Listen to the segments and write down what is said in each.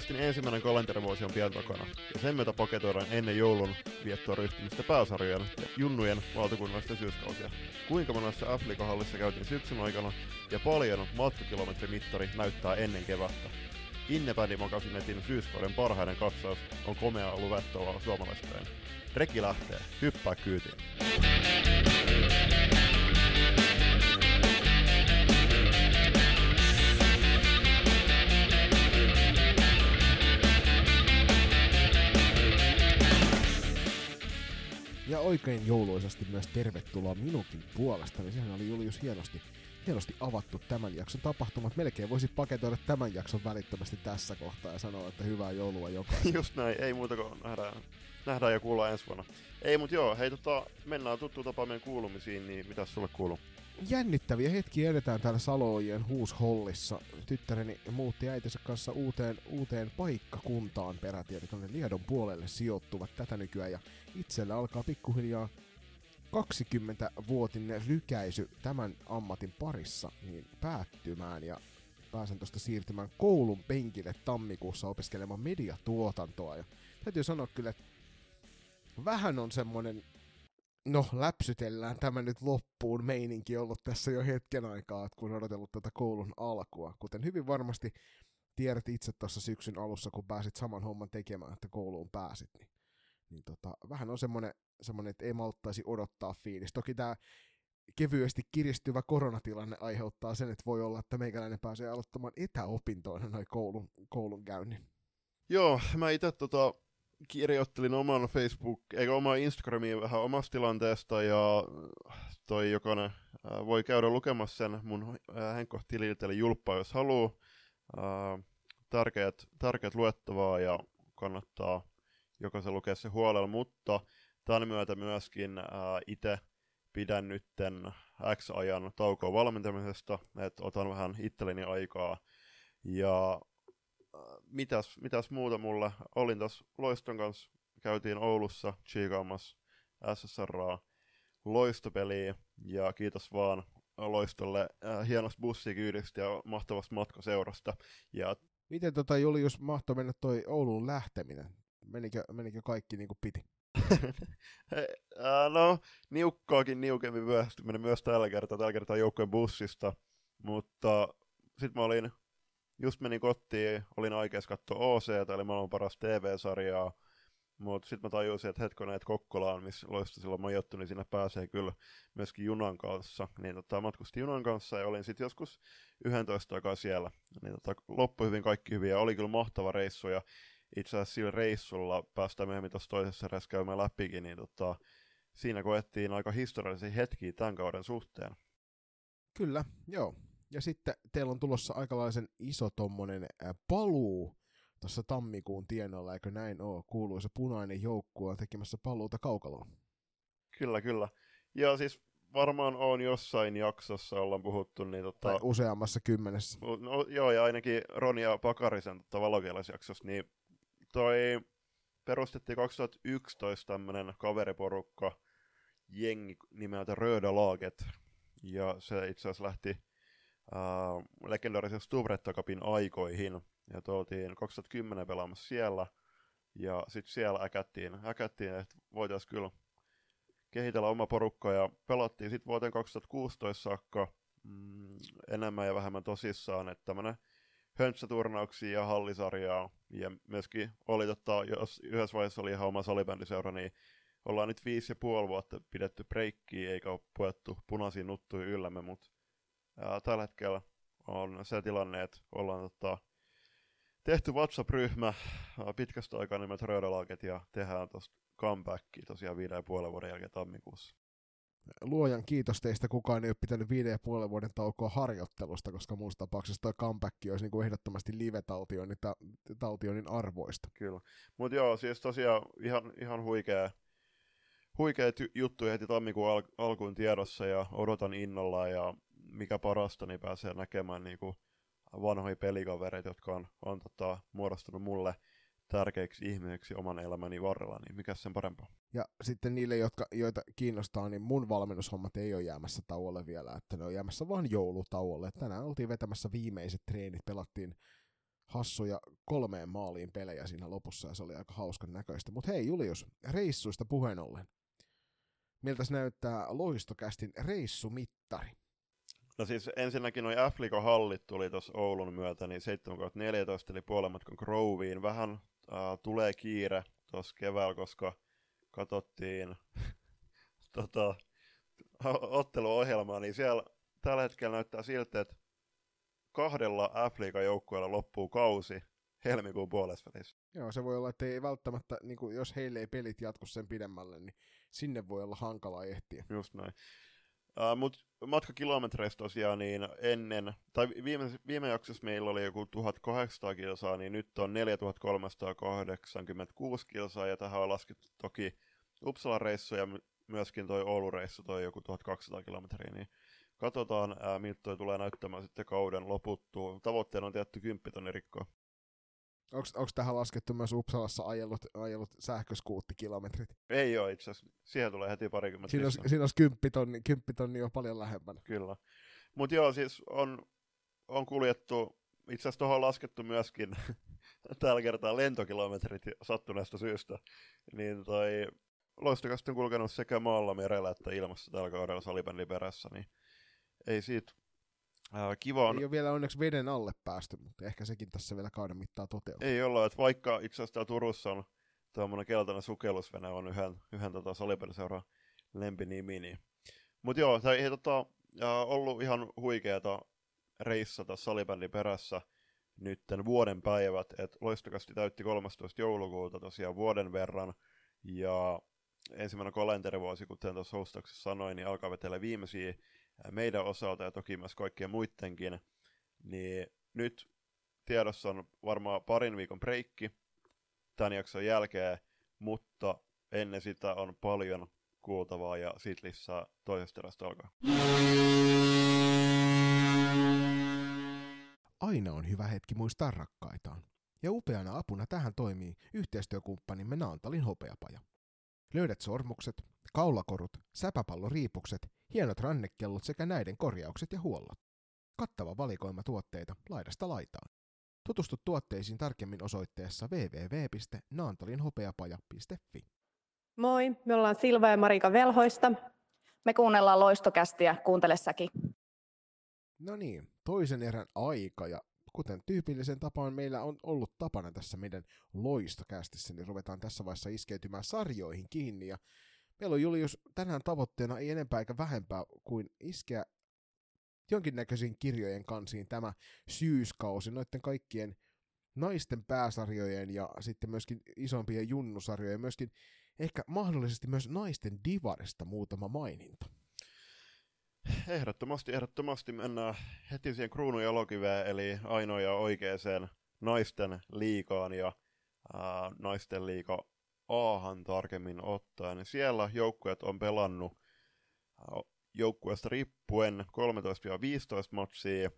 podcastin ensimmäinen kalenterivuosi on pian takana, ja sen myötä paketoidaan ennen joulun viettoa ryhtymistä pääsarjojen ja junnujen valtakunnallisten syyskausia. Kuinka monessa Afrikahallissa käytiin syksyn aikana, ja paljon matkakilometrimittari näyttää ennen kevättä. Innebändi Magasinetin syyskauden parhainen katsaus on komea luvettoa suomalaispäin. Reki lähtee, hyppää kyytiin. Ja oikein jouluisasti myös tervetuloa minunkin puolesta, niin sehän oli Julius hienosti, hienosti avattu tämän jakson tapahtumat. Melkein voisi paketoida tämän jakson välittömästi tässä kohtaa ja sanoa, että hyvää joulua jokaiselle. Just näin, ei muuta kuin nähdään, nähdään ja kuullaan ensi vuonna. Ei mut joo, hei tota, mennään tuttu tapaan meidän kuulumisiin, niin mitä sulle kuuluu? Jännittäviä hetkiä edetään täällä Saloojien huushollissa. Tyttäreni muutti äitinsä kanssa uuteen, uuteen paikkakuntaan peräti, eli Liedon puolelle sijoittuvat tätä nykyään. Ja itsellä alkaa pikkuhiljaa 20-vuotinen rykäisy tämän ammatin parissa niin päättymään ja pääsen tuosta siirtymään koulun penkille tammikuussa opiskelemaan mediatuotantoa. Ja täytyy sanoa kyllä, että vähän on semmonen no läpsytellään tämä nyt loppuun meininki ollut tässä jo hetken aikaa, kun odotellut tätä koulun alkua. Kuten hyvin varmasti tiedät itse tuossa syksyn alussa, kun pääsit saman homman tekemään, että kouluun pääsit, niin, niin tota, vähän on semmoinen, semmoinen, että ei malttaisi odottaa fiilis. Toki tämä kevyesti kiristyvä koronatilanne aiheuttaa sen, että voi olla, että meikäläinen pääsee aloittamaan etäopintoina noin koulun, koulun käynnin. Joo, mä itse tota, kirjoittelin oman Facebook, eikä omaa Instagramiin vähän omasta tilanteesta ja toi jokainen äh, voi käydä lukemassa sen mun äh, Henkko-tililtä, eli julppaa jos haluaa. Äh, tärkeät, tärkeät luettavaa ja kannattaa jokaisen lukea se huolella, mutta tämän myötä myöskin äh, itse pidän nytten X-ajan taukoa valmentamisesta, että otan vähän itselleni aikaa ja mitäs, mitäs muuta mulle? Olin tässä Loiston kanssa, käytiin Oulussa chiikaamassa SSRaa loistopeliä ja kiitos vaan Loistolle äh, hienosta bussikyydistä ja mahtavasta matkaseurasta. Ja... Miten tota Julius mahtoi mennä toi Ouluun lähteminen? Menikö, menikö kaikki niin kuin piti? no, niukkaakin niukemmin myöhästyminen myös tällä kertaa, tällä kertaa joukkojen bussista, mutta sitten mä olin just menin kotiin, olin aikeis katsoa OC, eli maailman paras TV-sarjaa, mutta sitten mä tajusin, että hetkonen, että Kokkolaan, missä loista silloin majoittu, niin sinne pääsee kyllä myöskin junan kanssa. Niin tota, matkustin junan kanssa ja olin sitten joskus 11 aikaa siellä. Niin tota, loppui hyvin kaikki hyvin ja oli kyllä mahtava reissu ja itse asiassa sillä reissulla päästään myöhemmin tuossa toisessa erässä käymään läpikin, niin tota, siinä koettiin aika historiallisia hetkiä tämän kauden suhteen. Kyllä, joo. Ja sitten teillä on tulossa aikalaisen iso tommonen paluu tuossa tammikuun tienoilla, eikö näin ole? Kuuluisa punainen joukkue tekemässä paluuta kaukaloon. Kyllä, kyllä. Ja siis varmaan on jossain jaksossa ollaan puhuttu. Niin tota... Tai useammassa kymmenessä. No, joo, ja ainakin Ronia Pakarisen tota, valokielaisjaksossa, niin toi perustettiin 2011 tämmönen kaveriporukka, jengi nimeltä Röda Laget, ja se itse asiassa lähti uh, legendaarisen Stuvretto Cupin aikoihin, ja oltiin 2010 pelaamassa siellä, ja sitten siellä äkättiin, äkättiin että voitaisiin kyllä kehitellä oma porukka, ja pelattiin sitten vuoteen 2016 saakka mm, enemmän ja vähemmän tosissaan, että tämmöinen höntsäturnauksia ja hallisarjaa, ja myöskin oli, totta, jos yhdessä vaiheessa oli ihan oma salibändiseura, niin ollaan nyt viisi ja puoli vuotta pidetty breikkiä, eikä ole puettu punaisiin nuttuihin yllämme, mutta ää, tällä hetkellä on se tilanne, että ollaan tota, tehty WhatsApp-ryhmä pitkästä aikaa nimeltä Röydalaget ja tehdään tuosta comebackia tosiaan viiden ja puolen vuoden jälkeen tammikuussa. Luojan kiitos teistä, kukaan ei ole pitänyt viiden ja puolen vuoden taukoa harjoittelusta, koska muussa tapauksessa tuo comeback olisi niin kuin ehdottomasti live-taltionin ta, taltionin arvoista. Kyllä, mutta joo, siis tosiaan ihan, ihan huikea, huikea juttu heti tammikuun al- alkuun tiedossa ja odotan innolla ja mikä parasta, niin pääsee näkemään niin kuin vanhoja pelikavereita, jotka on, on tota, muodostunut mulle tärkeiksi ihmeiksi oman elämäni varrella, niin mikä sen parempaa. Ja sitten niille, jotka, joita kiinnostaa, niin mun valmennushommat ei ole jäämässä tauolle vielä, että ne on jäämässä vaan joulutauolle. Tänään oltiin vetämässä viimeiset treenit, pelattiin hassuja kolmeen maaliin pelejä siinä lopussa ja se oli aika hauskan näköistä. Mutta hei Julius, reissuista puheen ollen. Miltä näyttää loistokästin reissumittari? No siis ensinnäkin noin f hallit tuli tuossa Oulun myötä, niin 7 eli puolen matkan Groveen. Vähän äh, tulee kiire tuossa keväällä, koska katsottiin tota, otteluohjelmaa, niin siellä tällä hetkellä näyttää siltä, että kahdella f joukkueella loppuu kausi helmikuun puolessa Joo, se voi olla, että ei välttämättä, niin kuin, jos heille ei pelit jatku sen pidemmälle, niin sinne voi olla hankala ehtiä. Just näin. Uh, Mutta matkakilometreistä tosiaan niin ennen, tai viime, viime jaksossa meillä oli joku 1800 kilsaa, niin nyt on 4386 kilsaa, ja tähän on laskettu toki Uppsalan reissu ja myöskin toi Oulu-reissu, toi joku 1200 kilometriä, niin katsotaan, ää, miltä toi tulee näyttämään sitten kauden loputtua. Tavoitteena on tietty 10 tonni rikkoa. Onko tähän laskettu myös Uppsalassa ajellut, ajellut sähköskuuttikilometrit? Ei ole itse asiassa. Siihen tulee heti parikymmentä. Siinä olisi, siinä olisi kymppitonni, kymppitonni jo paljon lähempänä. Kyllä. Mutta joo, siis on, on kuljettu, itse asiassa tuohon on laskettu myöskin tällä kertaa lentokilometrit sattuneesta syystä. Niin toi loistokasti on kulkenut sekä maalla, merellä että ilmassa tällä kaudella salibändin perässä, niin ei siitä Ää, kiva on... Ei ole vielä onneksi veden alle päästy, mutta ehkä sekin tässä vielä kauden mittaa toteutuu. Ei olla, että vaikka itse asiassa Turussa on tuommoinen keltainen sukellusvene on yhden, yhden tota salipeliseuraan lempinimi. Niin. Mutta joo, tämä ei tota, ollut ihan huikeeta reissata salibändin perässä nytten vuoden päivät, että loistokasti täytti 13. joulukuuta tosiaan vuoden verran, ja ensimmäinen kalenterivuosi, kuten tuossa hostauksessa sanoin, niin alkaa vetellä viimeisiä meidän osalta ja toki myös kaikkien muidenkin, niin nyt tiedossa on varmaan parin viikon breikki tämän jakson jälkeen, mutta ennen sitä on paljon kuultavaa ja sit lisää toisesta erästä alkaa. Aina on hyvä hetki muistaa rakkaitaan. Ja upeana apuna tähän toimii yhteistyökumppanimme Naantalin hopeapaja. Löydät sormukset, kaulakorut, säpäpalloriipukset, hienot rannekellot sekä näiden korjaukset ja huollot. Kattava valikoima tuotteita laidasta laitaan. Tutustu tuotteisiin tarkemmin osoitteessa www.naantalinhopeapaja.fi. Moi, me ollaan Silva ja Marika Velhoista. Me kuunnellaan loistokästiä, kuuntele säkin. No niin, toisen erän aika ja kuten tyypillisen tapaan meillä on ollut tapana tässä meidän loistokästissä, niin ruvetaan tässä vaiheessa iskeytymään sarjoihin kiinni. Ja meillä on Julius tänään tavoitteena ei enempää eikä vähempää kuin iskeä jonkinnäköisiin kirjojen kansiin tämä syyskausi noiden kaikkien naisten pääsarjojen ja sitten myöskin isompien junnusarjojen, myöskin ehkä mahdollisesti myös naisten divarista muutama maininta. Ehdottomasti, ehdottomasti mennään heti siihen kruunun jalokiveen, eli ainoa ja oikeeseen naisten liikaan ja ää, naisten liika Aahan tarkemmin ottaen. Siellä joukkueet on pelannut joukkueesta riippuen 13-15 matsia,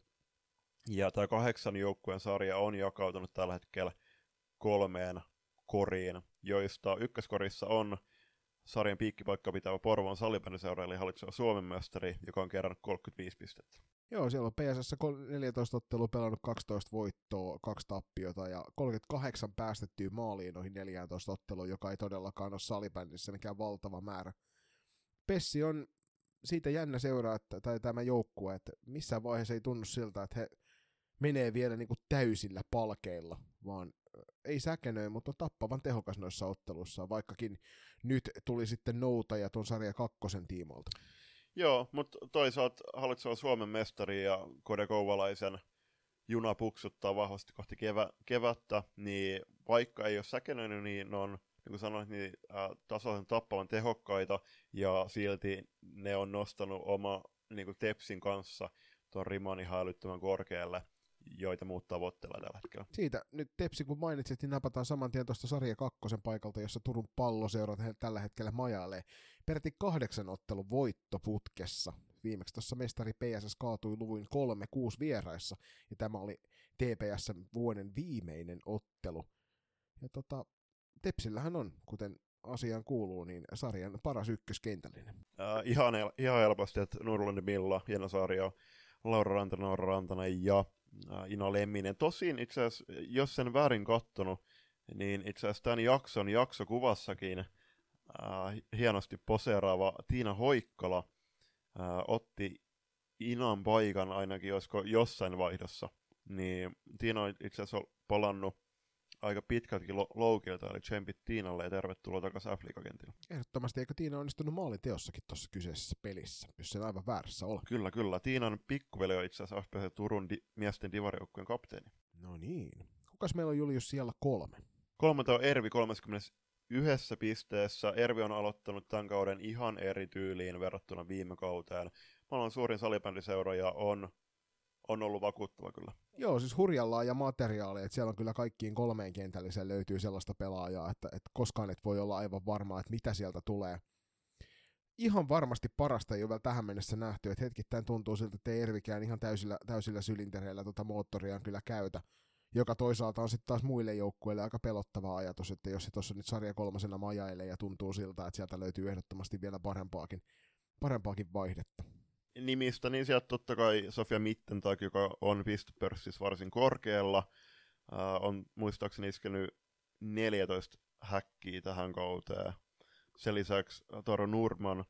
ja tämä kahdeksan joukkueen sarja on jakautunut tällä hetkellä kolmeen koriin, joista ykköskorissa on sarjan piikkipaikka pitävä Porvon salibändiseura, eli hallitseva Suomen mestari, joka on kerran 35 pistettä. Joo, siellä on PSS 14 ottelua pelannut 12 voittoa, kaksi tappiota ja 38 päästettyä maaliin noihin 14 otteluun, joka ei todellakaan ole salibändissä mikään valtava määrä. Pessi on siitä jännä seuraa, että, tai tämä joukkue, että missään vaiheessa ei tunnu siltä, että he menee vielä niin kuin täysillä palkeilla, vaan ei säkenöi, mutta on tappavan tehokas noissa otteluissa, vaikkakin nyt tuli sitten noutaja tuon sarja kakkosen tiimoilta. Joo, mutta toisaalta hallitseva Suomen mestari ja Kode Kouvalaisen juna puksuttaa vahvasti kohti kevä, kevättä, niin vaikka ei ole säkenöinyt, niin ne on, niin kuin sanoit, niin äh, tasoisen tappavan tehokkaita, ja silti ne on nostanut oma niin kuin Tepsin kanssa tuon riman ihan älyttömän korkealle joita muut tavoittelee tällä hetkellä. Siitä nyt Tepsi, kun mainitsit, niin napataan saman tien tuosta sarja kakkosen paikalta, jossa Turun palloseurat tällä hetkellä majailee. Peräti kahdeksan ottelun voitto putkessa. Viimeksi tuossa mestari PSS kaatui luvuin 3-6 vieraissa, ja tämä oli TPS vuoden viimeinen ottelu. Ja tota, Tepsillähän on, kuten asiaan kuuluu, niin sarjan paras ykköskentällinen. Äh, ihan, ihan helposti, että Nurlandi Milla, Jena Sarja, Laura Rantanen, Laura Rantanen ja Ina Lemminen. Tosin itse asiassa, jos sen väärin kattonut, niin itse asiassa tämän jakson jaksokuvassakin äh, hienosti poseeraava Tiina Hoikkala äh, otti Inan paikan ainakin, olisiko jossain vaihdossa. Niin Tiina on itse asiassa palannut aika pitkältkin lo- loukilta, eli tsempit Tiinalle ja tervetuloa takaisin Afrikakentille. Ehdottomasti, eikö Tiina onnistunut maaliteossakin tuossa kyseisessä pelissä, jos se aivan väärässä ole? Kyllä, kyllä. Tiinan pikkuveli on itse asiassa FPC Turun di- miesten divarijoukkueen kapteeni. No niin. Kukas meillä on Julius siellä kolme? Kolmanta on Ervi 31 pisteessä. Ervi on aloittanut tämän kauden ihan eri tyyliin verrattuna viime kauteen. Mä olen suurin salibändiseura ja on, on ollut vakuuttava kyllä. Joo, siis hurjalla ja materiaalia, että siellä on kyllä kaikkiin kolmeen kentälliseen löytyy sellaista pelaajaa, että, että koskaan et voi olla aivan varmaa, että mitä sieltä tulee. Ihan varmasti parasta ei ole vielä tähän mennessä nähty, että hetkittäin tuntuu siltä, että ei Ervikään ihan täysillä, täysillä sylintereillä tuota moottoriaan kyllä käytä, joka toisaalta on sitten taas muille joukkueille aika pelottava ajatus, että jos se tuossa nyt sarja kolmasena majailee ja tuntuu siltä, että sieltä löytyy ehdottomasti vielä parempaakin, parempaakin vaihdetta nimistä, niin sieltä totta kai Sofia Mittentag, joka on pistepörssissä varsin korkealla, uh, on muistaakseni iskenyt 14 häkkiä tähän kauteen. Sen lisäksi Toro Nurman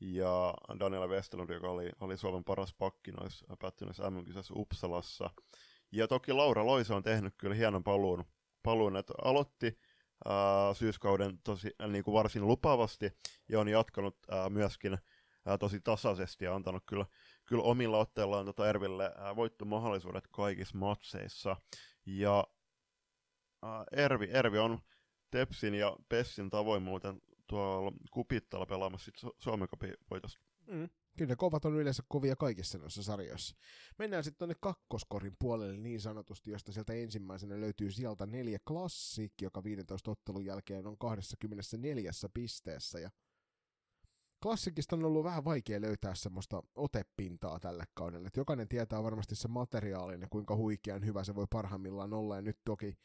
ja Daniela Westerlund, joka oli, oli Suomen paras pakki noissa päättyneessä mm Uppsalassa. Ja toki Laura Loisa on tehnyt kyllä hienon paluun, paluun että aloitti uh, syyskauden tosi, niin kuin varsin lupaavasti ja on jatkanut uh, myöskin ää, tosi tasaisesti ja antanut kyllä, kyllä omilla otteillaan tota Erville ää, voittomahdollisuudet kaikissa matseissa. Ja ää, Ervi, Ervi on Tepsin ja Pessin tavoin muuten tuolla Kupittalla pelaamassa Suomen voitosta. Mm. Kyllä kovat on yleensä kovia kaikissa noissa sarjoissa. Mennään sitten tuonne kakkoskorin puolelle niin sanotusti, josta sieltä ensimmäisenä löytyy sieltä neljä Classic, joka 15 ottelun jälkeen on 24 pisteessä. Ja klassikista on ollut vähän vaikea löytää semmoista otepintaa tälle kaudelle. Et jokainen tietää varmasti se materiaalin ja kuinka huikean hyvä se voi parhaimmillaan olla. Ja nyt toki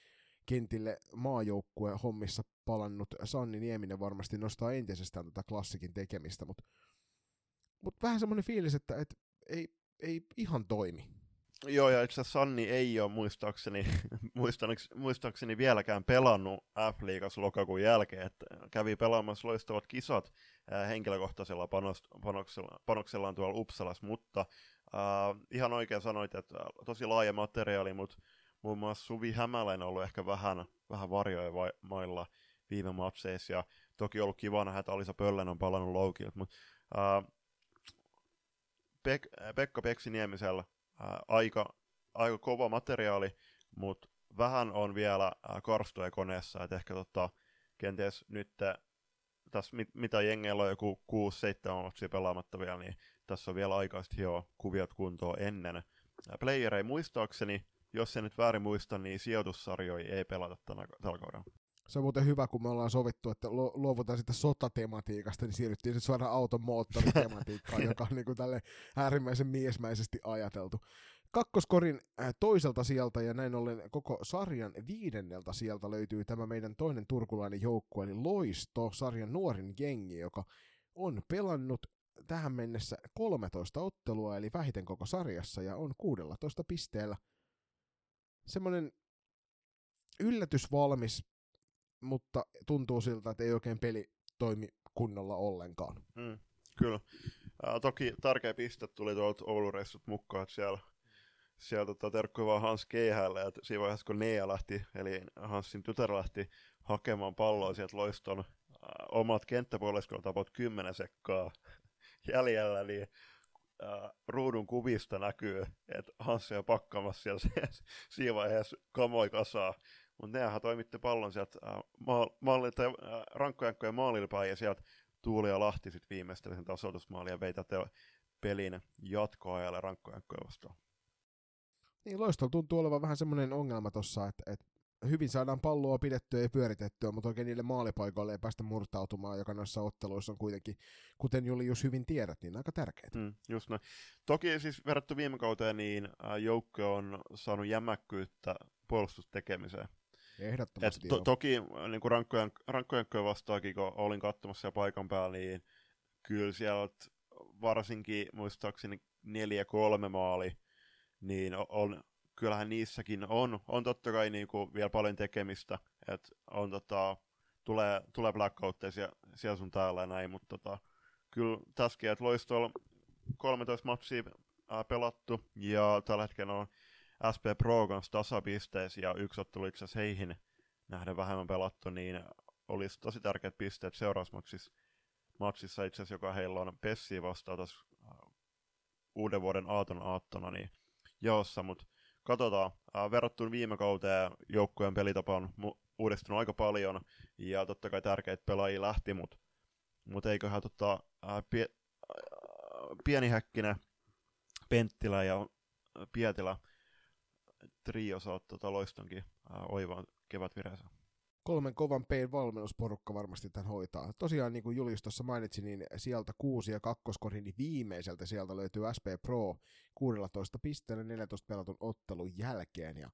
kentille maajoukkueen hommissa palannut Sanni Nieminen varmasti nostaa entisestään tätä klassikin tekemistä, mutta mut vähän semmoinen fiilis, että et ei, ei ihan toimi. Joo, ja itse Sanni ei ole muistaakseni, muistaakseni vieläkään pelannut F-liigassa lokakuun jälkeen, että kävi pelaamassa loistavat kisat äh, henkilökohtaisella panost, panoksella, panoksellaan tuolla Uppsalassa, mutta äh, ihan oikein sanoit, että tosi laaja materiaali, mutta muun muassa Suvi Hämäläinen on ollut ehkä vähän, vähän varjoja vai, mailla viime matseissa, ja toki ollut kiva nähdä, että Alisa Pöllen on palannut loukilta, mutta äh, Pek- Pekka Peksiniemisellä aika, aika kova materiaali, mutta vähän on vielä karstoja koneessa, että ehkä tota, kenties nyt tässä mit, mitä jengeillä on joku 6-7 matsia pelaamatta vielä, niin tässä on vielä aikaista hioa kuviot kuntoon ennen. Playerei muistaakseni, jos en nyt väärin muista, niin sijoitussarjoja ei pelata tällä kaudella. Se on muuten hyvä, kun me ollaan sovittu, että luovutaan sitä sotatematiikasta, niin siirryttiin sitten suoraan auton moottoritematiikkaan, joka on niin kuin tälle äärimmäisen miesmäisesti ajateltu. Kakkoskorin äh, toiselta sieltä ja näin ollen koko sarjan viidenneltä sieltä löytyy tämä meidän toinen turkulainen joukkue, eli Loisto, sarjan nuorin jengi, joka on pelannut tähän mennessä 13 ottelua, eli vähiten koko sarjassa, ja on 16 pisteellä. Semmoinen yllätysvalmis mutta tuntuu siltä, että ei oikein peli toimi kunnolla ollenkaan. Mm, kyllä. Äh, toki tärkeä piste tuli tuolta Oulu-reissut mukaan, että siellä, siellä tota, terkkui vaan Hans Keihälle, että siinä vaiheessa kun Nea lähti, eli Hansin tytär lähti hakemaan palloa sieltä loiston äh, omat kenttäpuoliskolla tapot 10 sekkaa jäljellä, niin äh, ruudun kuvista näkyy, että Hans on pakkaamassa siellä siinä vaiheessa kamoi kasaa mutta nehän toimitti pallon sieltä äh, maali, tai, äh, rankkojankkojen maalille päin, ja sieltä Tuuli ja Lahti sitten viimeisteli sen tasoitusmaalin ja veitä te pelin jatkoajalle rankkojankkoja vastaan. Niin, Loistolla tuntuu olevan vähän semmoinen ongelma tuossa, että, että hyvin saadaan palloa pidettyä ja pyöritettyä, mutta oikein niille maalipaikoille ei päästä murtautumaan, joka noissa otteluissa on kuitenkin, kuten Juli jos hyvin tiedät, niin aika tärkeää. Mm, just näin. Toki siis verrattu viime kauteen, niin äh, joukko on saanut jämäkkyyttä puolustustekemiseen. Ehdottomasti Et to, toki niin kuin rankkojen, rankkojen vastaakin, kun olin katsomassa siellä paikan päällä, niin kyllä sieltä varsinkin muistaakseni neljä kolme maali, niin on kyllähän niissäkin on, on totta kai niinku vielä paljon tekemistä, että on tota, tulee, tulee blackoutteja siellä, siellä sun täällä ja näin, mutta tota, kyllä tässäkin, että Loistolla 13 matsia ää, pelattu, ja tällä hetkellä on SP Pro kanssa tasapisteessä, ja yksi ottelu itse asiassa heihin nähden vähemmän pelattu, niin olisi tosi tärkeät pisteet seuraavassa matsissa, itse asiassa, joka heillä on Pessi vastaan tässä uuden vuoden aaton aattona, niin jaossa, mutta katsotaan. Äh, verrattuna viime kauteen joukkueen pelitapa on mu- uudistunut aika paljon, ja totta kai tärkeitä pelaajia lähti, mutta mut eiköhän tota, äh, pie- äh, pieni häkkinen Penttilä ja Pietilä trio saa tota loistonkin oivan kevätvireensä kolmen kovan pein valmennusporukka varmasti tämän hoitaa. Tosiaan niin kuin Julius tuossa mainitsi, niin sieltä kuusi ja kakkoskorin niin viimeiseltä sieltä löytyy SP Pro 16 pisteellä 14 pelatun ottelun jälkeen. Ja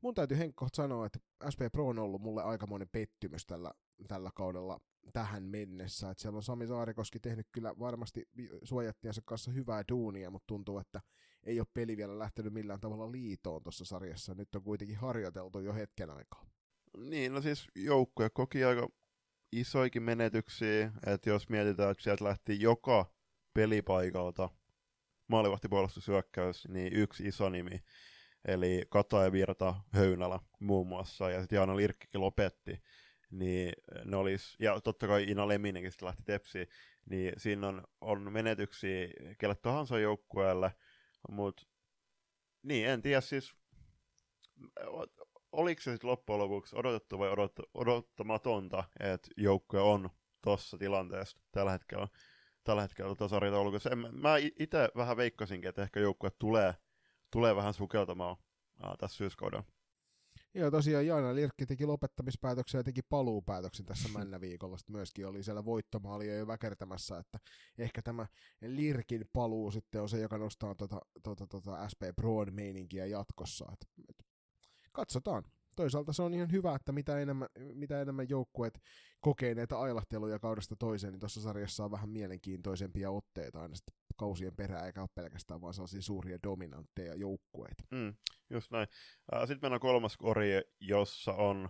mun täytyy Henkko sanoa, että SP Pro on ollut mulle aikamoinen pettymys tällä, tällä kaudella tähän mennessä. Että siellä on Sami Saarikoski tehnyt kyllä varmasti suojattiensa kanssa hyvää duunia, mutta tuntuu, että ei ole peli vielä lähtenyt millään tavalla liitoon tuossa sarjassa. Nyt on kuitenkin harjoiteltu jo hetken aikaa. Niin, no siis joukkue koki aika isoikin menetyksiä, että jos mietitään, että sieltä lähti joka pelipaikalta maalivahtipuolustusyökkäys, niin yksi iso nimi, eli Kata ja Virta Höynälä muun muassa, ja sitten Jaana Lirkkikin lopetti, niin ne olis, ja totta kai Ina Leminenkin sitten lähti tepsiin, niin siinä on, on menetyksiä kelle tahansa joukkueelle, mutta niin, en tiedä siis, oliko se sitten loppujen lopuksi odotettu vai odot, odottamatonta, että joukkue on tuossa tilanteessa tällä hetkellä, tällä hetkellä tasarjataulukossa. Mä itse vähän veikkasinkin, että ehkä joukkue tulee, tulee vähän sukeltamaan ää, tässä syyskaudella. Joo, tosiaan Jaana Lirkki teki lopettamispäätöksen ja teki paluupäätöksen tässä männä viikolla. Sitten myöskin oli siellä voittomaalia jo väkertämässä, että ehkä tämä Lirkin paluu sitten on se, joka nostaa tuota, tuota, tuota SP Broad meininkiä jatkossa. Et, et katsotaan. Toisaalta se on ihan hyvä, että mitä enemmän, mitä enemmän joukkueet kokee näitä ailahteluja kaudesta toiseen, niin tuossa sarjassa on vähän mielenkiintoisempia otteita aina sitten kausien perään, eikä ole pelkästään vaan sellaisia suuria dominantteja joukkueita. Mm, just näin. Sitten mennään kolmas kori, jossa on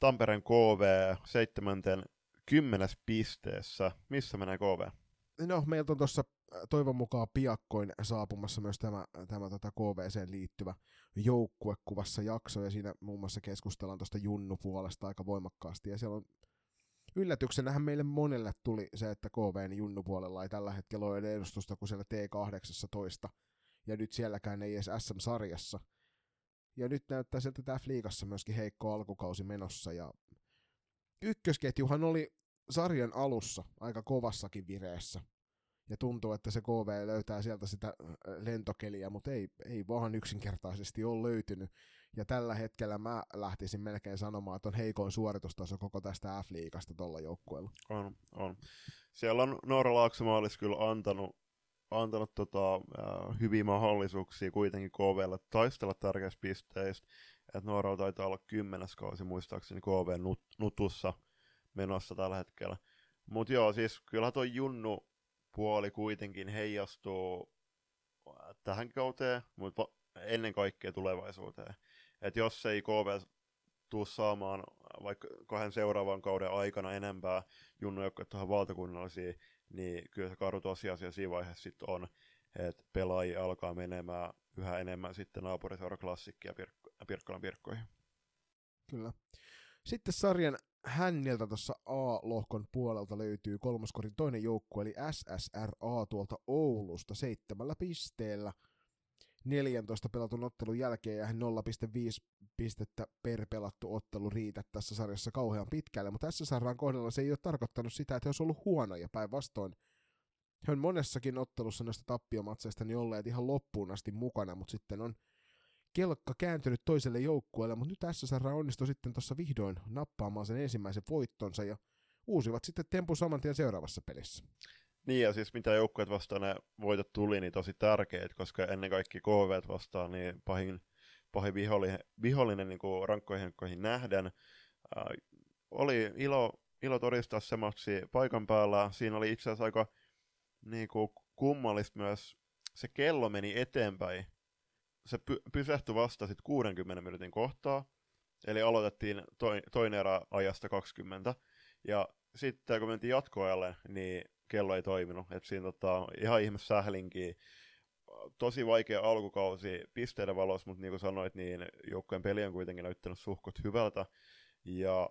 Tampereen KV seitsemänten kymmenes pisteessä. Missä menee KV? No, meiltä on tuossa toivon mukaan piakkoin saapumassa myös tämä, tämä tota KVC liittyvä joukkuekuvassa jakso, ja siinä muun muassa keskustellaan tuosta Junnu-puolesta aika voimakkaasti, ja siellä on yllätyksenähän meille monelle tuli se, että KVn Junnu-puolella ei tällä hetkellä ole edustusta kuin siellä T18, ja nyt sielläkään ei edes SM-sarjassa. Ja nyt näyttää sieltä että tämä Fliikassa myöskin heikko alkukausi menossa, ja ykkösketjuhan oli sarjan alussa aika kovassakin vireessä, ja tuntuu, että se KV löytää sieltä sitä lentokeliä, mutta ei, ei vaan yksinkertaisesti ole löytynyt. Ja tällä hetkellä mä lähtisin melkein sanomaan, että on heikoin suoritustaso koko tästä F-liigasta tuolla joukkueella. On, on. Siellä on Noora Laaksamaalis kyllä antanut, antanut tota, äh, hyviä mahdollisuuksia kuitenkin KVlle taistella tärkeistä pisteistä. Että Nooralla taitaa olla kymmenes kausi muistaakseni KV nut, nutussa menossa tällä hetkellä. Mutta joo, siis kyllä tuo Junnu puoli kuitenkin heijastuu tähän kauteen, mutta ennen kaikkea tulevaisuuteen. Et jos ei KV tuu saamaan vaikka kahden seuraavan kauden aikana enempää junnujoukkoja tuohon valtakunnallisiin, niin kyllä se karu tosiasia siinä vaiheessa sitten on, että pelaajia alkaa menemään yhä enemmän sitten naapuriseura klassikkia Pirk- Pirkkalan pirkkoihin. Kyllä. Sitten sarjan hänniltä tuossa A-lohkon puolelta löytyy kolmoskorin toinen joukkue, eli SSRA tuolta Oulusta seitsemällä pisteellä. 14 pelatun ottelun jälkeen ja 0,5 pistettä per pelattu ottelu riitä tässä sarjassa kauhean pitkälle, mutta SSRAn kohdalla se ei ole tarkoittanut sitä, että he olisi ollut huonoja päinvastoin. He on monessakin ottelussa näistä tappiomatseista niin olleet ihan loppuun asti mukana, mutta sitten on kelkka kääntynyt toiselle joukkueelle, mutta nyt SSR onnistui sitten tuossa vihdoin nappaamaan sen ensimmäisen voittonsa ja uusivat sitten tempu saman tien seuraavassa pelissä. Niin ja siis mitä joukkueet vastaan ne voitot tuli, niin tosi tärkeät, koska ennen kaikkea KV vastaan niin pahin, pahin vihollinen, vihollinen niin kuin rankkoihin nähden. Äh, oli ilo, ilo todistaa se matsi paikan päällä. Siinä oli itse asiassa aika niin kuin, kummallista myös, se kello meni eteenpäin se py- pysähtyi vasta sitten 60 minuutin kohtaa, eli aloitettiin toi, toinen erä ajasta 20, ja sitten kun mentiin jatkoajalle, niin kello ei toiminut, että siinä tota, ihan ihme sählinkiä, tosi vaikea alkukausi pisteiden valossa, mutta niin kuin sanoit, niin joukkueen peli on kuitenkin näyttänyt suhkot hyvältä, ja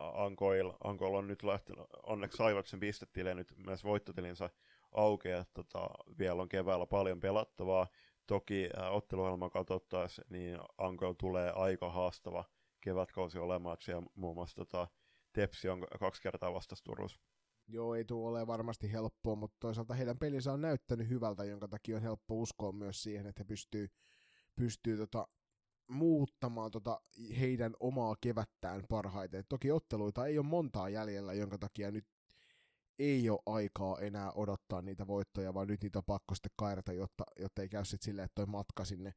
Ankoil, Ankoil on nyt lähtenyt, onneksi saivat sen pistetille nyt myös voittotilinsä auki, että tota, vielä on keväällä paljon pelattavaa. Toki äh, otteluohjelmaa katsottaessa, niin Ankoil tulee aika haastava kevätkausi olemaan, että siellä muun muassa tota, Tepsi on kaksi kertaa vastas Turussa. Joo, ei tule ole varmasti helppoa, mutta toisaalta heidän pelinsä on näyttänyt hyvältä, jonka takia on helppo uskoa myös siihen, että he pystyy, pystyy tota, muuttamaan tota heidän omaa kevättään parhaiten. Et toki otteluita ei ole montaa jäljellä, jonka takia nyt ei ole aikaa enää odottaa niitä voittoja, vaan nyt niitä on pakko sitten kairata, jotta, jotta ei käy sitten silleen, että toi matka sinne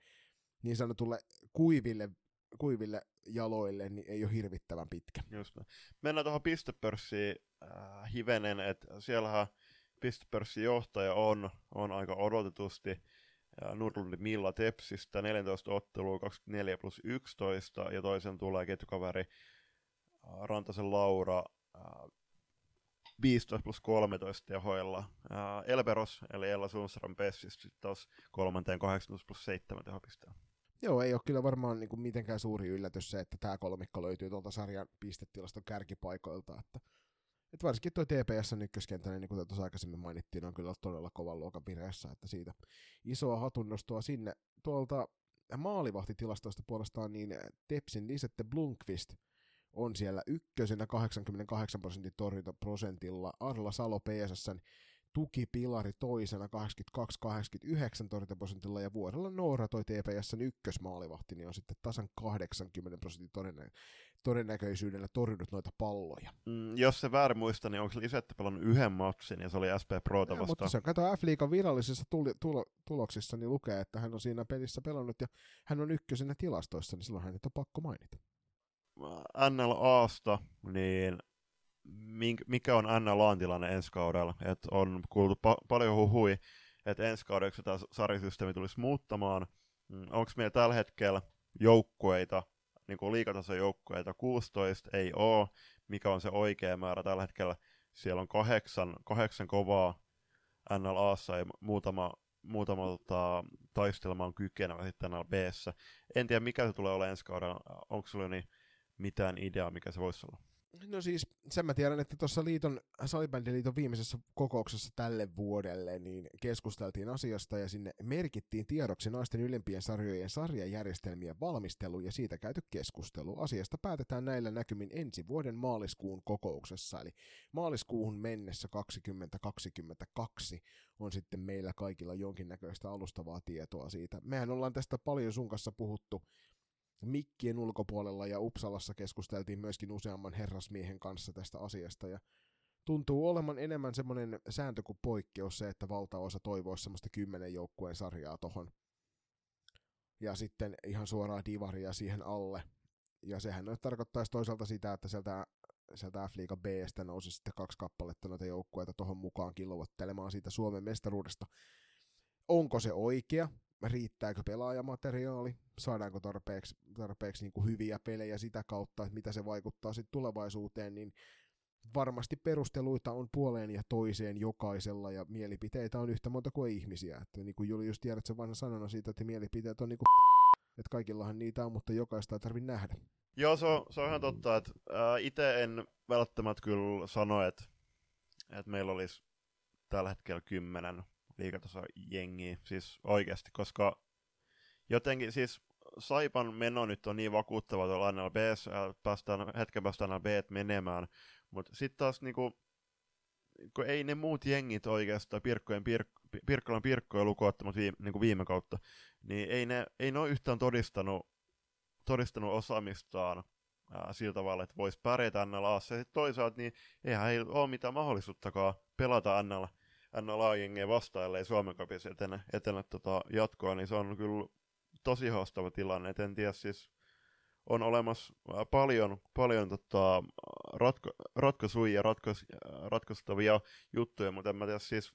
niin sanotulle kuiville, kuiville jaloille niin ei ole hirvittävän pitkä. Just Mennään tuohon pistepörssiin äh, hivenen, että siellähän pistepörssin johtaja on, on aika odotetusti Nurlundi Milla Tepsistä, 14 ottelua, 24 plus 11, ja toisen tulee ketjukaveri Rantasen Laura 15 plus 13 tehoilla. Elberos, eli Ella Sundström Pessistä, taas kolmanteen 18 plus 7 tehopisteen. Joo, ei ole kyllä varmaan niin kuin mitenkään suuri yllätys se, että tämä kolmikko löytyy tuolta sarjan pistetilaston kärkipaikoilta, että et varsinkin tuo TPS ykköskenttä, niin kuin tuossa aikaisemmin mainittiin, on kyllä todella kovan luokan vireessä, että siitä isoa hatunnostoa sinne. Tuolta maalivahtitilastoista puolestaan niin Tepsin Lisette Blunkvist on siellä ykkösenä 88 prosentin torjuntaprosentilla, Arla Salo PSSn tukipilari toisena 82-89 torjuntaprosentilla ja vuodella Noora toi TPSn ykkösmaalivahti, niin on sitten tasan 80 prosentin todennäköisyydellä torjunut noita palloja. Mm, jos se väärin muista, niin onko se Lisette pelannut yhden matsin ja se oli SP Prota vastaan? Mutta se kato F-liigan virallisissa tuli, tulo, tuloksissa, niin lukee, että hän on siinä pelissä pelannut ja hän on ykkösenä tilastoissa, niin silloin hänet on pakko mainita. NLAsta, niin mikä on NLAn tilanne ensi kaudella? Et on kuultu pa- paljon huhui, että ensi kaudeksi tämä sarjasysteemi tulisi muuttamaan. Mm, Onko meillä tällä hetkellä joukkueita, niin kuin liikatason joukkueita 16, ei ole. Mikä on se oikea määrä tällä hetkellä? Siellä on kahdeksan, kahdeksan kovaa NLAssa ja muutama, muutama tota, taistelma on kykenevä sitten NLBssä. En tiedä, mikä se tulee olemaan ensi kaudella. Onko sinulla niin mitään ideaa, mikä se voisi olla? No siis sen mä tiedän, että tuossa liiton, Salibändiliiton viimeisessä kokouksessa tälle vuodelle niin keskusteltiin asiasta ja sinne merkittiin tiedoksi naisten ylempien sarjojen sarjajärjestelmien valmistelu ja siitä käyty keskustelu. Asiasta päätetään näillä näkymin ensi vuoden maaliskuun kokouksessa, eli maaliskuuhun mennessä 2022 on sitten meillä kaikilla jonkinnäköistä alustavaa tietoa siitä. Mehän ollaan tästä paljon sun kanssa puhuttu mikkien ulkopuolella ja Uppsalassa keskusteltiin myöskin useamman herrasmiehen kanssa tästä asiasta ja tuntuu olevan enemmän semmoinen sääntö kuin poikkeus se, että valtaosa toivoisi semmoista kymmenen joukkueen sarjaa tohon. Ja sitten ihan suoraan divaria siihen alle. Ja sehän nyt tarkoittaisi toisaalta sitä, että sieltä, sieltä F-liiga Bstä nousi sitten kaksi kappaletta noita joukkueita tohon mukaan kilvoittelemaan siitä Suomen mestaruudesta. Onko se oikea? Riittääkö pelaajamateriaali, saadaanko tarpeeksi, tarpeeksi niin kuin hyviä pelejä sitä kautta, että mitä se vaikuttaa sitten tulevaisuuteen, niin varmasti perusteluita on puoleen ja toiseen jokaisella, ja mielipiteitä on yhtä monta kuin ihmisiä. Että niin kuin Julius tiedät sen vanha sanona siitä, että mielipiteet on niin kuin että kaikillahan niitä on, mutta jokaista ei tarvitse nähdä. Joo, se on, se on ihan totta, että itse en välttämättä kyllä sano, että, että meillä olisi tällä hetkellä kymmenen liikataso jengiä, siis oikeasti, koska jotenkin siis Saipan meno nyt on niin vakuuttava tuolla NLB, päästään, hetken päästä NLB menemään, mutta sitten taas niinku, kun ei ne muut jengit oikeastaan, Pirkkojen Pirk, Pirkkolan Pirkkoja lukuottamat viime, niin viime kautta, niin ei ne, ei ne ole yhtään todistanut, todistanut osaamistaan ää, sillä tavalla, että voisi pärjätä NLAssa. Ja toisaalta niin eihän ei ole mitään mahdollisuuttakaan pelata NL, NLA-jengiä vastaan, ellei Suomen kapissa etene, etene tota jatkoa, niin se on kyllä tosi haastava tilanne. Et en tiedä siis, on olemassa paljon, paljon tota, ratko, ratkaisuja ja ratkais, ratkaistavia juttuja, mutta en mä tiedä siis,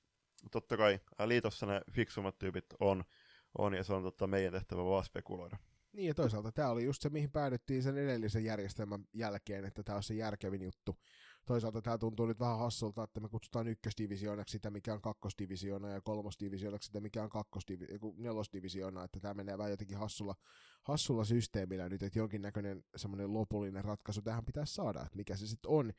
totta kai liitossa ne fiksummat tyypit on, on, ja se on tota, meidän tehtävä vaan spekuloida. Niin ja toisaalta tämä oli just se, mihin päädyttiin sen edellisen järjestelmän jälkeen, että tämä on se järkevin juttu. Toisaalta tämä tuntuu nyt vähän hassulta, että me kutsutaan ykkösdivisioonaksi sitä, mikä on kakkosdivisioona, ja kolmosdivisioonaksi sitä, mikä on nelosdivisioona, että tämä menee vähän jotenkin hassulla, hassulla systeemillä nyt, että jonkinnäköinen semmoinen lopullinen ratkaisu tähän pitäisi saada, että mikä se sitten on.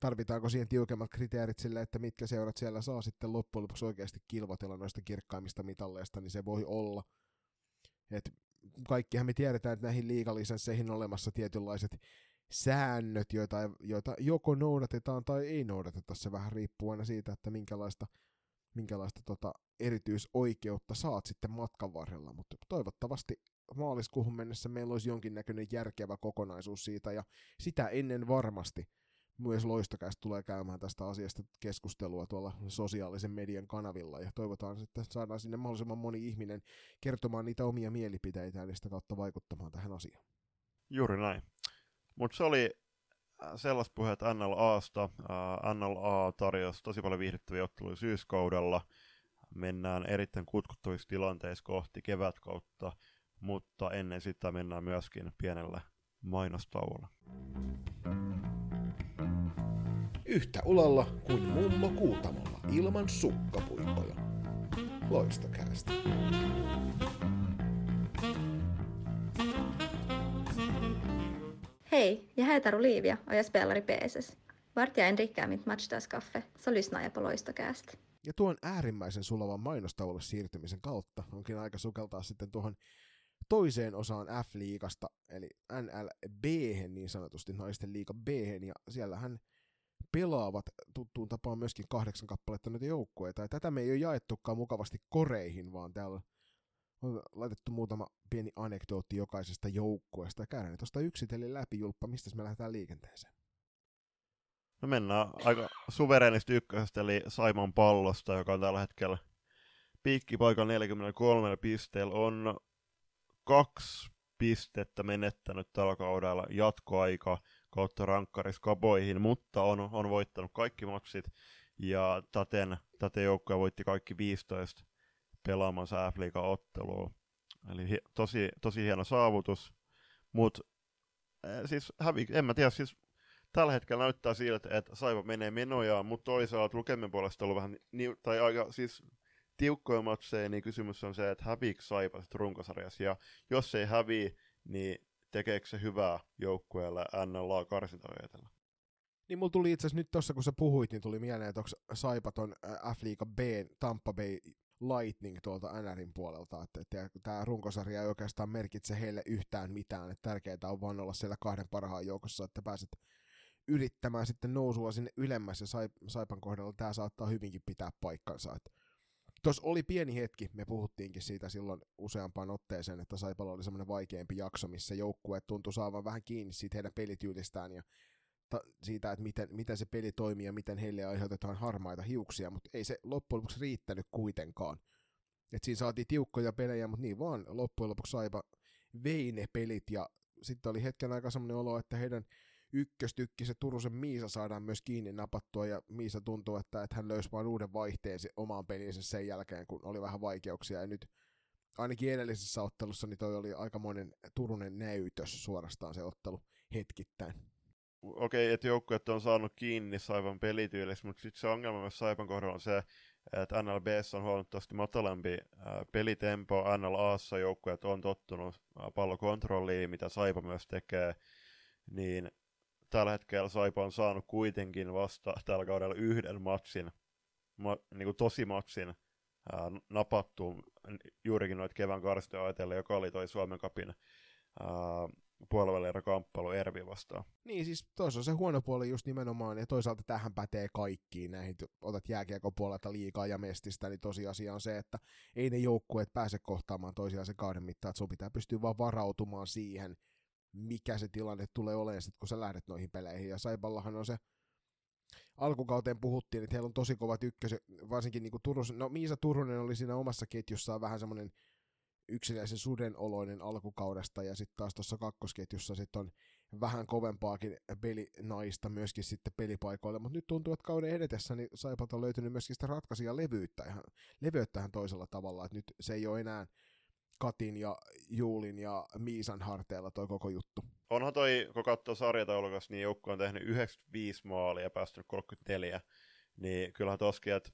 Tarvitaanko siihen tiukemmat kriteerit sille, että mitkä seurat siellä saa sitten loppujen lopuksi oikeasti kilvotella noista kirkkaimmista mitalleista, niin se voi olla. Et kaikkihan me tiedetään, että näihin liigalisensseihin on olemassa tietynlaiset säännöt, joita, joita joko noudatetaan tai ei noudateta. Se vähän riippuu aina siitä, että minkälaista, minkälaista tota erityisoikeutta saat sitten matkan varrella. Mutta toivottavasti maaliskuuhun mennessä meillä olisi jonkinnäköinen järkevä kokonaisuus siitä, ja sitä ennen varmasti myös Loistokästä tulee käymään tästä asiasta keskustelua tuolla sosiaalisen median kanavilla, ja toivotaan, että saadaan sinne mahdollisimman moni ihminen kertomaan niitä omia mielipiteitään ja sitä kautta vaikuttamaan tähän asiaan. Juuri näin. Mutta se oli äh, sellaista puheet NLAsta. Äh, NLA tarjosi tosi paljon viihdyttäviä otteluja syyskaudella. Mennään erittäin kutkuttavissa tilanteissa kohti kevätkautta, mutta ennen sitä mennään myöskin pienellä mainostauolla. Yhtä ulalla kuin mummo kuutamolla ilman sukkapuikkoja. Loistokäästä. Heter Olivia och jag spelar i PSS. Vart jag än dricker mitt matchdagskaffe så lyssnar jag på Loistocast. Ja tuon äärimmäisen sulavan mainostauolle siirtymisen kautta onkin aika sukeltaa sitten tuohon toiseen osaan F-liigasta, eli NLB niin sanotusti, naisten liiga B, ja siellähän pelaavat tuttuun tapaan myöskin kahdeksan kappaletta noita joukkueita. Ja tätä me ei ole jaettukaan mukavasti koreihin, vaan täällä on laitettu muutama pieni anekdootti jokaisesta joukkueesta. Käydään tuosta yksitellen läpi, Julppa, mistä me lähdetään liikenteeseen? No mennään aika suvereenisti ykkösestä, eli Saimon pallosta, joka on tällä hetkellä piikkipaikalla 43 pisteellä. On kaksi pistettä menettänyt tällä kaudella jatkoaika kautta rankkariskaboihin, mutta on, on voittanut kaikki matsit ja täten, täten joukkoja voitti kaikki 15 pelaamansa f ottelua. Eli hi, tosi, tosi hieno saavutus, mutta äh, siis hävi, en mä tiedä, siis tällä hetkellä näyttää siltä, että Saipa menee menojaan, mutta toisaalta lukemin puolesta on vähän, ni, tai aika siis tiukkoja matseja, niin kysymys on se, että häviikö Saipa runkosarjassa, ja jos ei hävii, niin tekeekö se hyvää joukkueelle NLA karsintavyötellä? Niin mulla tuli itse asiassa nyt tuossa, kun sä puhuit, niin tuli mieleen, että onko Saipaton F-liiga B, Tampa Bay Lightning tuolta NRin puolelta, että, että tämä runkosarja ei oikeastaan merkitse heille yhtään mitään, että tärkeää on vaan olla siellä kahden parhaan joukossa, että pääset yrittämään sitten nousua sinne ylemmässä Saipan kohdalla tämä saattaa hyvinkin pitää paikkansa. Tuossa oli pieni hetki, me puhuttiinkin siitä silloin useampaan otteeseen, että Saipalla oli semmoinen vaikeampi jakso, missä joukkue tuntui saavan vähän kiinni siitä heidän pelityylistään ja ta- siitä, että miten, miten se peli toimii ja miten heille aiheutetaan harmaita hiuksia, mutta ei se loppujen lopuksi riittänyt kuitenkaan. Et siinä saatiin tiukkoja pelejä, mutta niin vaan loppujen lopuksi Saipa vei ne pelit ja sitten oli hetken aika semmoinen olo, että heidän ykköstykki, se Turusen Miisa saadaan myös kiinni napattua, ja Miisa tuntuu, että, että hän löysi vain uuden vaihteen omaan peliinsä sen jälkeen, kun oli vähän vaikeuksia, ja nyt ainakin edellisessä ottelussa niin toi oli aikamoinen Turunen näytös suorastaan se ottelu hetkittäin. Okei, okay, että joukkueet on saanut kiinni Saipan pelityylissä, mutta sitten se ongelma myös Saipan kohdalla on se, että NLBssä on huomattavasti matalampi pelitempo, NLAssa joukkueet on tottunut pallokontrolliin, mitä Saipa myös tekee, niin tällä hetkellä Saipa on saanut kuitenkin vasta tällä kaudella yhden matsin, ma, niin kuin tosi matsin ää, napattu juurikin noita kevään karstoja ajatellen, joka oli toi Suomen kapin puolivälierä kamppailu Ervi vastaan. Niin, siis toisaalta se huono puoli just nimenomaan, ja toisaalta tähän pätee kaikkiin näihin, otat jääkiekon puolelta liikaa ja mestistä, niin tosiasia on se, että ei ne joukkueet pääse kohtaamaan toisiaan se kauden mittaan, että sun pitää pystyä vaan varautumaan siihen, mikä se tilanne tulee olemaan sit, kun sä lähdet noihin peleihin. Ja Saipallahan on se, alkukauteen puhuttiin, että heillä on tosi kovat ykköset, varsinkin niin Turus, no Miisa Turunen oli siinä omassa ketjussaan vähän semmoinen yksinäisen suden oloinen alkukaudesta, ja sitten taas tuossa kakkosketjussa sitten on vähän kovempaakin pelinaista myöskin sitten pelipaikoille, mutta nyt tuntuu, että kauden edetessä niin Saipat on löytynyt myöskin sitä ratkaisia levyyttä ihan, levyyttä ihan toisella tavalla, että nyt se ei ole enää Katin ja Juulin ja Miisan harteilla toi koko juttu. Onhan toi, kun katsoo sarjataulukas, niin joukko on tehnyt 95 maalia ja päästynyt 34. Niin kyllähän toskin, että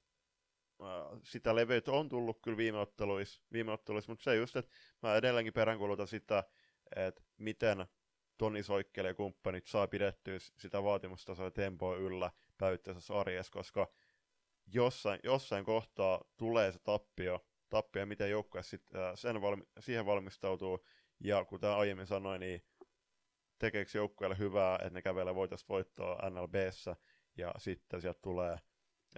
sitä leveyttä on tullut kyllä viime otteluissa, viime otteluissa mutta se just, että mä edelleenkin peräänkuulutan sitä, että miten Toni Soikkele ja kumppanit saa pidettyä sitä vaatimustasoa ja tempoa yllä päivittäisessä arjessa, koska jossain, jossain kohtaa tulee se tappio, tappio miten joukkue äh, sen valmi, siihen valmistautuu, ja kuten aiemmin sanoin, niin tekeekö joukkueelle hyvää, että ne kävelee voitosta voittoa NLBssä, ja sitten sieltä tulee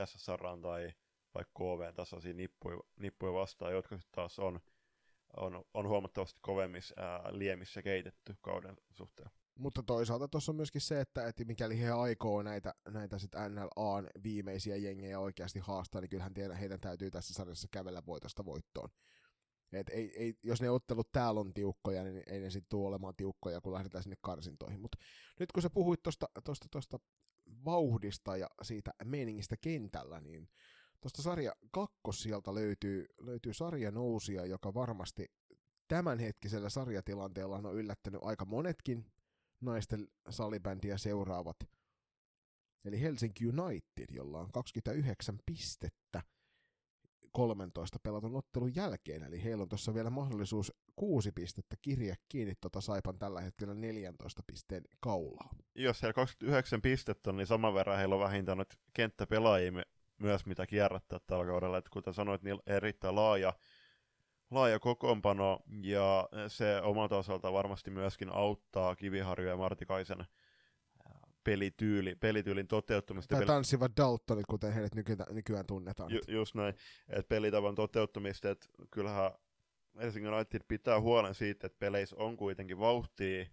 SSR tai vaikka KV tasoisia nippuja, nippuja vastaan, jotka sitten taas on, on, on huomattavasti kovemmissa ää, liemissä keitetty kauden suhteen. Mutta toisaalta tuossa on myöskin se, että, että mikäli he aikoo näitä, näitä sit NLAn viimeisiä jengejä oikeasti haastaa, niin kyllähän tiedä, heidän täytyy tässä sarjassa kävellä voitosta voittoon. Et ei, ei, jos ne ottelut täällä on tiukkoja, niin ei ne sitten tule olemaan tiukkoja, kun lähdetään sinne karsintoihin. Mutta nyt kun sä puhuit tuosta tosta, tosta vauhdista ja siitä meningistä kentällä, niin tuosta sarja kakkosijalta löytyy, löytyy sarja nousia, joka varmasti tämänhetkisellä sarjatilanteella on yllättänyt aika monetkin naisten salibändiä seuraavat. Eli Helsinki United, jolla on 29 pistettä 13 pelatun ottelun jälkeen, eli heillä on tuossa vielä mahdollisuus kuusi pistettä kirja kiinni tuota Saipan tällä hetkellä 14 pisteen kaulaa. Jos heillä 29 pistettä on, niin saman verran heillä on vähintään nyt kenttäpelaajia myös mitä kierrättää tällä kaudella. Että kuten sanoit, niin erittäin laaja, laaja kokoonpano, ja se omalta osalta varmasti myöskin auttaa Kiviharju ja Martikaisen pelityyli, pelityylin toteuttamista. Tai tanssivat Daltonit, kuten heidät nykyään, nykyään tunnetaan. Ju, just näin, että pelitavan toteuttamista, että kyllähän Helsingin United pitää huolen siitä, että peleissä on kuitenkin vauhtia,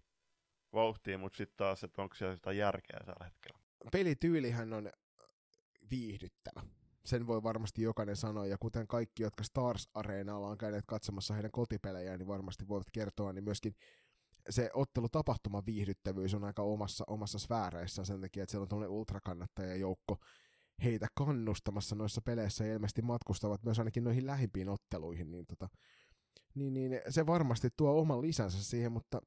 vauhtia mutta sitten taas, että onko siellä sitä järkeä tällä hetkellä. Pelityylihän on viihdyttävä. Sen voi varmasti jokainen sanoa, ja kuten kaikki, jotka Stars Areenalla on käyneet katsomassa heidän kotipelejään, niin varmasti voivat kertoa, niin myöskin se ottelutapahtuma viihdyttävyys on aika omassa, omassa sfääreissä sen takia, että siellä on tuollainen ultrakannattajajoukko heitä kannustamassa noissa peleissä ja ilmeisesti matkustavat myös ainakin noihin lähimpiin otteluihin, niin, tota, niin, niin se varmasti tuo oman lisänsä siihen, mutta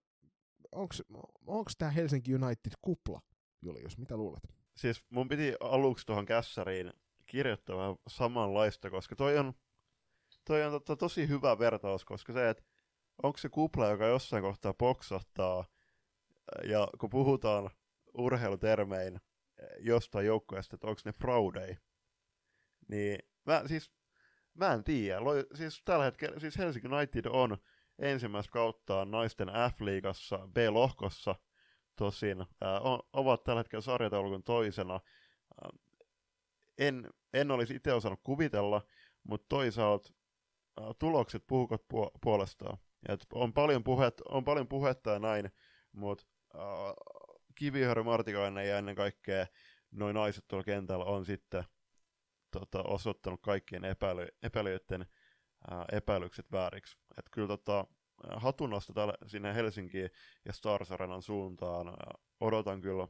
onko tämä Helsinki United kupla, Julius, mitä luulet? Siis mun piti aluksi tuohon kässäriin kirjoittaa samanlaista, koska toi on, toi on to, tosi hyvä vertaus, koska se, että onko se kupla, joka jossain kohtaa poksahtaa, ja kun puhutaan urheilutermein jostain joukkueesta, että onko ne fraudei, niin mä, siis, mä en tiedä. Siis tällä hetkellä, siis Helsinki United on ensimmäistä kauttaan naisten F-liigassa, B-lohkossa, tosin ää, on, ovat tällä hetkellä sarjataulukon toisena. Ää, en, en olisi itse osannut kuvitella, mutta toisaalta ää, tulokset puhuvat puolestaan. Et on, paljon puhet, on paljon puhetta ja näin, mutta äh, Kiviharju Martikainen ja ennen kaikkea noin naiset tuolla kentällä on sitten tota, osoittanut kaikkien epäily, epäilijöiden äh, epäilykset vääriksi. Et kyllä tota, hatunnosta täällä, sinne Helsinkiin ja Stars Arenan suuntaan odotan kyllä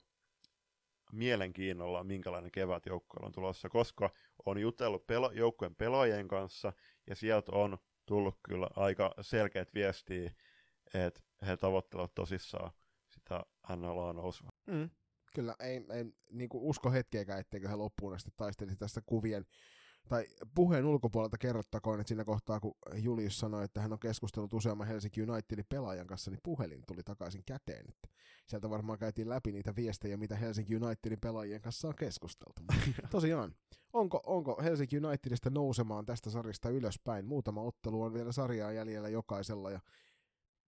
mielenkiinnolla, minkälainen kevät joukkueella on tulossa, koska on jutellut pela- joukkueen pelaajien kanssa ja sieltä on tullut kyllä aika selkeät viestiä, että he tavoittelevat tosissaan sitä NLA nousua. Mm. Kyllä, ei, ei niin usko hetkeäkään, etteikö he loppuun asti taistelisi tästä kuvien tai puheen ulkopuolelta kerrottakoon, että siinä kohtaa, kun Julius sanoi, että hän on keskustellut useamman Helsinki Unitedin pelaajan kanssa, niin puhelin tuli takaisin käteen. Että sieltä varmaan käytiin läpi niitä viestejä, mitä Helsinki Unitedin pelaajien kanssa on keskusteltu. Tosiaan, onko, onko Helsinki Unitedista nousemaan tästä sarjasta ylöspäin? Muutama ottelu on vielä sarjaa jäljellä jokaisella, ja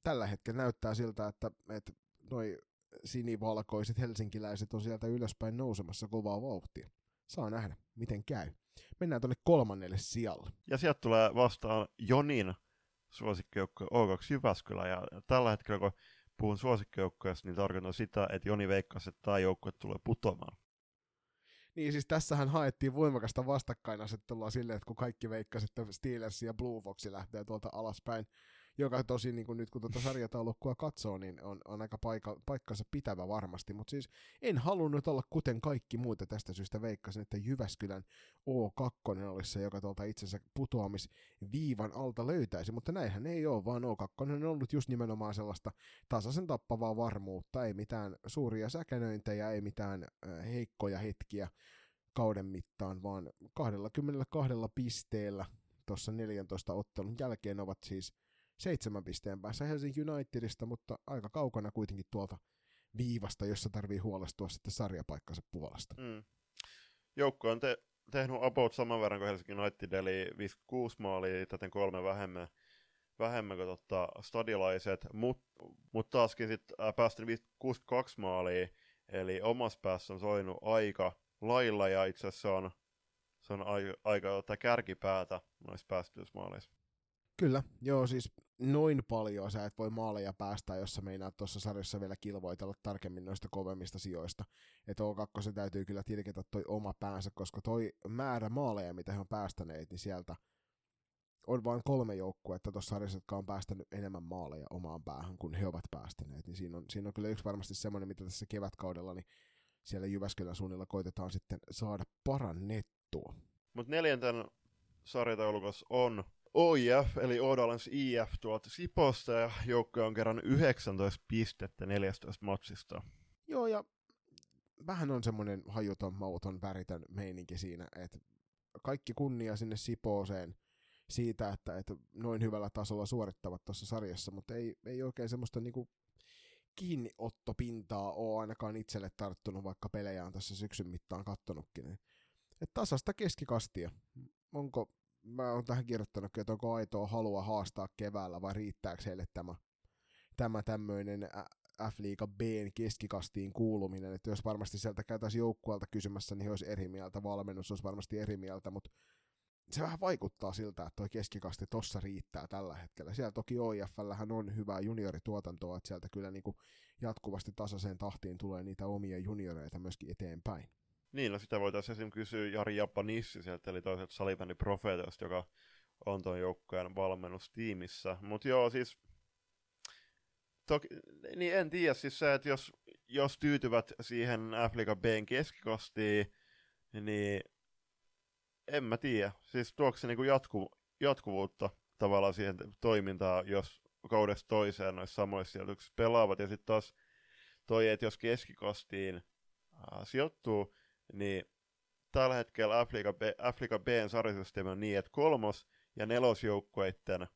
tällä hetkellä näyttää siltä, että, että noi sinivalkoiset helsinkiläiset on sieltä ylöspäin nousemassa kovaa vauhtia. Saa nähdä, miten käy mennään tuonne kolmannelle sijalle. Ja sieltä tulee vastaan Jonin suosikkijoukko O2 Jyväskylä, ja tällä hetkellä kun puhun suosikkijoukkoista, niin tarkoitan sitä, että Joni veikkasi, että tämä joukkue tulee putoamaan. Niin siis tässähän haettiin voimakasta vastakkainasettelua silleen, että kun kaikki veikkasivat, että Steelers ja Blue Fox lähtee tuolta alaspäin, joka tosi niin kuin nyt kun tuota sarjataulukkoa katsoo, niin on, on aika paikka, paikkansa pitävä varmasti, mutta siis en halunnut olla kuten kaikki muuta tästä syystä veikkasin, että Jyväskylän O2 olisi se, joka tuolta itsensä putoamisviivan alta löytäisi, mutta näinhän ei ole, vaan O2 on ollut just nimenomaan sellaista tasaisen tappavaa varmuutta, ei mitään suuria säkänöintejä, ei mitään heikkoja hetkiä kauden mittaan, vaan 22 pisteellä tuossa 14 ottelun jälkeen ovat siis seitsemän pisteen päässä Helsinki Unitedista, mutta aika kaukana kuitenkin tuolta viivasta, jossa tarvii huolestua sitten sarjapaikkansa puolesta. Mm. Joukko on te- tehnyt about saman verran kuin Helsinki United, eli 56 maalia, täten kolme vähemmän, vähemmän kuin tota, stadilaiset, mutta mut taaskin sitten äh, päästänyt 62 maalia, eli omassa päässä on soinut aika lailla, ja itse asiassa on, se on aika, aika tota, kärkipäätä noissa päästyysmaaleissa. Kyllä, joo siis noin paljon sä et voi maaleja päästä, jos sä meinaat tuossa sarjassa vielä kilvoitella tarkemmin noista kovemmista sijoista. Että O2 se täytyy kyllä tilketä toi oma päänsä, koska toi määrä maaleja, mitä he on päästäneet, niin sieltä on vain kolme joukkuetta tuossa sarjassa, jotka on päästänyt enemmän maaleja omaan päähän kuin he ovat päästäneet. Niin siinä on, siinä on kyllä yksi varmasti semmoinen, mitä tässä kevätkaudella niin siellä Jyväskylän suunnilla koitetaan sitten saada parannettua. Mutta neljänten sarjataulukossa on OIF, eli Odalens IF tuolta Siposta, ja joukko on kerran 19 pistettä 14 matsista. Joo, ja vähän on semmoinen hajuton, mauton, väritön meininki siinä, että kaikki kunnia sinne Sipooseen siitä, että, että noin hyvällä tasolla suorittavat tuossa sarjassa, mutta ei, ei oikein semmoista niinku kiinniottopintaa ole ainakaan itselle tarttunut, vaikka pelejä on tässä syksyn mittaan kattonutkin. Niin. Et tasasta keskikastia. Onko mä oon tähän kirjoittanut, että onko aitoa halua haastaa keväällä vai riittääkö heille tämä, tämä tämmöinen F-liiga B keskikastiin kuuluminen, että jos varmasti sieltä käytäisiin joukkueelta kysymässä, niin he olisi eri mieltä, valmennus olisi varmasti eri mieltä, mutta se vähän vaikuttaa siltä, että tuo keskikasti tossa riittää tällä hetkellä. Siellä toki OIFllähän on hyvää juniorituotantoa, että sieltä kyllä niin kuin jatkuvasti tasaiseen tahtiin tulee niitä omia junioreita myöskin eteenpäin. Niin, no sitä voitaisiin esimerkiksi kysyä Jari Japanissi sieltä, eli toiselta salibändi Profeetosta, joka on tuon joukkojen valmennustiimissä. Mutta joo, siis toki, niin en tiedä siis se, että jos, jos tyytyvät siihen Bn keskikostiin, niin en mä tiedä. Siis tuoko se niinku jatku, jatkuvuutta tavallaan siihen toimintaan, jos kaudesta toiseen noissa samoissa sijoituksissa pelaavat. Ja sitten taas toi, että jos keskikostiin äh, sijoittuu, niin tällä hetkellä Afrika, B, Afrika Bn sarjasysteemi on niin, että kolmos- ja nelosjoukkueiden,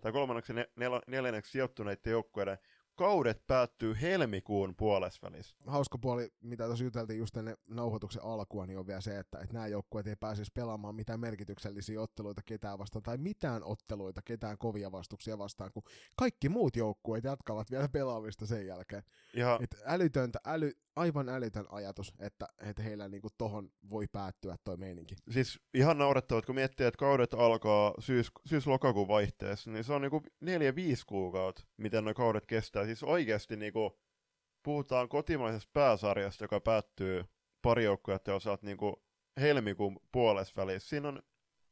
tai kolmanneksi ja nel, neljänneksi sijoittuneiden joukkueiden kaudet päättyy helmikuun puolesvälissä. Hauska puoli, mitä tuossa juteltiin just ennen nauhoituksen alkua, niin on vielä se, että, että nämä joukkueet ei pääsisi pelaamaan mitään merkityksellisiä otteluita ketään vastaan, tai mitään otteluita ketään kovia vastuksia vastaan, kun kaikki muut joukkueet jatkavat vielä pelaamista sen jälkeen. Ja... Et älytöntä, äly, aivan älytön ajatus, että, että heillä niinku tohon voi päättyä toi meininki. Siis ihan naurettavat, kun miettii, että kaudet alkaa syys, syys-lokakuun vaihteessa, niin se on niinku neljä viisi kuukautta, miten nuo kaudet kestää. Siis oikeasti niinku, puhutaan kotimaisesta pääsarjasta, joka päättyy pari joukkuetta osalta niinku helmikuun puolessa välissä. Siinä on,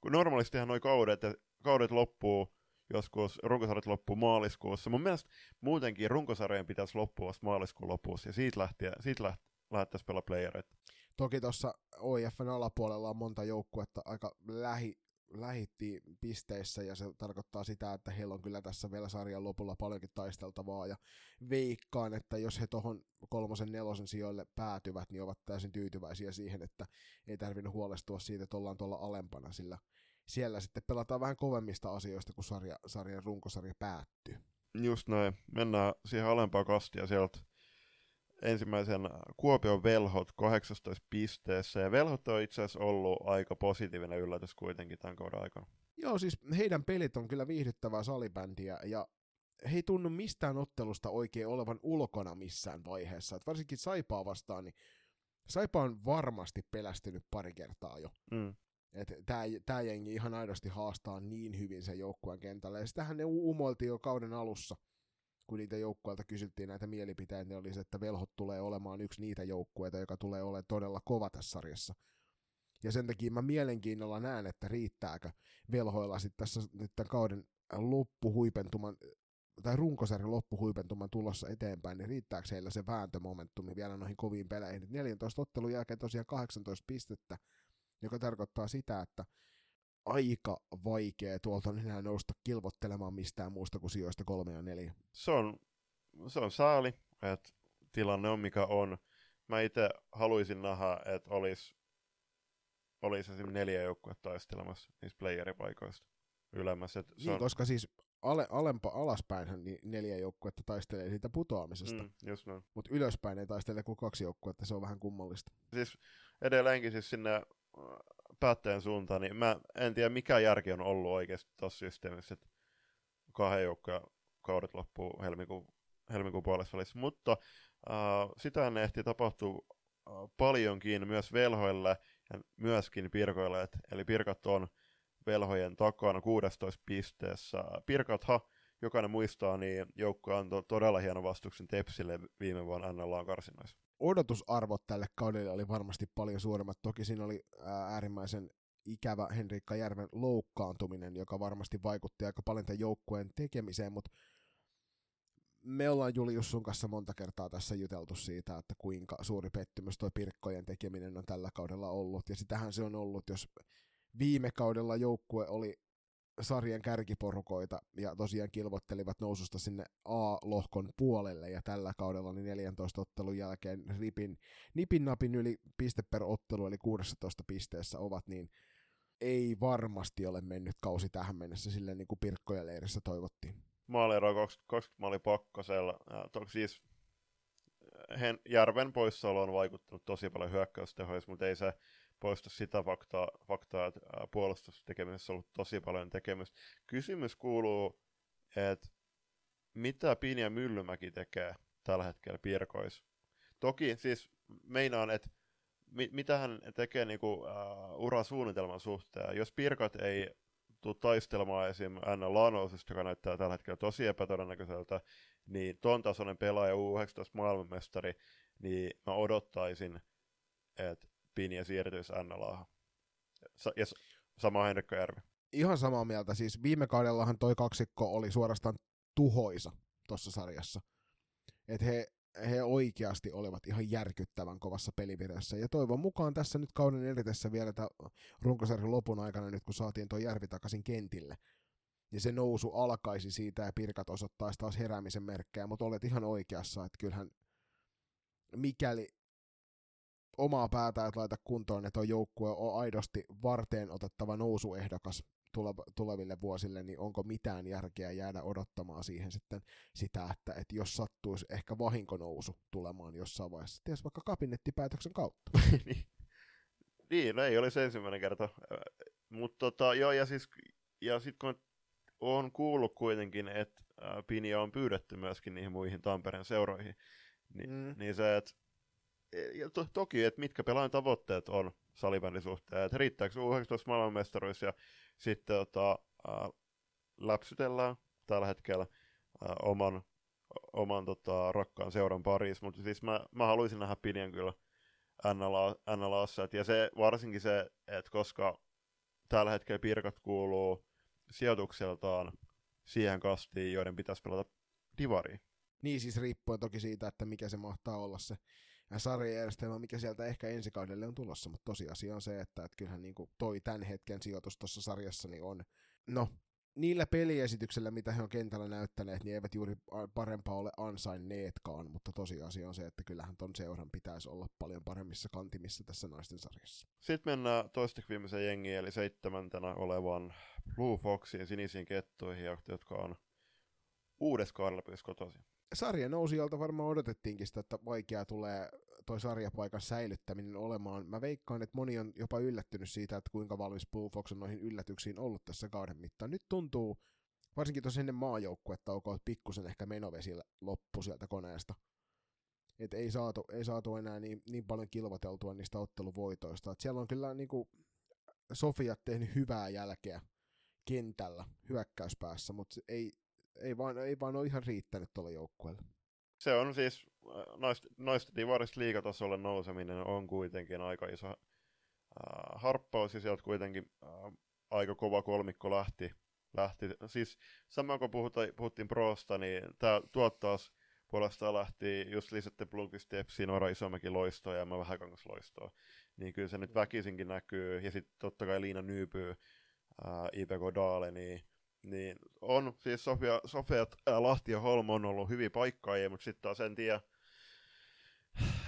kun normaalistihan nuo kaudet, kaudet loppuu joskus runkosarjat loppuu maaliskuussa. Mun mielestä muutenkin runkosarjojen pitäisi loppua maaliskuun lopussa, ja siitä, lähtien, siitä läht, lähdettäisiin pelaa playereita. Toki tuossa OIFn alapuolella on monta joukkuetta aika lähi, lähitti pisteissä ja se tarkoittaa sitä, että heillä on kyllä tässä vielä sarjan lopulla paljonkin taisteltavaa ja veikkaan, että jos he tuohon kolmosen nelosen sijoille päätyvät, niin ovat täysin tyytyväisiä siihen, että ei tarvinnut huolestua siitä, että ollaan tuolla alempana, sillä siellä sitten pelataan vähän kovemmista asioista, kun sarja, sarjan runkosarja päättyy. Just näin. Mennään siihen alempaan kastia sieltä ensimmäisen Kuopion velhot 18 pisteessä, ja velhot on itse asiassa ollut aika positiivinen yllätys kuitenkin tämän kauden aikana. Joo, siis heidän pelit on kyllä viihdyttävää salibändiä, ja he ei tunnu mistään ottelusta oikein olevan ulkona missään vaiheessa. Et varsinkin Saipaa vastaan, niin Saipa on varmasti pelästynyt pari kertaa jo. Mm. Tämä jengi ihan aidosti haastaa niin hyvin sen joukkueen kentällä. Ja sitähän ne umoiltiin jo kauden alussa, kun niitä joukkueilta kysyttiin näitä mielipiteitä, niin oli se, että velhot tulee olemaan yksi niitä joukkueita, joka tulee olemaan todella kova tässä sarjassa. Ja sen takia mä mielenkiinnolla näen, että riittääkö velhoilla sitten tässä nyt tämän kauden loppuhuipentuman tai runkosarjan loppuhuipentuman tulossa eteenpäin, niin riittääkö heillä se vääntömomentumi vielä noihin koviin peleihin. 14 ottelun jälkeen tosiaan 18 pistettä, joka tarkoittaa sitä, että aika vaikea tuolta on enää nousta kilvottelemaan mistään muusta kuin sijoista kolme ja neljä. Se on, se on sääli, että tilanne on mikä on. Mä itse haluaisin nähdä, että olisi olisi esimerkiksi neljä joukkuetta taistelemassa niistä playeripaikoista ylemmässä. se niin, on... koska siis ale, alempa alaspäinhän niin neljä joukkuetta taistelee siitä putoamisesta. Mm, just noin. Mutta ylöspäin ei taistele kuin kaksi joukkuetta, se on vähän kummallista. Siis edelleenkin siis sinne päättäjän suuntaan, niin mä en tiedä mikä järki on ollut oikeasti tuossa systeemissä, että kahden joukkoja kaudet loppuu helmikuun, helmikuun puolessa välissä. Mutta äh, sitä ennen ehti tapahtua paljonkin myös velhoille ja myöskin Pirkoille, eli Pirkat on velhojen takana 16 pisteessä. Pirkatha, jokainen muistaa, niin joukko antoi todella hieno vastuksen Tepsille viime vuonna NLA karsinoissa. Odotusarvot tälle kaudelle oli varmasti paljon suuremmat. Toki siinä oli äärimmäisen ikävä Henrikka Järven loukkaantuminen, joka varmasti vaikutti aika paljon tämän joukkueen tekemiseen, mutta me ollaan Julius sun kanssa monta kertaa tässä juteltu siitä, että kuinka suuri pettymys tuo Pirkkojen tekeminen on tällä kaudella ollut, ja sitähän se on ollut, jos viime kaudella joukkue oli sarjan kärkiporukoita ja tosiaan kilvottelivat noususta sinne A-lohkon puolelle ja tällä kaudella niin 14 ottelun jälkeen ripin, nipin napin yli piste per ottelu eli 16 pisteessä ovat, niin ei varmasti ole mennyt kausi tähän mennessä silleen niin kuin Pirkkojen leirissä toivottiin. Maaliero 20, 20 maali pakkasella. Siis Hen, Järven poissaolo on vaikuttanut tosi paljon hyökkäystehoissa, mutta ei se poista sitä faktaa, faktaa että puolustustekemisessä on ollut tosi paljon tekemistä. Kysymys kuuluu, että mitä Pinja Myllymäki tekee tällä hetkellä Pirkois? Toki siis meinaan, että mi- mitä hän tekee niinku, uh, urasuunnitelman suhteen. Jos Pirkat ei tule taistelemaan esim. Anna Lanosista, joka näyttää tällä hetkellä tosi epätodennäköiseltä, niin ton tasoinen pelaaja U19 maailmanmestari, niin mä odottaisin, että Pinja siirtyisi NLAhan. Sa- ja sama Henrikko Järvi. Ihan samaa mieltä. Siis viime kaudellahan toi kaksikko oli suorastaan tuhoisa tuossa sarjassa. Et he, he oikeasti olivat ihan järkyttävän kovassa pelivireessä. Ja toivon mukaan tässä nyt kauden edetessä vielä runkosarjan lopun aikana, nyt kun saatiin tuo Järvi takaisin kentille, niin se nousu alkaisi siitä ja Pirkat osoittaisi taas heräämisen merkkejä, mutta olet ihan oikeassa, että kyllähän mikäli omaa päätä et laita kuntoon, että on joukkue on aidosti varteen otettava nousuehdokas tuleville vuosille, niin onko mitään järkeä jäädä odottamaan siihen sitten sitä, että, että jos sattuisi ehkä vahinkonousu tulemaan jossain vaiheessa, ties vaikka kabinettipäätöksen kautta. niin, niin no ei olisi ensimmäinen kerta. Mutta tota, joo, ja siis ja sit kun on kuullut kuitenkin, että Pinia on pyydetty myöskin niihin muihin Tampereen seuroihin, niin, mm. niin se, että to, toki, että mitkä pelaajan tavoitteet on salibändin suhteen, että riittääkö U19 maailmanmestaruus ja sitten tota, äh, läpsytellään tällä hetkellä äh, oman, oman tota, rakkaan seuran parissa, mutta siis mä, mä haluaisin nähdä Pinjan kyllä NLA, NLAssa, ja se varsinkin se, että koska tällä hetkellä Pirkat kuuluu sijoitukseltaan siihen kastiin, joiden pitäisi pelata divariin. Niin siis riippuen toki siitä, että mikä se mahtaa olla se sarjajärjestelmä, mikä sieltä ehkä ensi kaudelle on tulossa, mutta tosiasia on se, että, että kyllähän niin kuin toi tämän hetken sijoitus tuossa sarjassa niin on, no niillä peliesityksillä, mitä he on kentällä näyttäneet, niin eivät juuri parempaa ole ansainneetkaan, mutta tosiasia on se, että kyllähän ton seuran pitäisi olla paljon paremmissa kantimissa tässä naisten sarjassa. Sitten mennään toisteksi viimeisen jengiin, eli seitsemäntenä olevan Blue Foxiin sinisiin kettuihin, jotka on uudessa kaudella kotoisin sarjan nousijalta varmaan odotettiinkin sitä, että vaikea tulee toi sarjapaikan säilyttäminen olemaan. Mä veikkaan, että moni on jopa yllättynyt siitä, että kuinka valmis Blue Fox on noihin yllätyksiin ollut tässä kauden mittaan. Nyt tuntuu, varsinkin tuossa ennen maajoukkuetta, että pikkusen ehkä menovesi loppu sieltä koneesta. Et ei saatu, ei saatu enää niin, niin paljon kilvoteltua niistä otteluvoitoista. Et siellä on kyllä niinku Sofia tehnyt hyvää jälkeä kentällä hyökkäyspäässä, mutta ei, ei vaan, ei vaan ole ihan riittänyt tuolla joukkueella. Se on siis, äh, noista, noista divarista liigatasolle nouseminen on kuitenkin aika iso, äh, harppaus ja sieltä kuitenkin äh, aika kova kolmikko lähti. lähti. Siis sama kun puhuta, puhuttiin Prosta, niin tämä tuottaus puolestaan lähti just lisätte Blomqvist, Tepsi, Nora Isomäki loistoa ja mä vähän kangas loistoa. Niin kyllä se nyt väkisinkin näkyy. Ja sitten totta kai Liina Nyypyy, ää, IPK Daale, niin, niin on siis Sofia, Sofia ää, Lahti ja Holm on ollut hyviä paikkaajia, mutta sitten taas en tiedä,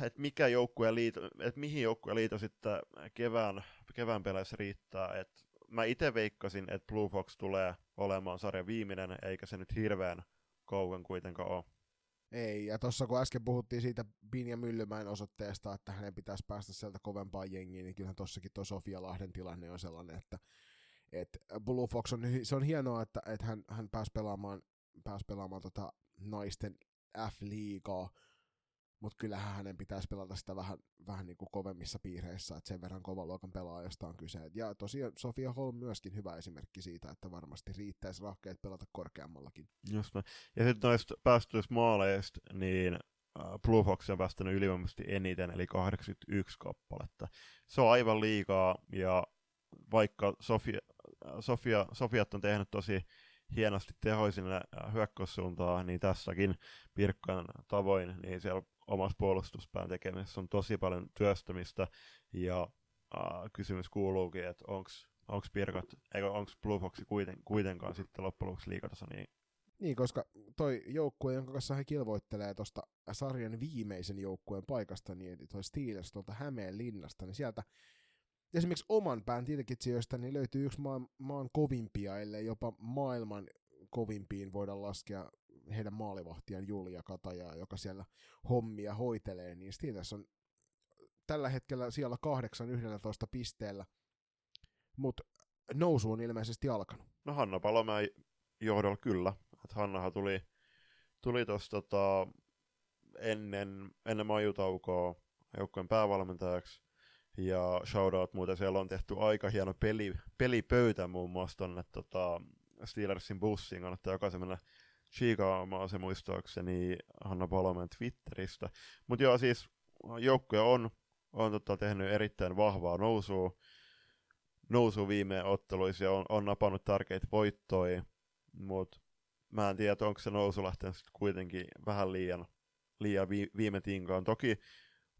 että mikä joukkueen liito, että mihin joukkueen liito sitten kevään, kevään peleissä riittää. Et mä itse veikkasin, että Blue Fox tulee olemaan sarjan viimeinen, eikä se nyt hirveän kauan kuitenkaan ole. Ei, ja tuossa kun äsken puhuttiin siitä Binja Myllymäen osoitteesta, että hänen pitäisi päästä sieltä kovempaan jengiin, niin kyllähän tossakin tuo Sofia Lahden tilanne on sellainen, että, että Blue Fox on, se on hienoa, että, että hän, hän pääsi pelaamaan, pääsi pelaamaan tota naisten F-liigaa, mutta kyllähän hänen pitäisi pelata sitä vähän, vähän niin kuin kovemmissa piireissä, että sen verran kovan luokan pelaajasta on kyse. Ja tosiaan Sofia Holm myöskin hyvä esimerkki siitä, että varmasti riittäisi rahkeet pelata korkeammallakin. Just näin. Ja sitten noista päästöistä maaleista, niin Blue Fox on päästänyt ylivoimaisesti eniten, eli 81 kappaletta. Se on aivan liikaa, ja vaikka Sofia, Sofia, Sofiat on tehnyt tosi hienosti tehoisina hyökkäyssuuntaan, niin tässäkin Pirkkan tavoin, niin siellä omassa puolustuspään tekemisessä on tosi paljon työstämistä, ja äh, kysymys kuuluukin, että onko Pirkat, eikö onko Blue Foxi kuiten, kuitenkaan sitten loppujen lopuksi liikataso niin niin, koska toi joukkue, jonka kanssa he kilvoittelee tuosta sarjan viimeisen joukkueen paikasta, niin toi Steelers tuolta Hämeen linnasta, niin sieltä esimerkiksi oman pään tilkitsijöistä niin löytyy yksi maan, maan kovimpia, ellei jopa maailman kovimpiin voida laskea heidän maalivahtiaan Julia Katajaa, joka siellä hommia hoitelee, niin Steelers on tällä hetkellä siellä 8-11 pisteellä, mutta nousu on ilmeisesti alkanut. No Hanna Palomäen johdolla kyllä. Et Hannahan tuli, tuli tuossa tota, ennen, ennen majutaukoa joukkojen päävalmentajaksi. Ja shoutout muuten, siellä on tehty aika hieno peli, pelipöytä muun muassa tonne tota, Steelersin bussiin. Kannattaa jokaisen mennä chiikaamaan se muistaakseni Hanna Palomen Twitteristä. Mutta joo, siis joukkoja on, on tota, tehnyt erittäin vahvaa nousua, nousu viime otteluissa ja on, on napannut tärkeitä voittoja, mutta mä en tiedä, onko se nousu lähtenyt kuitenkin vähän liian, liian vi, viime tinkaan. Toki,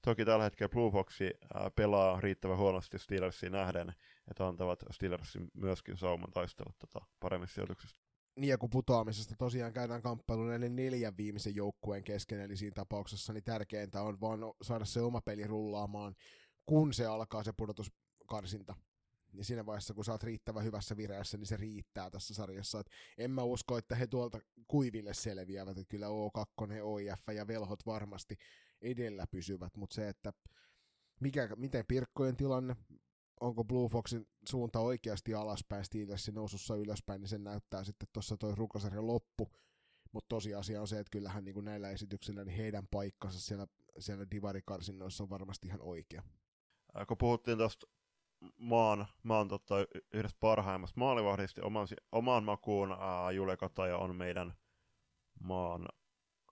toki tällä hetkellä Blue Foxi ää, pelaa riittävän huonosti Steelersiin nähden, että antavat Steelersin myöskin sauman taistella tota, paremmista sijoituksista niin ja kun putoamisesta tosiaan käydään kamppailu näiden neljän viimeisen joukkueen kesken, eli siinä tapauksessa niin tärkeintä on vaan saada se oma peli rullaamaan, kun se alkaa se pudotuskarsinta. Niin siinä vaiheessa, kun sä oot riittävän hyvässä vireessä, niin se riittää tässä sarjassa. Et en mä usko, että he tuolta kuiville selviävät, että kyllä O2, OIF ja Velhot varmasti edellä pysyvät, mutta se, että mikä, miten Pirkkojen tilanne, onko Blue Foxin suunta oikeasti alaspäin Steelersin nousussa ylöspäin, niin sen näyttää sitten tuossa toi rukosarjan loppu. Mutta tosiasia on se, että kyllähän niin näillä esityksillä niin heidän paikkansa siellä, siellä divarikarsinnoissa on varmasti ihan oikea. Kun puhuttiin tuosta maan, maan totta, yhdestä parhaimmasta maalivahdista, oman, omaan makuun ää, Jule Kataja on meidän maan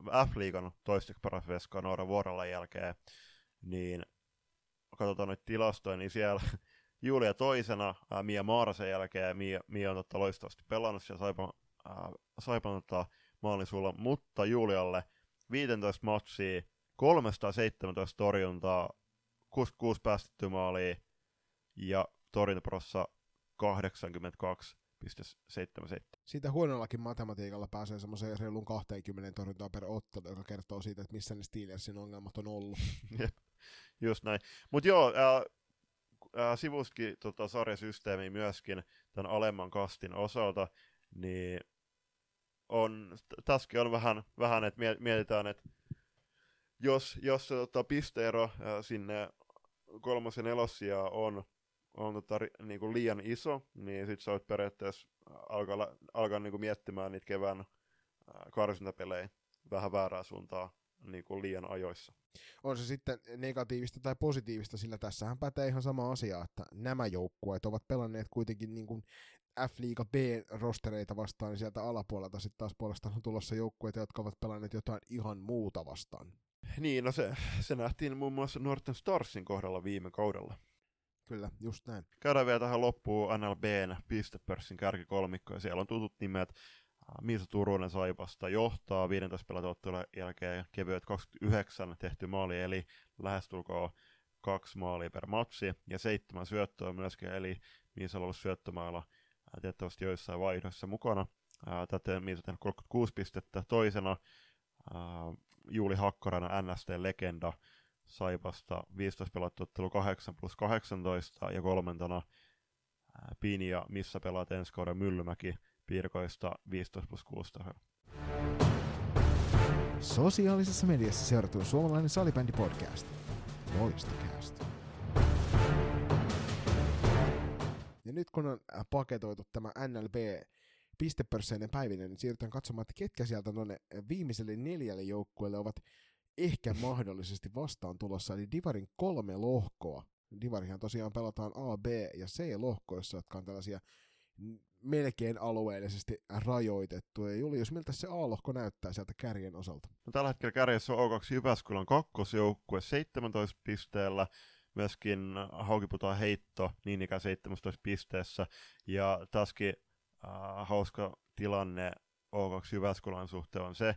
F-liigan toiseksi paras veska Noora Vuorolan jälkeen, niin katsotaan noita tilastoja, niin siellä Julia toisena, ää, Mia Maarasen jälkeen, Mia, Mia on totta loistavasti pelannut siellä Saipan, ää, Saipan tota, maalisulla, mutta Julialle 15 matsia, 317 torjuntaa, 66 päästetty maalia ja torjuntaprossa 82,77. Siitä huonollakin matematiikalla pääsee semmoiseen reilun 20 torjuntaa per ottelu, joka kertoo siitä, että missä ne Steelersin ongelmat on ollut. Jep, just näin. Mutta joo, ää, äh, sivustkin tota, sarjasysteemi myöskin tämän alemman kastin osalta, niin on, tässäkin on vähän, vähän että mietitään, että jos, jos se tota, pisteero äh, sinne kolmos- ja nelosia on, on tota, niin kuin liian iso, niin sitten sä voit periaatteessa alkaa, alkaa niin kuin miettimään niitä kevään karsintapelejä vähän väärää suuntaan niin kuin liian ajoissa. On se sitten negatiivista tai positiivista, sillä tässähän pätee ihan sama asia, että nämä joukkueet ovat pelanneet kuitenkin niin kuin F-liiga B-rostereita vastaan, niin sieltä alapuolelta sitten taas puolestaan on tulossa joukkueita, jotka ovat pelanneet jotain ihan muuta vastaan. Niin, no se, se nähtiin muun muassa Norton Starsin kohdalla viime kaudella. Kyllä, just näin. Käydään vielä tähän loppuun NLBn pistepörssin kärkikolmikko, ja siellä on tutut nimet. Miisa Turunen Saipasta johtaa 15 pelatuottelun jälkeen kevyet 29 tehty maali, eli lähestulkoon kaksi maalia per matsi, ja seitsemän syöttöä myöskin, eli Miisa on ollut syöttömailla tiettävästi joissain vaihdoissa mukana. Täten Miisa tehnyt 36 pistettä. Toisena Juuli Hakkarainen, NST-legenda, Saipasta 15 pelattu ottelu 8 plus 18 ja kolmantena Pinja, missä pelaat ensi kauden Myllymäki Pirkoista 15 plus 16. Sosiaalisessa mediassa seurattu suomalainen salibändi podcast. Loistokäästä. Ja nyt kun on paketoitu tämä NLB pistepörsseinen päivinen, niin siirrytään katsomaan, että ketkä sieltä noille viimeiselle neljälle joukkueelle ovat ehkä mahdollisesti vastaan tulossa, eli Divarin kolme lohkoa. Divarihan tosiaan pelataan A, B ja C-lohkoissa, jotka on tällaisia melkein alueellisesti rajoitettu. Ja Julius, miltä se A-lohko näyttää sieltä kärjen osalta? No, tällä hetkellä kärjessä on O2 Jyväskylän kakkosjoukkue 17 pisteellä, myöskin Haukiputaan heitto niin ikään 17 pisteessä. Ja taaskin äh, hauska tilanne O2 Jyväskylän suhteen on se,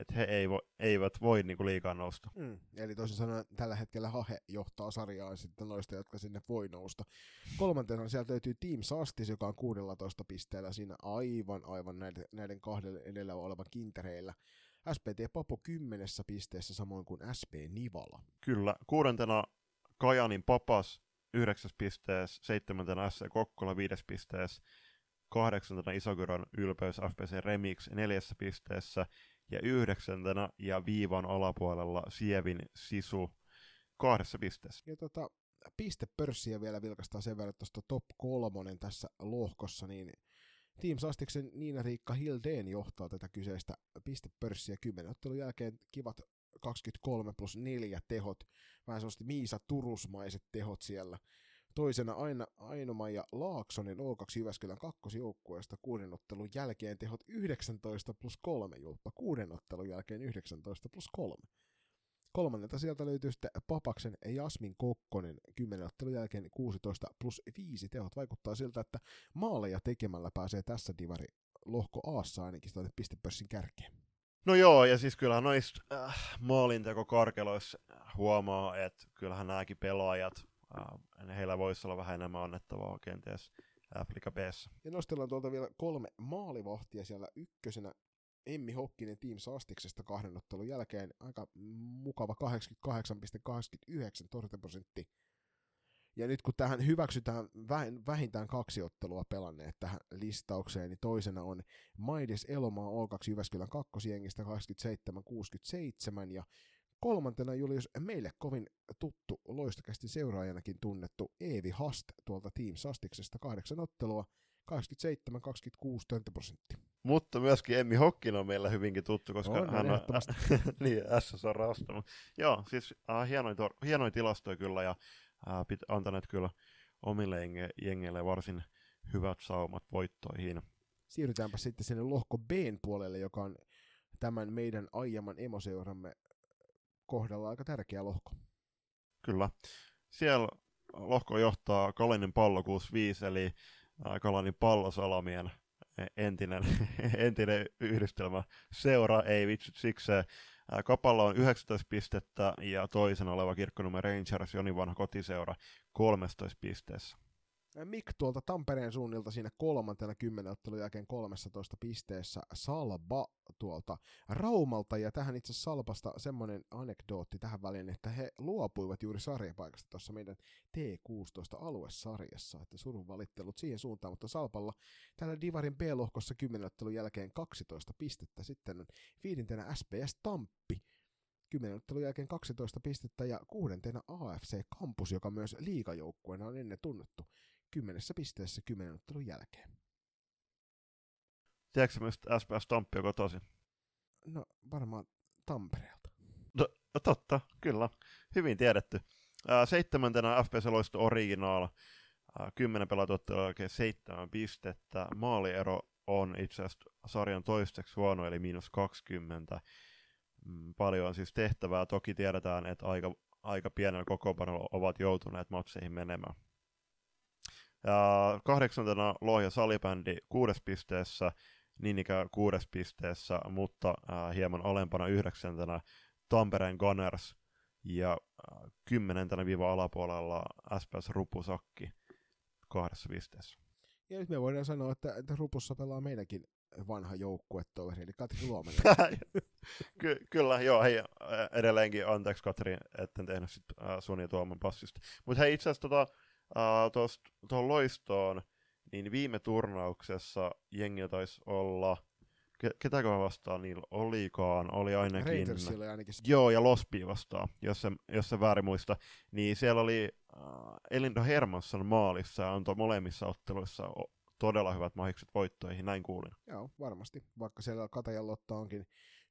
että he ei vo, eivät voi niinku liikaa nousta. Mm, eli toisin sanoen tällä hetkellä Hahe johtaa sarjaa sitten noista, jotka sinne voi nousta. Kolmantena sieltä löytyy Team Sastis, joka on 16 pisteellä siinä aivan aivan näiden, näiden kahden edellä olevan kintereillä. SPT Papo kymmenessä pisteessä samoin kuin SP Nivala. Kyllä. Kuudentena Kajanin Papas yhdeksäs pisteessä, seitsemäntenä SC Kokkola viides pisteessä, kahdeksantena Isokyron ylpeys FPC Remix neljässä pisteessä, ja yhdeksäntenä ja viivan alapuolella Sievin Sisu kahdessa pisteessä. Ja tota, pistepörssiä vielä vilkastaa sen verran tuosta top kolmonen tässä lohkossa, niin Team Sastiksen Niina-Riikka Hildeen johtaa tätä kyseistä pistepörssiä kymmenen ottelun jälkeen kivat 23 plus 4 tehot, vähän sellaista Miisa Turusmaiset tehot siellä. Toisena aina Ainoma ja Laaksonen O2 Jyväskylän kakkosjoukkueesta kuuden ottelun jälkeen tehot 19 plus 3 julppa. Kuuden ottelun jälkeen 19 plus 3. Kolmannelta sieltä löytyy sitten Papaksen Jasmin Kokkonen 10 ottelun jälkeen 16 plus 5 tehot. Vaikuttaa siltä, että maaleja tekemällä pääsee tässä divari lohko Aassa ainakin sitä pistepörssin kärkeen. No joo, ja siis kyllähän noista äh, maalintekokarkeloissa huomaa, että kyllähän nämäkin pelaajat Uh, heillä voisi olla vähän enemmän annettavaa kenties Afrika B. Ja nostellaan tuolta vielä kolme maalivahtia siellä ykkösenä. Emmi Hokkinen Team Sastiksesta kahden ottelun jälkeen aika mukava 88,89 torjuntaprosentti. Ja nyt kun tähän hyväksytään vähintään kaksi ottelua pelanneet tähän listaukseen, niin toisena on Maides Elomaa O2 Jyväskylän kakkosjengistä 27-67 ja Kolmantena Julius meille kovin tuttu loistokästi seuraajanakin tunnettu Eevi Hast tuolta Team Sastiksesta kahdeksan ottelua, 87-26 prosenttia. Mutta myöskin Emmi Hokkin on meillä hyvinkin tuttu, koska on, hän on niin, SSR Rasta. Joo, siis äh, hienoin, tor- hienoin tilastoja kyllä ja äh, pit- antaneet kyllä omille jenge- jengeille varsin hyvät saumat voittoihin. Siirrytäänpä sitten sinne lohko B puolelle, joka on tämän meidän aiemman emoseuramme kohdalla aika tärkeä lohko. Kyllä. Siellä lohko johtaa Kalinin pallo 65, eli Kalanin pallosalamien entinen, entinen yhdistelmä seura, ei vitsit sikseen. Kapalla on 19 pistettä ja toisena oleva kirkkonumme Rangers, Joni vanha kotiseura, 13 pisteessä. Mik tuolta Tampereen suunnilta siinä kolmantena kymmenottelun jälkeen 13 pisteessä Salba tuolta Raumalta, ja tähän itse Salpasta semmoinen anekdootti tähän väliin, että he luopuivat juuri sarjapaikasta tuossa meidän T16-aluesarjassa, että surun valittelut siihen suuntaan, mutta Salpalla tällä Divarin B-lohkossa kymmenottelun jälkeen 12 pistettä, sitten viidentenä SPS Tamppi, 10 ottelun jälkeen 12 pistettä ja kuudentena AFC Campus, joka myös liigajoukkueena on ennen tunnettu kymmenessä pisteessä kymmenen ottelun jälkeen. Tiedätkö mistä SPS Tamppi on kotoisin? No varmaan Tampereelta. No, no totta, kyllä. Hyvin tiedetty. Ää, seitsemäntenä FPS Loisto Original. kymmenen pelatottelua oikein seitsemän pistettä. Maaliero on itse asiassa sarjan toisteksi huono, eli miinus 20. Mm, paljon on siis tehtävää. Toki tiedetään, että aika, aika pienellä kokoonpanolla ovat joutuneet matseihin menemään. Ja kahdeksantena Lohja salibändi kuudes pisteessä, niin ikään kuudes pisteessä, mutta äh, hieman alempana yhdeksäntenä Tampereen Gunners ja äh, kymmenentenä viiva alapuolella SPS Rupusakki kahdessa pisteessä. Ja nyt me voidaan sanoa, että, että Rupussa pelaa meidänkin vanha joukkuetoveri, eli Katri Luomanen. Ky- kyllä, joo, hei, edelleenkin anteeksi Katri, etten tehnyt sit, äh, sun ja Tuoman passista. Mutta hei, itse asiassa tota, äh, tuohon loistoon, niin viime turnauksessa jengi taisi olla, ke- ketäkö vastaan niillä olikaan, oli ainakin... Ainakin. Joo, ja Lospi vastaan, jos se, jos se väärin muista. Niin siellä oli äh, Elinda Hermansson maalissa ja antoi molemmissa otteluissa todella hyvät mahikset voittoihin, näin kuulin. Joo, varmasti, vaikka siellä Katajan Lotta onkin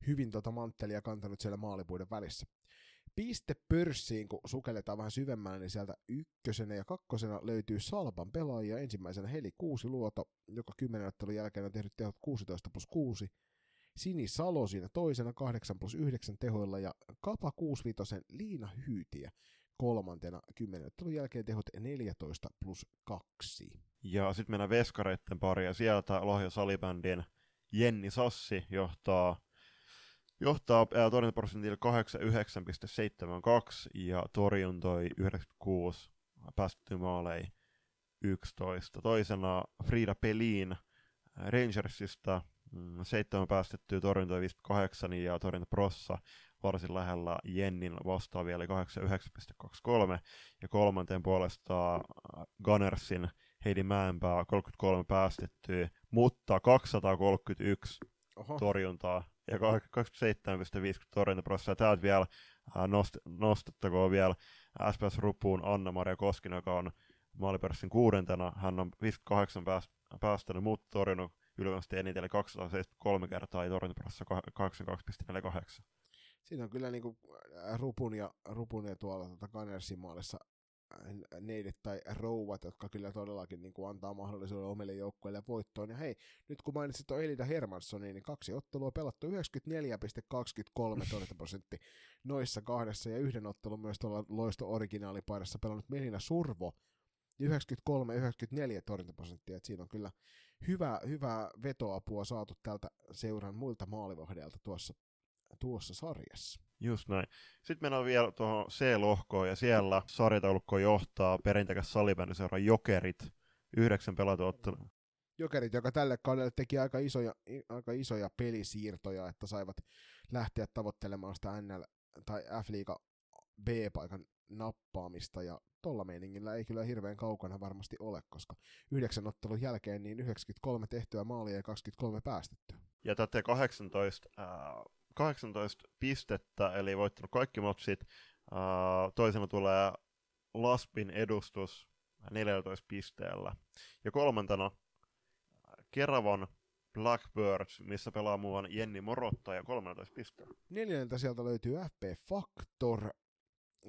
hyvin tota manttelia kantanut siellä maalipuiden välissä. Piste pörssiin, kun sukelletaan vähän syvemmälle, niin sieltä ykkösenä ja kakkosena löytyy Salpan pelaajia. Ensimmäisenä Heli Kuusi Luoto, joka kymmenen ottelun jälkeen on tehnyt tehot 16 plus 6. Sini Salo siinä toisena 8 plus 9 tehoilla ja Kapa 65 Liina Hyytiä kolmantena kymmenen ottelun jälkeen tehot 14 plus 2. Ja sitten mennään veskareitten pari, ja sieltä Lohja Salibändin Jenni Sassi johtaa, johtaa torjuntaprosentilla 89,72 ja torjuntoi 96 päästetty maalei 11. Toisena Frida Pelin Rangersista, mm, seitsemän päästettyä torjuntoi 58 ja torjunta Prossa varsin lähellä Jennin vastaavia, eli 89,23, ja kolmanteen puolestaan Gunnersin Heidi Mäenpää 33 päästettyä, mutta 231 Oho. torjuntaa ja 27,50 torjuntaprosessia. Täältä vielä äh, nost, nostettakoon vielä SPS Rupuun Anna-Maria Koskinen, joka on maalipörssin kuudentena. Hän on 58 pääst, päästänyt, mutta torjunut ylivoimaisesti eniten, eli 273 kertaa ja torjuntaprosessa 82,48. Siinä on kyllä niin kuin Rupun ja, Rupun ja tuolla tuota Gunnersin maalissa neidit tai rouvat, jotka kyllä todellakin niin kuin antaa mahdollisuuden omille joukkueille voittoon. Ja hei, nyt kun mainitsit tuon Elida Hermanssonin, niin kaksi ottelua pelattu 94,23 prosentti noissa kahdessa ja yhden ottelun myös tuolla loisto originaalipaidassa pelannut Melina Survo 93-94 torjuntaprosenttia, että siinä on kyllä hyvää, hyvää vetoapua saatu tältä seuran muilta maalivahdeilta tuossa tuossa sarjassa. Just näin. Sitten mennään vielä tuohon C-lohkoon, ja siellä sarjataulukko johtaa perintekäs salibändiseura Jokerit, yhdeksän pelatuottelua. Jokerit, joka tälle kaudelle teki aika isoja, aika isoja pelisiirtoja, että saivat lähteä tavoittelemaan sitä NL tai F-liiga B-paikan nappaamista, ja tolla meiningillä ei kyllä hirveän kaukana varmasti ole, koska yhdeksän ottelun jälkeen niin 93 tehtyä maalia ja 23 päästettyä. Ja tätä 18 äh, 18 pistettä, eli voittanut kaikki matsit. Uh, toisena tulee Laspin edustus 14 pisteellä. Ja kolmantena Keravan Blackbirds, missä pelaa muuan Jenni Morotta ja 13 pisteellä. Neljäntä sieltä löytyy FP Factor,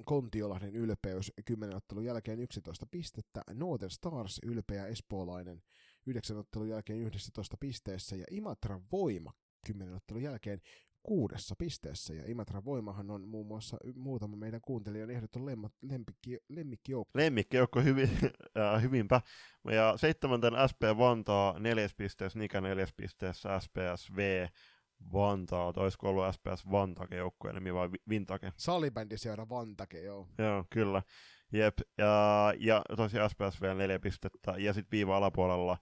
Kontiolahden ylpeys 10 ottelun jälkeen 11 pistettä, Northern Stars ylpeä espoolainen 9 ottelun jälkeen 11 pisteessä ja Imatra Voima 10 ottelun jälkeen kuudessa pisteessä, ja Imatran voimahan on muun muassa muutama meidän kuuntelijan ehdoton lemmikki, lemmikkijoukko. Lemmikkijoukko hyvin, äh, hyvinpä. Ja seitsemänten SP Vantaa neljäs pisteessä, Nika neljäs pisteessä, SPSV Vantaa, olisiko ollut SPS Vantake joukkueen nimi vai Vintake? Salibändiseura Vantake, joo. Joo, kyllä. Jep, ja, ja tosiaan SPSV neljä pistettä, ja sitten viiva alapuolella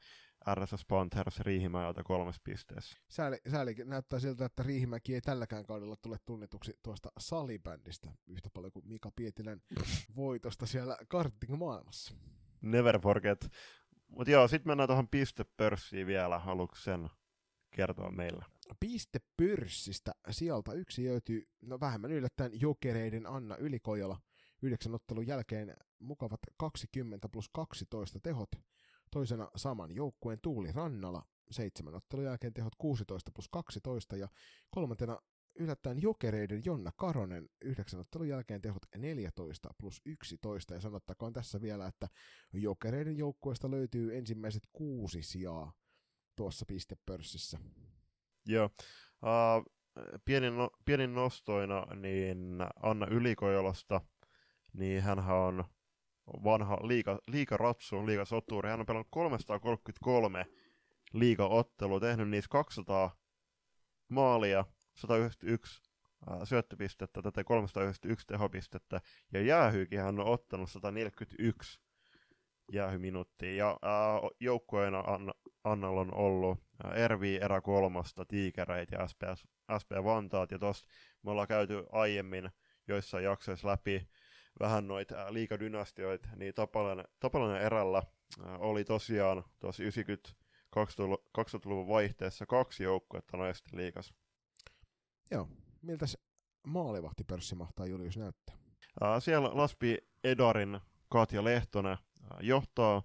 RSS Panthers Riihimäeltä kolmes pisteessä. Sääli, sääli, näyttää siltä, että Riihimäki ei tälläkään kaudella tule tunnetuksi tuosta salibändistä yhtä paljon kuin Mika Pietilän voitosta siellä karting-maailmassa. Never forget. Mutta joo, sitten mennään tuohon pistepörssiin vielä. Haluatko sen kertoa meille? Pistepörssistä sieltä yksi löytyy, no vähemmän yllättäen, jokereiden Anna Ylikojola. Yhdeksän ottelun jälkeen mukavat 20 plus 12 tehot Toisena saman joukkueen Tuuli Rannala, seitsemän ottelun jälkeen tehot 16 plus 12 ja kolmantena yllättäen jokereiden Jonna Karonen yhdeksän ottelun jälkeen tehot 14 plus 11 ja sanottakoon tässä vielä, että jokereiden joukkueesta löytyy ensimmäiset kuusi sijaa tuossa pistepörssissä. Joo. Uh, pienin, no, pienin nostoina niin Anna Ylikojolasta, niin hän on vanha liiga, liigaratsu, liigasoturi. Hän on pelannut 333 liigaottelua, tehnyt niissä 200 maalia, 191 ää, syöttöpistettä, tätä 391 tehopistettä, ja jäähyykin hän on ottanut 141 jäähyminuuttia, ja ää, joukkueena Anna, on ollut Ervi erä kolmosta, Tiikereitä ja SPS, SP Vantaat, ja tosta me ollaan käyty aiemmin joissain jaksoissa läpi vähän noita liikadynastioita, niin Tapalainen, Tapalainen erällä oli tosiaan tuossa 90 2000-luvun vaihteessa kaksi joukkuetta naisten liikas. Joo. Miltä se maalivahtipörssi mahtaa Julius näyttää? Ää, siellä Laspi Edarin Katja Lehtonen johtaa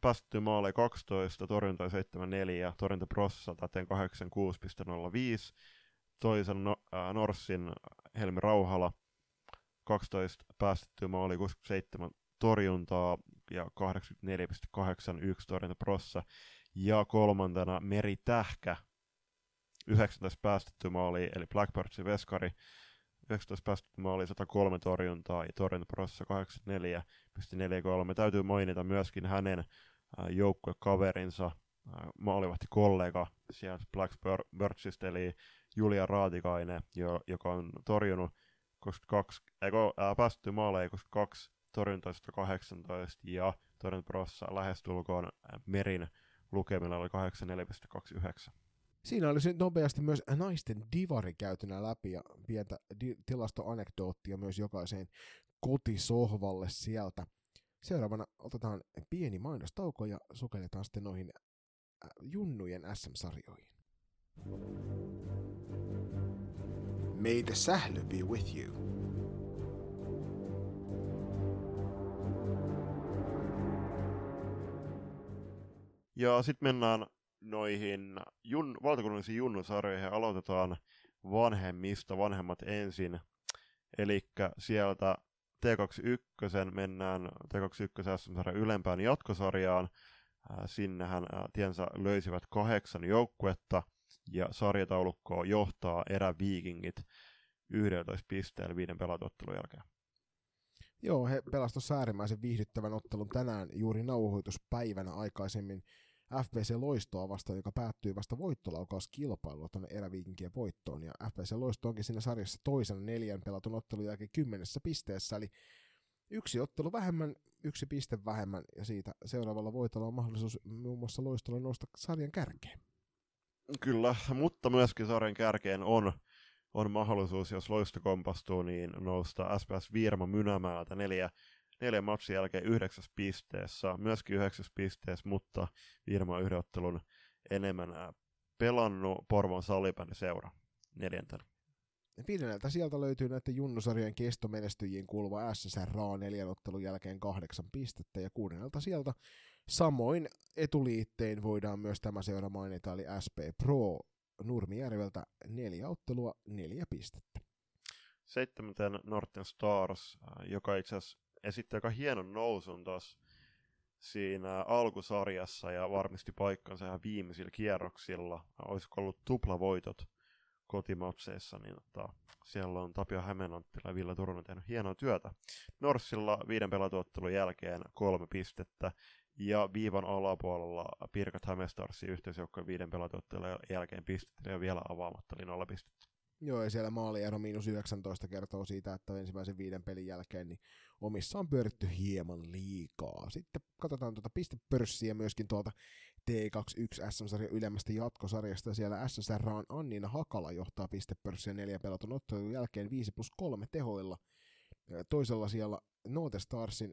päästetty maaleja 12, torjunta 74, torjunta prossa täten 86,05. Toisen no, ää, Norssin Helmi Rauhala 12 päästetty maali 67 torjuntaa ja 84,81 torjunta prossa. Ja kolmantena Meri Tähkä 19 päästetty maali, eli Blackbirdsin veskari 19 päästetty maali, 103 torjuntaa ja torjuntaprossa 84,43. Täytyy mainita myöskin hänen joukkuekaverinsa, maalivahti kollega sieltä Blackbirdsista, eli Julia Raatikainen, jo, joka on torjunut 22, eikö, ää, päästetty maaleja 22, torjunta 118 ja torjuntaprossa lähestulkoon Merin lukemilla oli 84,29. Siinä olisi nopeasti myös naisten divari käytynä läpi ja pientä di- tilastoanekdoottia myös jokaiseen kotisohvalle sieltä. Seuraavana otetaan pieni mainostauko ja sukelletaan sitten noihin äh, junnujen SM-sarjoihin. May the sähly be with you. Ja sitten mennään noihin jun, valtakunnallisiin junnusarjoihin aloitetaan vanhemmista, vanhemmat ensin. Eli sieltä T21 mennään T21 SM-sarjan ylempään jatkosarjaan. Sinnehän tiensä löysivät kahdeksan joukkuetta ja sarjataulukkoa johtaa eräviikingit 11 pisteellä viiden pelatottelun jälkeen. Joo, he pelasivat äärimmäisen viihdyttävän ottelun tänään juuri nauhoituspäivänä aikaisemmin FBC Loistoa vastaan, joka päättyi vasta voittolaukauskilpailua tuonne eräviikinkien voittoon. Ja FBC Loisto onkin siinä sarjassa toisena neljän pelatun ottelun jälkeen kymmenessä pisteessä, eli yksi ottelu vähemmän, yksi piste vähemmän, ja siitä seuraavalla voitolla on mahdollisuus muun muassa Loistolla nousta sarjan kärkeen. Kyllä, mutta myöskin sarjan kärkeen on, on mahdollisuus, jos Loisto kompastuu, niin nousta SPS Virma Mynämäältä neljä neljän matsin jälkeen yhdeksäs pisteessä, myöskin yhdeksäs pisteessä, mutta Virma yhden ottelun enemmän pelannut Porvon Salipäni seura neljäntenä. Viidenneltä sieltä löytyy näiden junnusarjojen kestomenestyjiin kuuluva SSR neljän ottelun jälkeen kahdeksan pistettä ja kuudennelta sieltä samoin etuliittein voidaan myös tämä seura mainita eli SP Pro Nurmijärveltä neljä ottelua, neljä pistettä. Seitsemänten Northern Stars, joka itse asiassa esitti aika hienon nousun tuossa siinä alkusarjassa ja varmisti paikkansa ihan viimeisillä kierroksilla. Olisiko ollut tuplavoitot kotimatseissa, niin tota, siellä on Tapio Hämeenanttila ja Villa Turunen tehnyt hienoa työtä. Norsilla viiden pelatuottelun jälkeen kolme pistettä ja viivan alapuolella Pirkat Hämestarsin yhteisjoukkojen viiden pelatuottelun jälkeen pistettä ja vielä avaamatta, eli nolla pistettä. Joo, ja siellä maaliero miinus 19 kertoo siitä, että ensimmäisen viiden pelin jälkeen niin omissa on pyöritty hieman liikaa. Sitten katsotaan tuota pistepörssiä myöskin tuolta T21 SM-sarjan ylemmästä jatkosarjasta. Siellä SSR on Annina Hakala johtaa pistepörssiä neljä pelatun ottelun jälkeen 5 plus 3 tehoilla. Toisella siellä Note Starsin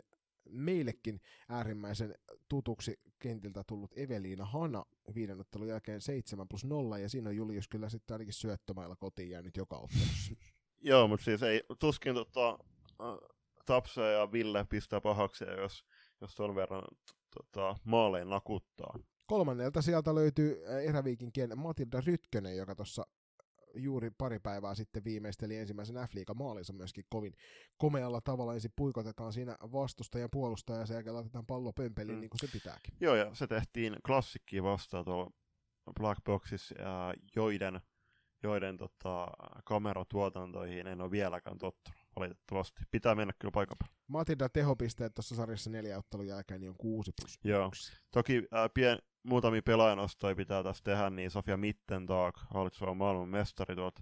meillekin äärimmäisen tutuksi kentiltä tullut Eveliina Hana viiden ottelun jälkeen 7 plus 0, ja siinä on Julius kyllä sitten ainakin syöttömailla kotiin jäänyt joka ottelussa. Joo, mutta siis ei, tuskin tota, Tapsa ja Ville pistää pahaksi, jos, jos ton verran tota, maaleen nakuttaa. Kolmannelta sieltä löytyy eräviikinkien Matilda Rytkönen, joka tuossa juuri pari päivää sitten viimeisteli ensimmäisen f maalinsa myöskin kovin komealla tavalla. Ensin puikotetaan siinä vastustajan puolustaja ja sen jälkeen laitetaan pallo pömpeliin mm. niin kuin se pitääkin. Joo, ja se tehtiin klassikkiin vastaan tuolla Black Boxissa, joiden, joiden tota, kameratuotantoihin en ole vieläkään tottunut. Valitettavasti. Pitää mennä kyllä paikan päälle. Matilda tehopisteet tuossa sarjassa neljä ottelun jälkeen niin on 6 plus Joo. 1. Toki ää, pien, muutamia pelaajanostoja pitää tässä tehdä, niin Sofia Mittentag, hallitseva maailman mestari tuolta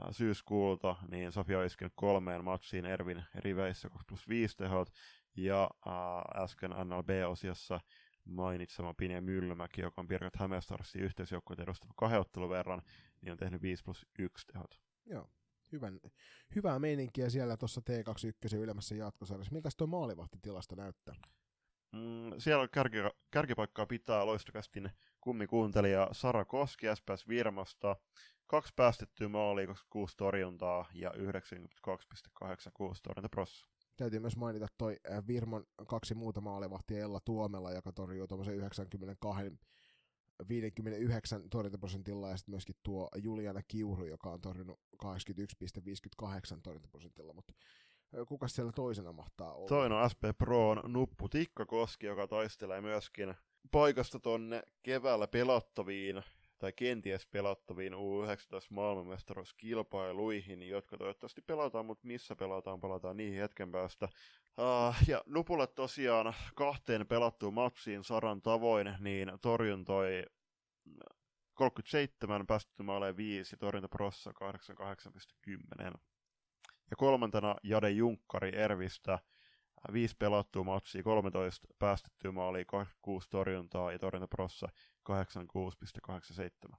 ää, syyskuulta, niin Sofia on kolmeen matsiin Ervin riveissä 2 plus 5 tehot, ja ää, äsken NLB-osiossa mainitsema Pinja Myllymäki, joka on Birgit Hämeenstadsin yhteisjoukkueet edustava kahden verran, niin on tehnyt 5 plus 1 tehot. Joo. Hyvän, hyvää meininkiä siellä tuossa T21 ylemmässä jatkosarjassa. Miltä tuo maalivahtitilasto näyttää? Mm, siellä kärki, kärkipaikkaa pitää loistokästin kummikuuntelija Sara Koski SPS Virmasta. Kaksi päästettyä maalia, 26 torjuntaa ja 92,86 torjuntaprossa. Täytyy myös mainita toi äh, Virmon kaksi muuta maalivahtia Ella Tuomela, joka torjuu tuommoisen 92 59 torjuntaprosentilla ja sitten myöskin tuo Juliana Kiuru, joka on torjunut 81,58 torjuntaprosentilla, mutta kuka siellä toisena mahtaa olla? Toinen on SP Proon Nuppu Tikkakoski, joka taistelee myöskin paikasta tonne keväällä pelattaviin tai kenties pelattaviin U19 maailmanmestaruuskilpailuihin, jotka toivottavasti pelataan, mutta missä pelataan, pelataan niihin hetken päästä. Uh, ja Nupulle tosiaan kahteen pelattuun matsiin Saran tavoin, niin torjuntoi 37, päästetty maaleen 5 ja torjuntaprossa 88,10. Ja kolmantena Jade Junkkari Ervistä, viisi pelattua matsia, 13 päästettyä maalia, 26 torjuntaa ja torjuntaprossa 86,87.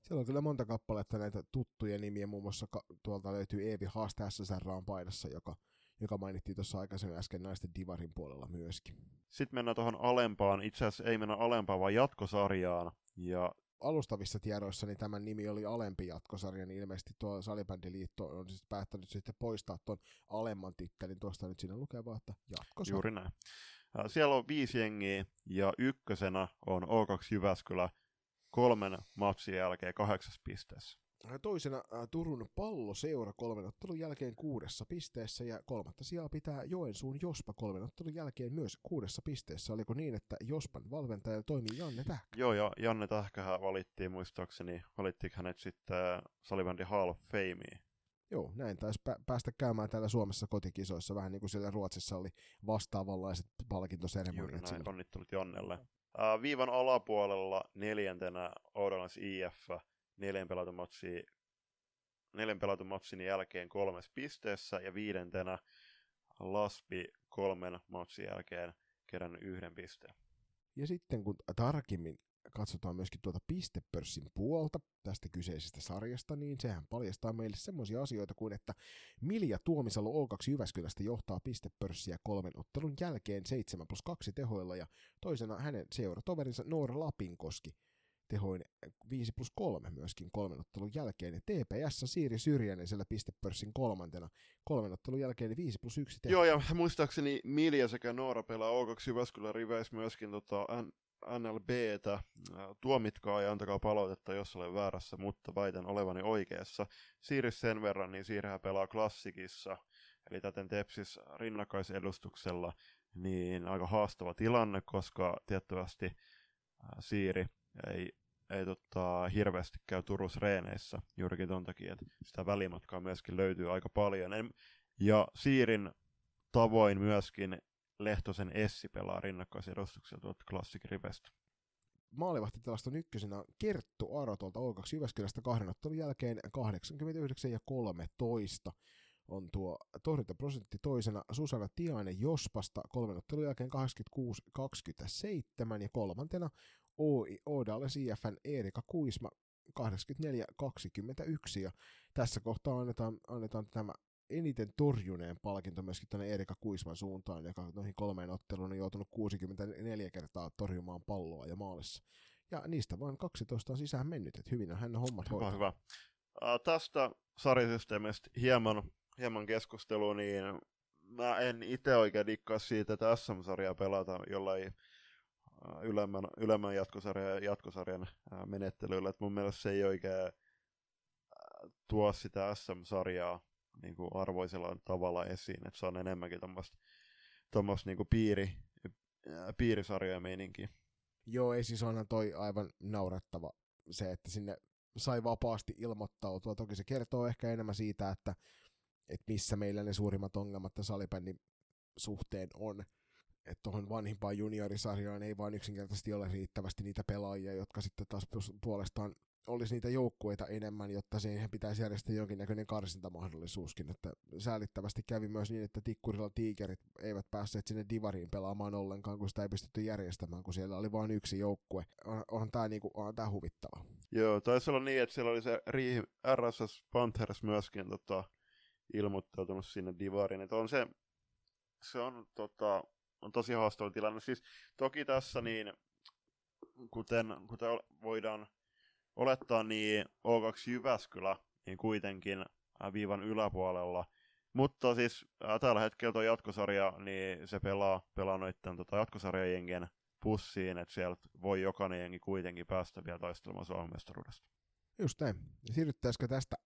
Siellä on kyllä monta kappaletta näitä tuttuja nimiä, muun muassa tuolta löytyy Eevi Haaste SSR on paidassa, joka, joka mainittiin tuossa aikaisemmin äsken naisten divarin puolella myöskin. Sitten mennään tuohon alempaan, itse asiassa ei mennä alempaan, vaan jatkosarjaan. Ja alustavissa tiedoissa niin tämän nimi oli alempi jatkosarja, niin ilmeisesti tuo Salibändiliitto on siis päättänyt sitten poistaa tuon alemman tittelin. Tuosta nyt siinä lukee vaan, että jatkosarja. Juuri näin. Siellä on viisi jengiä ja ykkösenä on O2 Jyväskylä kolmen matsin jälkeen kahdeksas pisteessä. Toisena Turun palloseura kolmen ottelun jälkeen kuudessa pisteessä ja kolmatta sijaa pitää Joensuun Jospa kolmen ottelun jälkeen myös kuudessa pisteessä. Oliko niin, että Jospan valmentaja toimii Janne Tähkä? Joo, ja Janne Tähkähän valittiin muistaakseni, valittiin hänet sitten Salibändin Hall of Fameen. Joo, näin taisi päästä käymään täällä Suomessa kotikisoissa, vähän niin kuin siellä Ruotsissa oli vastaavanlaiset palkintoseremoniat. Juuri näin, onnittelut Jannelle. Uh, viivan alapuolella neljäntenä Oudolans IF, neljän pelatun matsin, neljän pelatun matsin jälkeen kolmes pisteessä ja viidentenä Laspi kolmen matsin jälkeen kerännyt yhden pisteen. Ja sitten kun tarkemmin katsotaan myöskin tuota pistepörssin puolta tästä kyseisestä sarjasta, niin sehän paljastaa meille semmoisia asioita kuin, että Milja Tuomisalo O2 Jyväskylästä johtaa pistepörssiä kolmen ottelun jälkeen 7 plus 2 tehoilla ja toisena hänen seuratoverinsa Noora Lapinkoski tehoin 5 plus 3 myöskin kolmen ottelun jälkeen. Ja TPS Siiri Syrjänen siellä pistepörssin kolmantena kolmen ottelun jälkeen 5 plus 1 teho. Joo, ja muistaakseni Milja sekä Noora pelaa O2 Jyväskylän riveissä myöskin tota, NLBtä. Tuomitkaa ja antakaa palautetta, jos olen väärässä, mutta väitän olevani oikeassa. Siiris sen verran, niin Siirihän pelaa klassikissa, eli täten Tepsis rinnakkaisedustuksella, niin aika haastava tilanne, koska tiettävästi Siiri ei, ei tota, hirveästi käy Turus reeneissä juurikin ton takia, että sitä välimatkaa myöskin löytyy aika paljon. Ja Siirin tavoin myöskin Lehtosen Essi pelaa rinnakkaisedustuksia tuolta Classic Rivestä. Maalivahtitilaston ykkösenä Kerttu Aro tuolta O2 Jyväskylästä kahden ottelun jälkeen 89 ja 13 on tuo torjuntaprosentti toisena Susanna Tiainen Jospasta kolmen ottelun jälkeen 86-27 ja kolmantena OI Oodales IFN Erika Kuisma 84-21 ja tässä kohtaa annetaan, annetaan tämä eniten torjuneen palkinto myöskin tuonne Erika Kuisman suuntaan, joka noihin kolmeen otteluun on joutunut 64 kertaa torjumaan palloa ja maalissa. Ja niistä vain 12 on sisään mennyt, että hyvin on hän hommat Hyvä, hyvä. Uh, tästä sarjasysteemistä hieman, hieman keskustelu, niin mä en itse oikein dikkaa siitä, että SM-sarjaa pelataan jollain ylemmän, ylemmän jatkosarjan, jatkosarjan menettelyllä. Et mun mielestä se ei oikein tuo sitä SM-sarjaa niin kuin arvoisella tavalla esiin, että se on enemmänkin tuommoista niin piiri, piirisarjoja meininkiä. Joo, ei siis onhan toi aivan naurettava se, että sinne sai vapaasti ilmoittautua. Toki se kertoo ehkä enemmän siitä, että että missä meillä ne suurimmat ongelmat tässä salibändin suhteen on. Että tuohon vanhimpaan juniorisarjaan ei vaan yksinkertaisesti ole riittävästi niitä pelaajia, jotka sitten taas puolestaan olisi niitä joukkueita enemmän, jotta siihen pitäisi järjestää jonkinnäköinen karsintamahdollisuuskin. Että säälittävästi kävi myös niin, että Tikkurilla tiikerit eivät päässeet sinne Divariin pelaamaan ollenkaan, kun sitä ei pystytty järjestämään, kun siellä oli vain yksi joukkue. On, onhan tämä niinku, on huvittava. Joo, taisi olla niin, että siellä oli se RSS Panthers myöskin tota, ilmoittautunut sinne Divariin. Että on se, se on, tota, on tosi haastava tilanne. Siis toki tässä niin, kuten, kuten voidaan olettaa, niin O2 Jyväskylä niin kuitenkin viivan yläpuolella. Mutta siis äh, tällä hetkellä tuo jatkosarja, niin se pelaa, pelaa noiden tota, jatkosarjajengien pussiin, että sieltä voi jokainen jengi kuitenkin päästä vielä taistelemaan Suomen mestaruudesta. Just näin. Siirryttäisikö tästä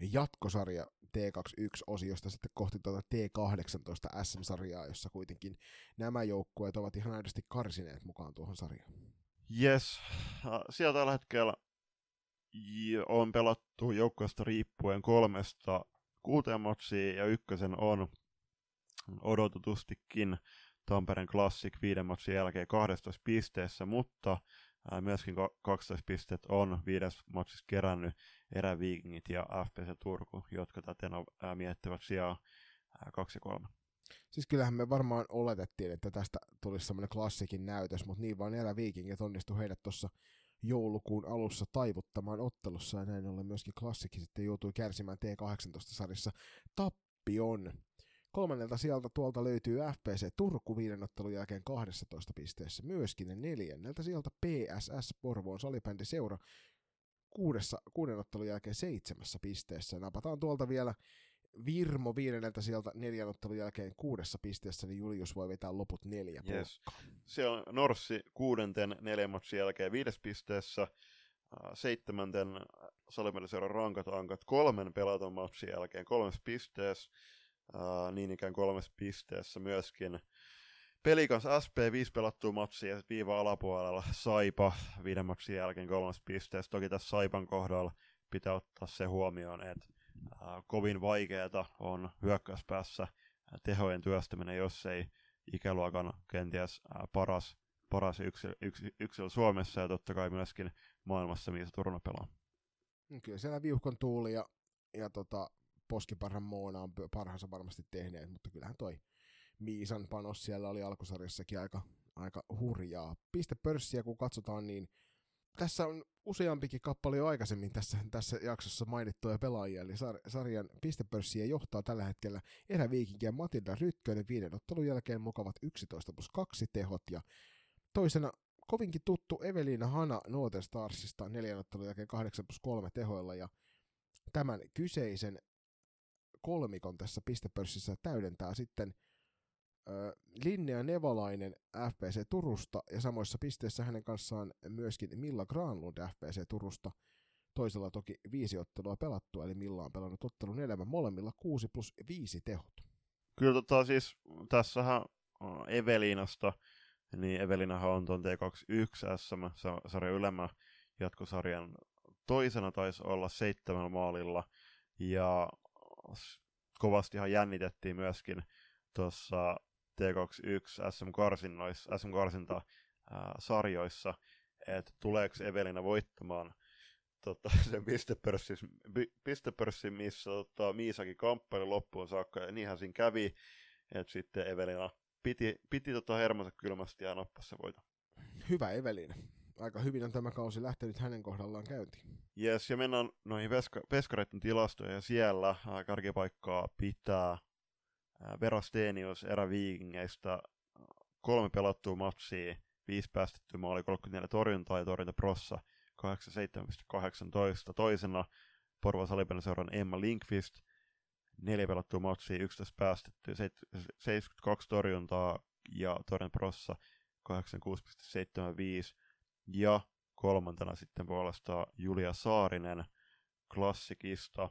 jatkosarja T21-osiosta sitten kohti tuota T18 SM-sarjaa, jossa kuitenkin nämä joukkueet ovat ihan aidosti karsineet mukaan tuohon sarjaan. Yes. Siellä tällä hetkellä on pelattu joukkueesta riippuen kolmesta kuuteen matsia ja ykkösen on odotetustikin Tampereen Classic viiden matsin jälkeen 12 pisteessä, mutta myöskin 12 pistet on viides matsissa kerännyt eräviikingit ja FPC Turku, jotka täten miettivät sijaa 2 ja 3. Siis kyllähän me varmaan oletettiin, että tästä tulisi semmoinen klassikin näytös, mutta niin vaan eräviikingit onnistu heidät tuossa joulukuun alussa taivuttamaan ottelussa ja näin ollen myöskin klassikki sitten joutui kärsimään T18-sarjassa tappion. Kolmannelta sieltä tuolta löytyy FPC Turku viiden ottelun jälkeen 12 pisteessä myöskin neljänneltä sieltä PSS Porvoon salibändi seura kuudessa, kuuden ottelun jälkeen seitsemässä pisteessä. Napataan tuolta vielä Virmo viidenneltä sieltä neljän ottelun jälkeen kuudessa pisteessä, niin Julius voi vetää loput neljä yes. Se on Norssi kuudenten neljän matsin jälkeen viides pisteessä, äh, seitsemänten Salimeliseuran rankat ankat kolmen pelaton matsin jälkeen kolmes pisteessä, äh, niin ikään kolmes pisteessä myöskin Pelikans SP 5 pelattua matsia viiva alapuolella Saipa viiden matsin jälkeen kolmas pisteessä. Toki tässä Saipan kohdalla pitää ottaa se huomioon, että äh, kovin vaikeata on hyökkäyspäässä äh, tehojen työstäminen, jos ei ikäluokan kenties äh, paras, paras yksilö, yksi, yksilö Suomessa ja totta kai myöskin maailmassa, missä Turno pelaa. Kyllä siellä viuhkon tuuli ja, ja tota, poskiparhan Moona on parhaansa varmasti tehneet, mutta kyllähän toi Miisan panos siellä oli alkusarjassakin aika, aika hurjaa. Pistepörssiä kun katsotaan, niin tässä on useampikin kappale jo aikaisemmin tässä, tässä jaksossa mainittuja pelaajia, eli sar- sarjan pistepörssiä johtaa tällä hetkellä eräviikinki ja Matilda Rytkönen viiden ottelun jälkeen mukavat 11 plus 2 tehot, ja toisena kovinkin tuttu Evelina Hana Northern Starsista neljän ottelun jälkeen 8 plus 3 tehoilla, ja tämän kyseisen kolmikon tässä pistepörssissä täydentää sitten – Linnea Nevalainen FPC Turusta ja samoissa pisteissä hänen kanssaan myöskin Milla Granlund FPC Turusta. Toisella toki viisi ottelua pelattua, eli Milla on pelannut ottelun enemmän molemmilla 6 plus 5 tehot. Kyllä tota siis tässähän Evelinasta, niin Evelinahan on tuon T21 SM-sarjan ylemmä jatkosarjan toisena taisi olla seitsemän maalilla, ja kovastihan jännitettiin myöskin tuossa T21 SM-karsinnoissa, SM-karsinta sarjoissa, että tuleeko Evelina voittamaan tota, sen pistepörssin, pistepörssin missä tota, Miisakin kamppeli loppuun saakka, ja niinhän siinä kävi, että sitten Evelina piti, piti tota hermonsa kylmästi ja nappasi se voita. Hyvä Evelina. Aika hyvin on tämä kausi lähtenyt hänen kohdallaan käyntiin. Ja mennään noihin veska- veskareiden tilastoihin, ja siellä karkipaikkaa pitää Verostenius eräviikingeistä kolme pelattua matsia, viisi päästettyä maali, 34 torjuntaa ja torjunta prossa 87,18. Toisena Porvo Salipelin Emma Linkvist, neljä pelattua matsia, 11 päästettyä, 72 torjuntaa ja torjunta prossa 86,75. Ja kolmantena sitten puolestaan Julia Saarinen klassikista,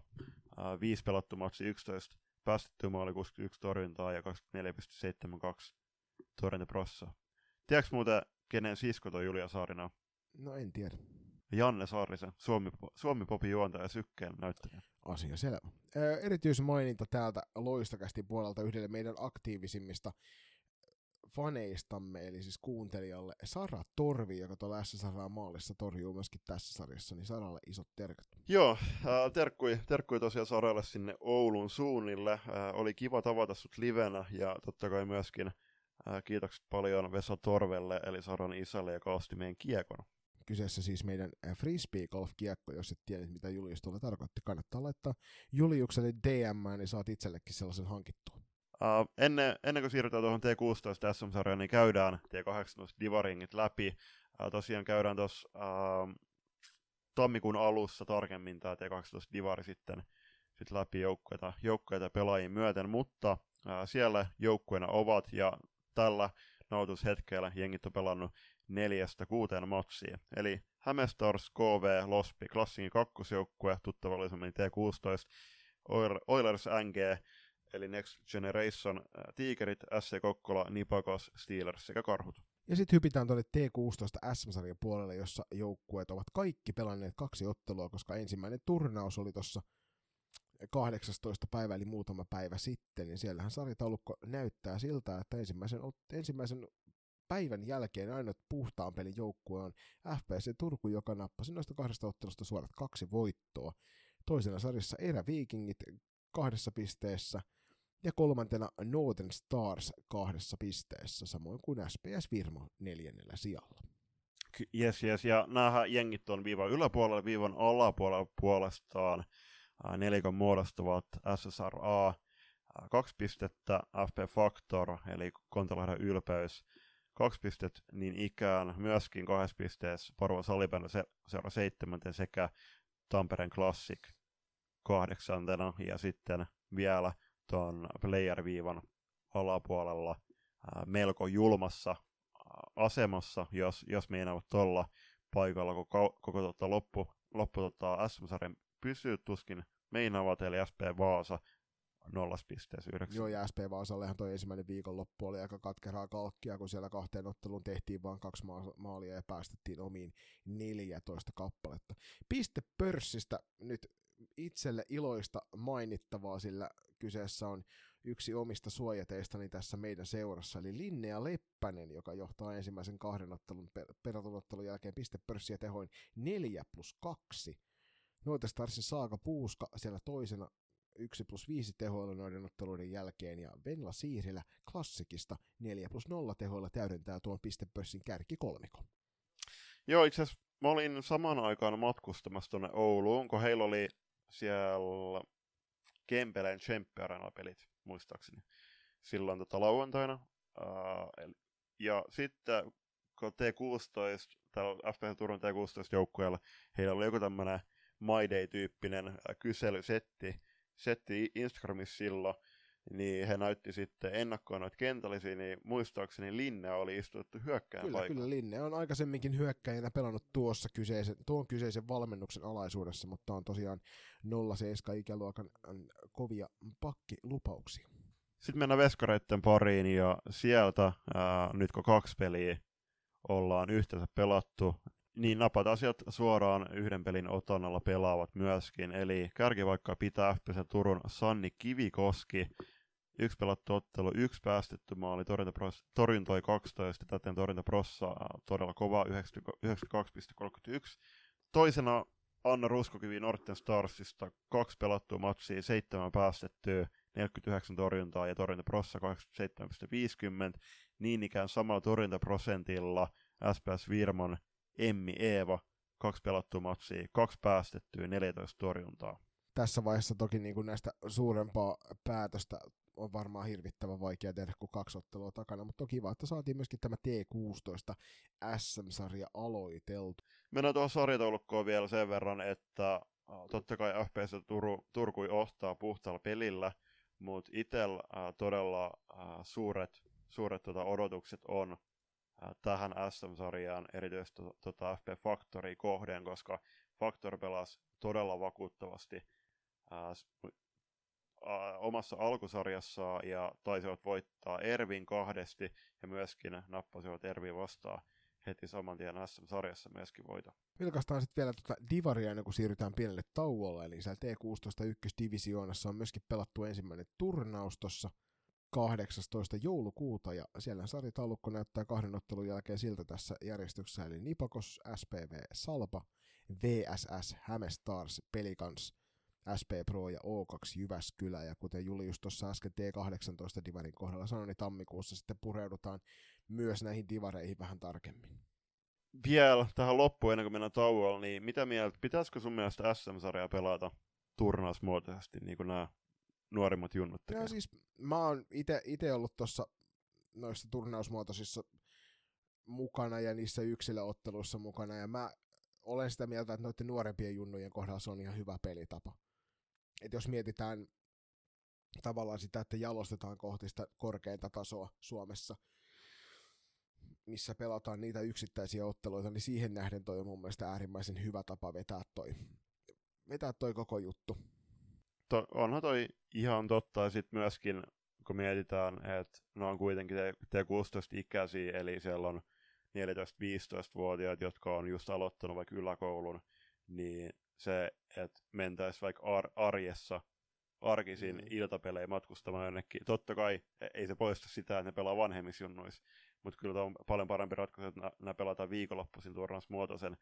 viisi pelattua matsia, 11 päästetty maali 61 torjuntaa ja 24,72 torjuntaprossa. Tiedätkö muuten, kenen sisko toi Julia Saarina? No en tiedä. Janne Saarisen, Suomi, Suomi Popin juontaja Sykkeen näyttäjä. Asia selvä. Ö, erityismaininta täältä loistakästi puolelta yhdelle meidän aktiivisimmista faneistamme, eli siis kuuntelijalle Sara Torvi, joka tuolla S-sarjaa maalissa torjuu myöskin tässä sarjassa, niin Saralle isot terkut. Joo, äh, terkkui, terkkui tosiaan Saralle sinne Oulun suunnille. Äh, oli kiva tavata sut livenä ja totta kai myöskin äh, kiitokset paljon Vesa Torvelle, eli Saran isälle, joka osti meidän kiekon. Kyseessä siis meidän frisbee golf kiekko, jos et tiedä mitä Julius tuolla tarkoitti. Kannattaa laittaa Juliukselle DM, niin saat itsellekin sellaisen hankittua. Uh, ennen, ennen kuin siirrytään tuohon T16 SM-sarjaan, niin käydään T18 Divaringit läpi. Uh, tosiaan käydään tuossa uh, tammikuun alussa tarkemmin tämä T12 Divari sitten, sitten läpi joukkueita, joukkueita pelaajien myöten, mutta uh, siellä joukkueena ovat ja tällä nautushetkellä jengit on pelannut neljästä kuuteen matsia. Eli Hämestars, KV, Lospi, Klassingin kakkosjoukkue, tuttavallisemmin T16, Oilers NG, eli Next Generation, Tigerit, SC Kokkola, Nipakos, Steelers sekä Karhut. Ja sitten hypitään tuonne T16 SM-sarjan puolelle, jossa joukkueet ovat kaikki pelanneet kaksi ottelua, koska ensimmäinen turnaus oli tuossa 18. päivä, eli muutama päivä sitten, niin siellähän sarjataulukko näyttää siltä, että ensimmäisen, ensimmäisen päivän jälkeen ainoa puhtaan pelin joukkue on FPC Turku, joka nappasi noista kahdesta ottelusta suorat kaksi voittoa. Toisena sarjassa Eräviikingit kahdessa pisteessä – ja kolmantena Northern Stars kahdessa pisteessä, samoin kuin SPS Virmo neljännellä sijalla. Yes, yes, ja nämä jengit on viivan yläpuolella, viivan alapuolella puolestaan nelikon muodostuvat SSRA, kaksi pistettä, FP Factor, eli Kontalahden ylpeys, kaksi pistettä niin ikään, myöskin kahdessa pisteessä Porvo Salibänä se, seura seitsemänten sekä Tampereen Classic kahdeksantena, ja sitten vielä tuon player-viivan alapuolella melko julmassa asemassa, jos, jos meinaavat tuolla paikalla koko, koko tota loppu, loppu tota SM-sarjan pysyy tuskin meinaavat, eli SP Vaasa nollas pisteessä yhdeksän. Joo, ja SP Vaasallehan toi ensimmäinen viikonloppu oli aika katkeraa kalkkia, kun siellä kahteen otteluun tehtiin vain kaksi maalia ja päästettiin omiin 14 kappaletta. Piste pörssistä nyt itselle iloista mainittavaa, sillä kyseessä on yksi omista suojateistani tässä meidän seurassa, eli Linnea Leppänen, joka johtaa ensimmäisen kahden ottelun perätunottelun jälkeen pistepörssiä tehoin 4 plus 2. Noita Starsin Saaka Puuska siellä toisena 1 plus 5 tehoilla noiden otteluiden jälkeen, ja Venla Siirilä klassikista 4 plus 0 tehoilla täydentää tuon pistepörssin kolmikon. Joo, itse asiassa mä olin saman aikaan matkustamassa tuonne Ouluun, kun heillä oli siellä Kempeleen pelit, muistaakseni, silloin tota lauantaina. Uh, ja sitten kun T16, täällä FPS Turun T16 joukkueella, heillä oli joku tämmöinen My Day-tyyppinen kyselysetti setti Instagramissa silloin, niin he näytti sitten ennakkoon noita kentällisiä, niin muistaakseni Linne oli istuttu hyökkään Kyllä, paikalla. kyllä Linne on aikaisemminkin hyökkäjänä pelannut tuossa kyseisen, tuon kyseisen valmennuksen alaisuudessa, mutta on tosiaan 07 ikäluokan kovia pakkilupauksia. Sitten mennään veskareiden pariin ja sieltä ää, nyt kun kaksi peliä ollaan yhteensä pelattu, niin napat asiat suoraan yhden pelin otannalla pelaavat myöskin. Eli kärki vaikka pitää FPC Turun Sanni Kivikoski yksi pelattu ottelu, yksi päästetty maali, torjuntoi 12, täten torjuntaprossa todella kova, 92,31. Toisena Anna Ruskokivi Norten Starsista, kaksi pelattua matsia, seitsemän päästettyä, 49 torjuntaa ja torjuntaprossa 27,50. Niin ikään samalla torjuntaprosentilla SPS Virmon Emmi Eeva, kaksi pelattua matsia, kaksi päästettyä, 14 torjuntaa. Tässä vaiheessa toki niin kuin näistä suurempaa päätöstä on varmaan hirvittävän vaikea tehdä kuin kaksi ottelua takana, mutta on kiva, että saatiin myöskin tämä T16 SM-sarja aloiteltu. Mennään tuohon sarjataulukkoon vielä sen verran, että totta kai FPS Turu, Turkui ohtaa puhtaalla pelillä, mutta itsellä äh, todella äh, suuret, suuret tota, odotukset on äh, tähän SM-sarjaan, erityisesti tota, FP Factory kohden, koska Factor pelasi todella vakuuttavasti äh, omassa alkusarjassaan ja taisivat voittaa Ervin kahdesti ja myöskin nappasivat Ervin vastaan heti saman tien SM-sarjassa myöskin voita. Vilkaistaan sitten vielä tuota Divaria ennen kuin siirrytään pienelle tauolle, eli siellä T16 ykkösdivisioonassa on myöskin pelattu ensimmäinen turnaus tuossa 18. joulukuuta, ja siellä sarjataulukko näyttää kahden ottelun jälkeen siltä tässä järjestyksessä, eli Nipakos, SPV, Salpa, VSS, Hämestars, Pelikans, SP Pro ja O2 Jyväskylä, ja kuten Julius tuossa äsken T18 Divarin kohdalla sanoi, niin tammikuussa sitten pureudutaan myös näihin divareihin vähän tarkemmin. Vielä tähän loppuun ennen kuin mennään tauolla, niin mitä mieltä, pitäisikö sun mielestä SM-sarjaa pelata turnausmuotoisesti, niin kuin nämä nuorimmat junnut tekee? Ja siis mä oon ite ollut tuossa noissa turnausmuotoisissa mukana ja niissä yksilöotteluissa mukana, ja mä olen sitä mieltä, että noiden nuorempien junnujen kohdalla se on ihan hyvä pelitapa. Et jos mietitään tavallaan sitä, että jalostetaan kohti sitä korkeinta tasoa Suomessa, missä pelataan niitä yksittäisiä otteluita, niin siihen nähden toi on mun mielestä äärimmäisen hyvä tapa vetää toi, vetää toi koko juttu. To, onhan toi ihan totta, ja sitten myöskin, kun mietitään, että ne on kuitenkin T16-ikäisiä, eli siellä on 14-15-vuotiaat, jotka on just aloittanut vaikka yläkoulun, niin se, että mentäisiin vaikka ar- arjessa arkisin mm. iltapelejä matkustamaan jonnekin. Totta kai e, ei se poista sitä, että ne pelaa vanhemmissa junnuissa, mutta kyllä on paljon parempi ratkaisu, että nämä pelataan viikonloppuisin muotoisen,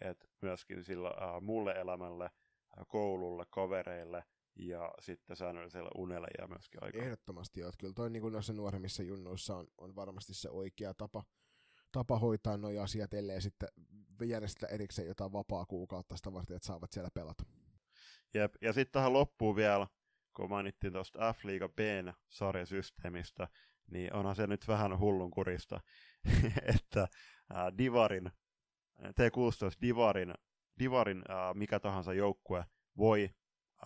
että myöskin sillä äh, muulle elämälle, äh, koululle, kavereille ja sitten säännöllisellä unelle jää myöskin aikaa. Ehdottomasti joo, kyllä toi niin noissa nuoremmissa junnuissa on, on varmasti se oikea tapa, tapa hoitaa nuo asiat, ellei sitten järjestetä erikseen jotain vapaa kuukautta sitä varten, että saavat siellä pelata. Jep, ja sitten tähän loppuu vielä, kun mainittiin tuosta F-liiga B sarjasysteemistä, niin onhan se nyt vähän hullunkurista, että ää, Divarin, T16 Divarin, Divarin ää, mikä tahansa joukkue voi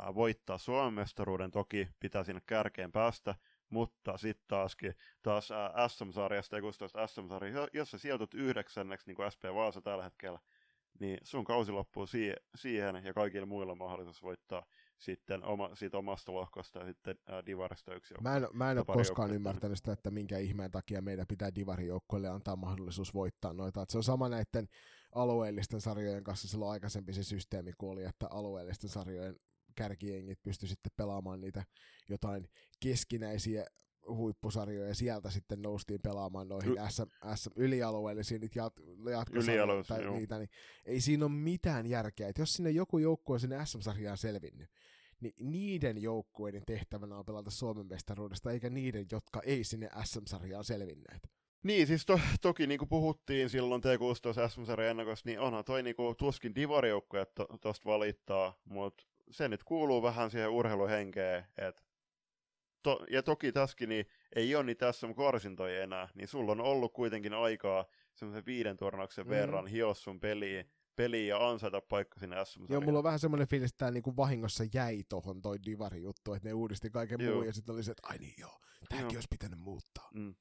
ää, voittaa Suomen mestaruuden, toki pitää sinne kärkeen päästä, mutta sitten taaskin taas SM-sarjasta, T16 SM-sarja, jos sä sijoitut yhdeksänneksi, niin kuin SP Vaasa tällä hetkellä, niin sun kausi loppuu siihen, siihen ja kaikille muilla mahdollisuus voittaa sitten oma, siitä omasta lohkosta ja sitten ää, Divarista yksi Mä en, mä en ole koskaan ymmärtänyt sitä, että minkä ihmeen takia meidän pitää Divarin joukkoille antaa mahdollisuus voittaa noita. Että se on sama näiden alueellisten sarjojen kanssa. Silloin aikaisempi se systeemi, kun oli, että alueellisten sarjojen kärkijengit pysty sitten pelaamaan niitä jotain keskinäisiä huippusarjoja ja sieltä sitten noustiin pelaamaan noihin y- SM, SM ylialueellisiin niitä jat, jatkosarjoja tai joo. niitä, niin ei siinä ole mitään järkeä. Et jos sinne joku joukkue on sinne SM-sarjaan selvinnyt, niin niiden joukkueiden tehtävänä on pelata Suomen mestaruudesta, eikä niiden, jotka ei sinne SM-sarjaan selvinneet. Niin, siis to, toki niin kuin puhuttiin silloin T16 SM-sarjan ennakossa, niin onhan toi niin kuin, tuskin divarijoukkoja tuosta valittaa, mutta se nyt kuuluu vähän siihen urheiluhenkeen, että to, ja toki tässäkin niin ei ole niitä tässä karsintoja enää, niin sulla on ollut kuitenkin aikaa semmoisen viiden turnauksen mm. verran hios sun peliä, peliä ja ansaita paikka sinne sm Joo, mulla on vähän semmoinen fiilis, että tämä niinku vahingossa jäi tohon toi Divari-juttu, että ne uudisti kaiken joo. muun ja sitten oli se, että ai niin joo, tämäkin joo. olisi pitänyt muuttaa. Mm.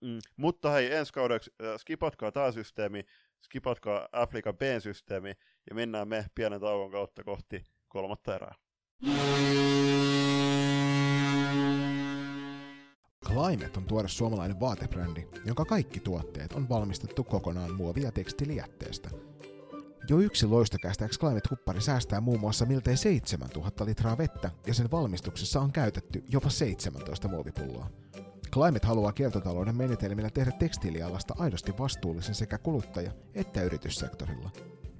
Mm. Mutta hei, ensi kaudeksi äh, skipatkaa tämä systeemi, skipatkaa Afrika B-systeemi ja mennään me pienen tauon kautta kohti kolmatta erää. Climate on tuore suomalainen vaatebrändi, jonka kaikki tuotteet on valmistettu kokonaan muovi- ja tekstilijätteestä. Jo yksi loistokästä Climate-huppari säästää muun muassa miltei 7000 litraa vettä ja sen valmistuksessa on käytetty jopa 17 muovipulloa. Climate haluaa kiertotalouden menetelmillä tehdä tekstiilialasta aidosti vastuullisen sekä kuluttaja- että yrityssektorilla.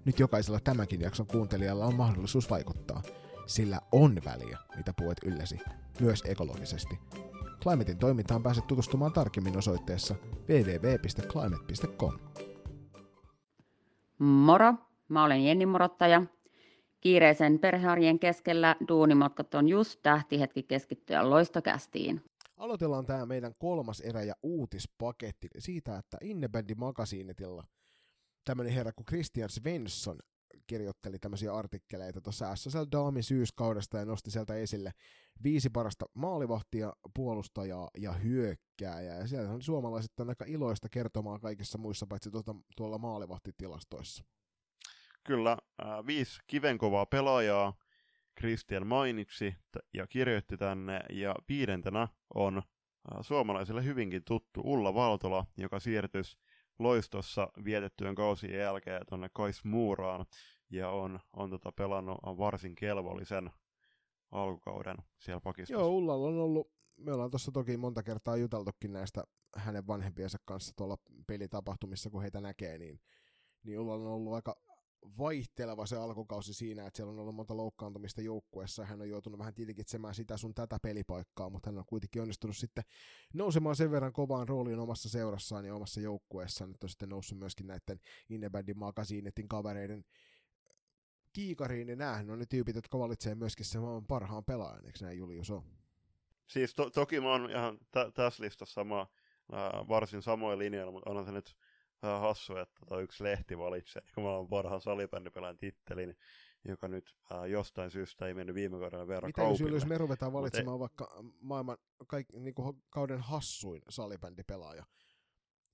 Nyt jokaisella tämänkin jakson kuuntelijalla on mahdollisuus vaikuttaa, sillä on väliä, mitä puet ylläsi, myös ekologisesti. Climatein toimintaan pääset tutustumaan tarkemmin osoitteessa www.climate.com. Moro, mä olen Jenni Morottaja. Kiireisen perhearjen keskellä duunimatkat on just tähtihetki keskittyä loistokästiin. Aloitellaan tämä meidän kolmas erä ja uutispaketti siitä, että Innebändi Magasinetilla tämmöinen herra kuin Christian Svensson kirjoitteli tämmöisiä artikkeleita tuossa SSL Daamin syyskaudesta ja nosti sieltä esille viisi parasta maalivahtia, puolustajaa ja hyökkääjää. Ja siellä on suomalaiset on aika iloista kertomaan kaikissa muissa paitsi tuota, tuolla maalivahtitilastoissa. Kyllä, äh, viisi kivenkovaa pelaajaa Christian mainitsi ja kirjoitti tänne, ja viidentenä on äh, suomalaisille hyvinkin tuttu Ulla Valtola, joka siirtyi loistossa vietettyjen kausien jälkeen tuonne Kais Muuraan ja on, on tota pelannut on varsin kelvollisen alkukauden siellä Pakistassa. Joo, Ullalla on ollut, me ollaan tuossa toki monta kertaa juteltukin näistä hänen vanhempiensa kanssa tuolla pelitapahtumissa, kun heitä näkee, niin, niin Ullalla on ollut aika vaihteleva se alkukausi siinä, että siellä on ollut monta loukkaantumista joukkueessa ja hän on joutunut vähän tilkitsemään sitä sun tätä pelipaikkaa, mutta hän on kuitenkin onnistunut sitten nousemaan sen verran kovaan rooliin omassa seurassaan ja omassa joukkueessaan, että on sitten noussut myöskin näiden Innebandin magasiinetin kavereiden kiikariin, niin näähän on ne tyypit, jotka valitsee myöskin sen maailman parhaan pelaajan, eikö näin Julius on? Siis to- toki mä oon ihan tä- tässä listassa sama, äh, varsin samoin linjoilla, mutta onhan se nyt vähän hassu, että tota yksi lehti valitsee, kun mä oon parhaan salibändipelaajan tittelin, joka nyt äh, jostain syystä ei mennyt viime kaudella verran Mitä jos, kaupille. Julius, me ruvetaan valitsemaan ei... vaikka maailman kaik, niin kuin kauden hassuin salibändipelaaja,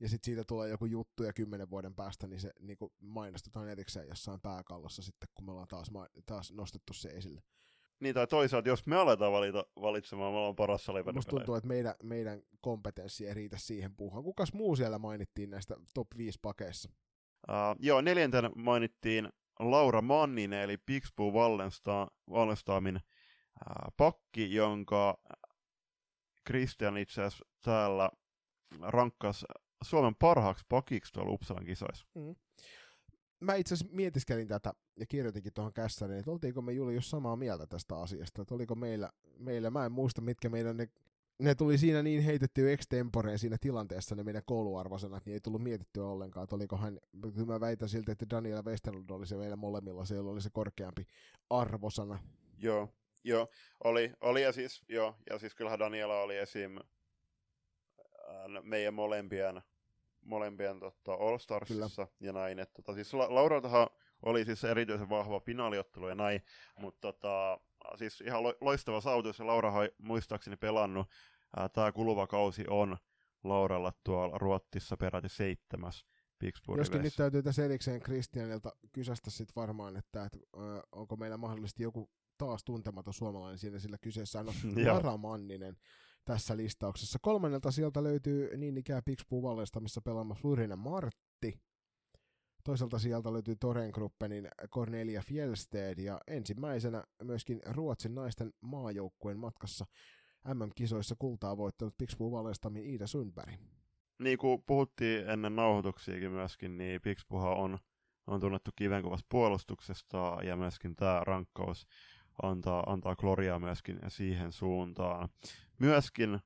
ja sitten siitä tulee joku juttu ja kymmenen vuoden päästä, niin se niin kuin mainostetaan erikseen jossain pääkallossa sitten, kun me ollaan taas, taas nostettu se esille. Niin, tai toisaalta, jos me aletaan valita, valitsemaan, me ollaan paras Musta salibändipelaaja. tuntuu, että meidän, meidän kompetenssi ei riitä siihen puuhaan. Kukas muu siellä mainittiin näistä top 5 pakeissa? Uh, joo, neljäntenä mainittiin Laura Manninen, eli Pixbu Wallensta, Wallenstamin uh, pakki, jonka Christian itse asiassa täällä rankkas Suomen parhaaksi pakiksi tuolla Uppsalan kisoissa. Mm. Mä itse asiassa mietiskelin tätä ja kirjoitinkin tuohon kässäriin, että oltiinko me Julius samaa mieltä tästä asiasta, että oliko meillä, meillä mä en muista mitkä meidän ne, ne tuli siinä niin heitetty extemporeen siinä tilanteessa ne meidän kouluarvosanat, niin ei tullut mietittyä ollenkaan, että oliko hän, kyllä mä väitän siltä, että Daniel Westerlund oli se meillä molemmilla, se oli se korkeampi arvosana. Joo, joo, oli, oli ja siis, joo, ja siis kyllähän Daniela oli esim. meidän molempien, molempien tota, All Starsissa ja näin. Että, tota, siis La- Lauraltahan oli siis erityisen vahva finaaliottelu ja näin, mutta tota, siis ihan lo- loistava saavutus ja Laurahan muistaakseni pelannut. Tämä kuluva kausi on Lauralla tuolla Ruottissa peräti seitsemäs Joskin nyt täytyy tässä erikseen Christianilta kysästä sitten varmaan, että, että ö, onko meillä mahdollisesti joku taas tuntematon suomalainen siinä, sillä kyseessä on. Lara Manninen tässä listauksessa. Kolmannelta sieltä löytyy niin ikään missä pelaama Flurinen Martti. Toiselta sieltä löytyy Torengruppenin Cornelia Fjellsted ja ensimmäisenä myöskin Ruotsin naisten maajoukkueen matkassa MM-kisoissa kultaa voittanut Pixpuu Vallestamin Iida Sundberg. niin kuin puhuttiin ennen nauhoituksiakin myöskin, niin Pixpuha on, on tunnettu kivenkuvasta puolustuksesta ja myöskin tämä rankkaus antaa, antaa gloriaa myöskin siihen suuntaan. Myöskin äh,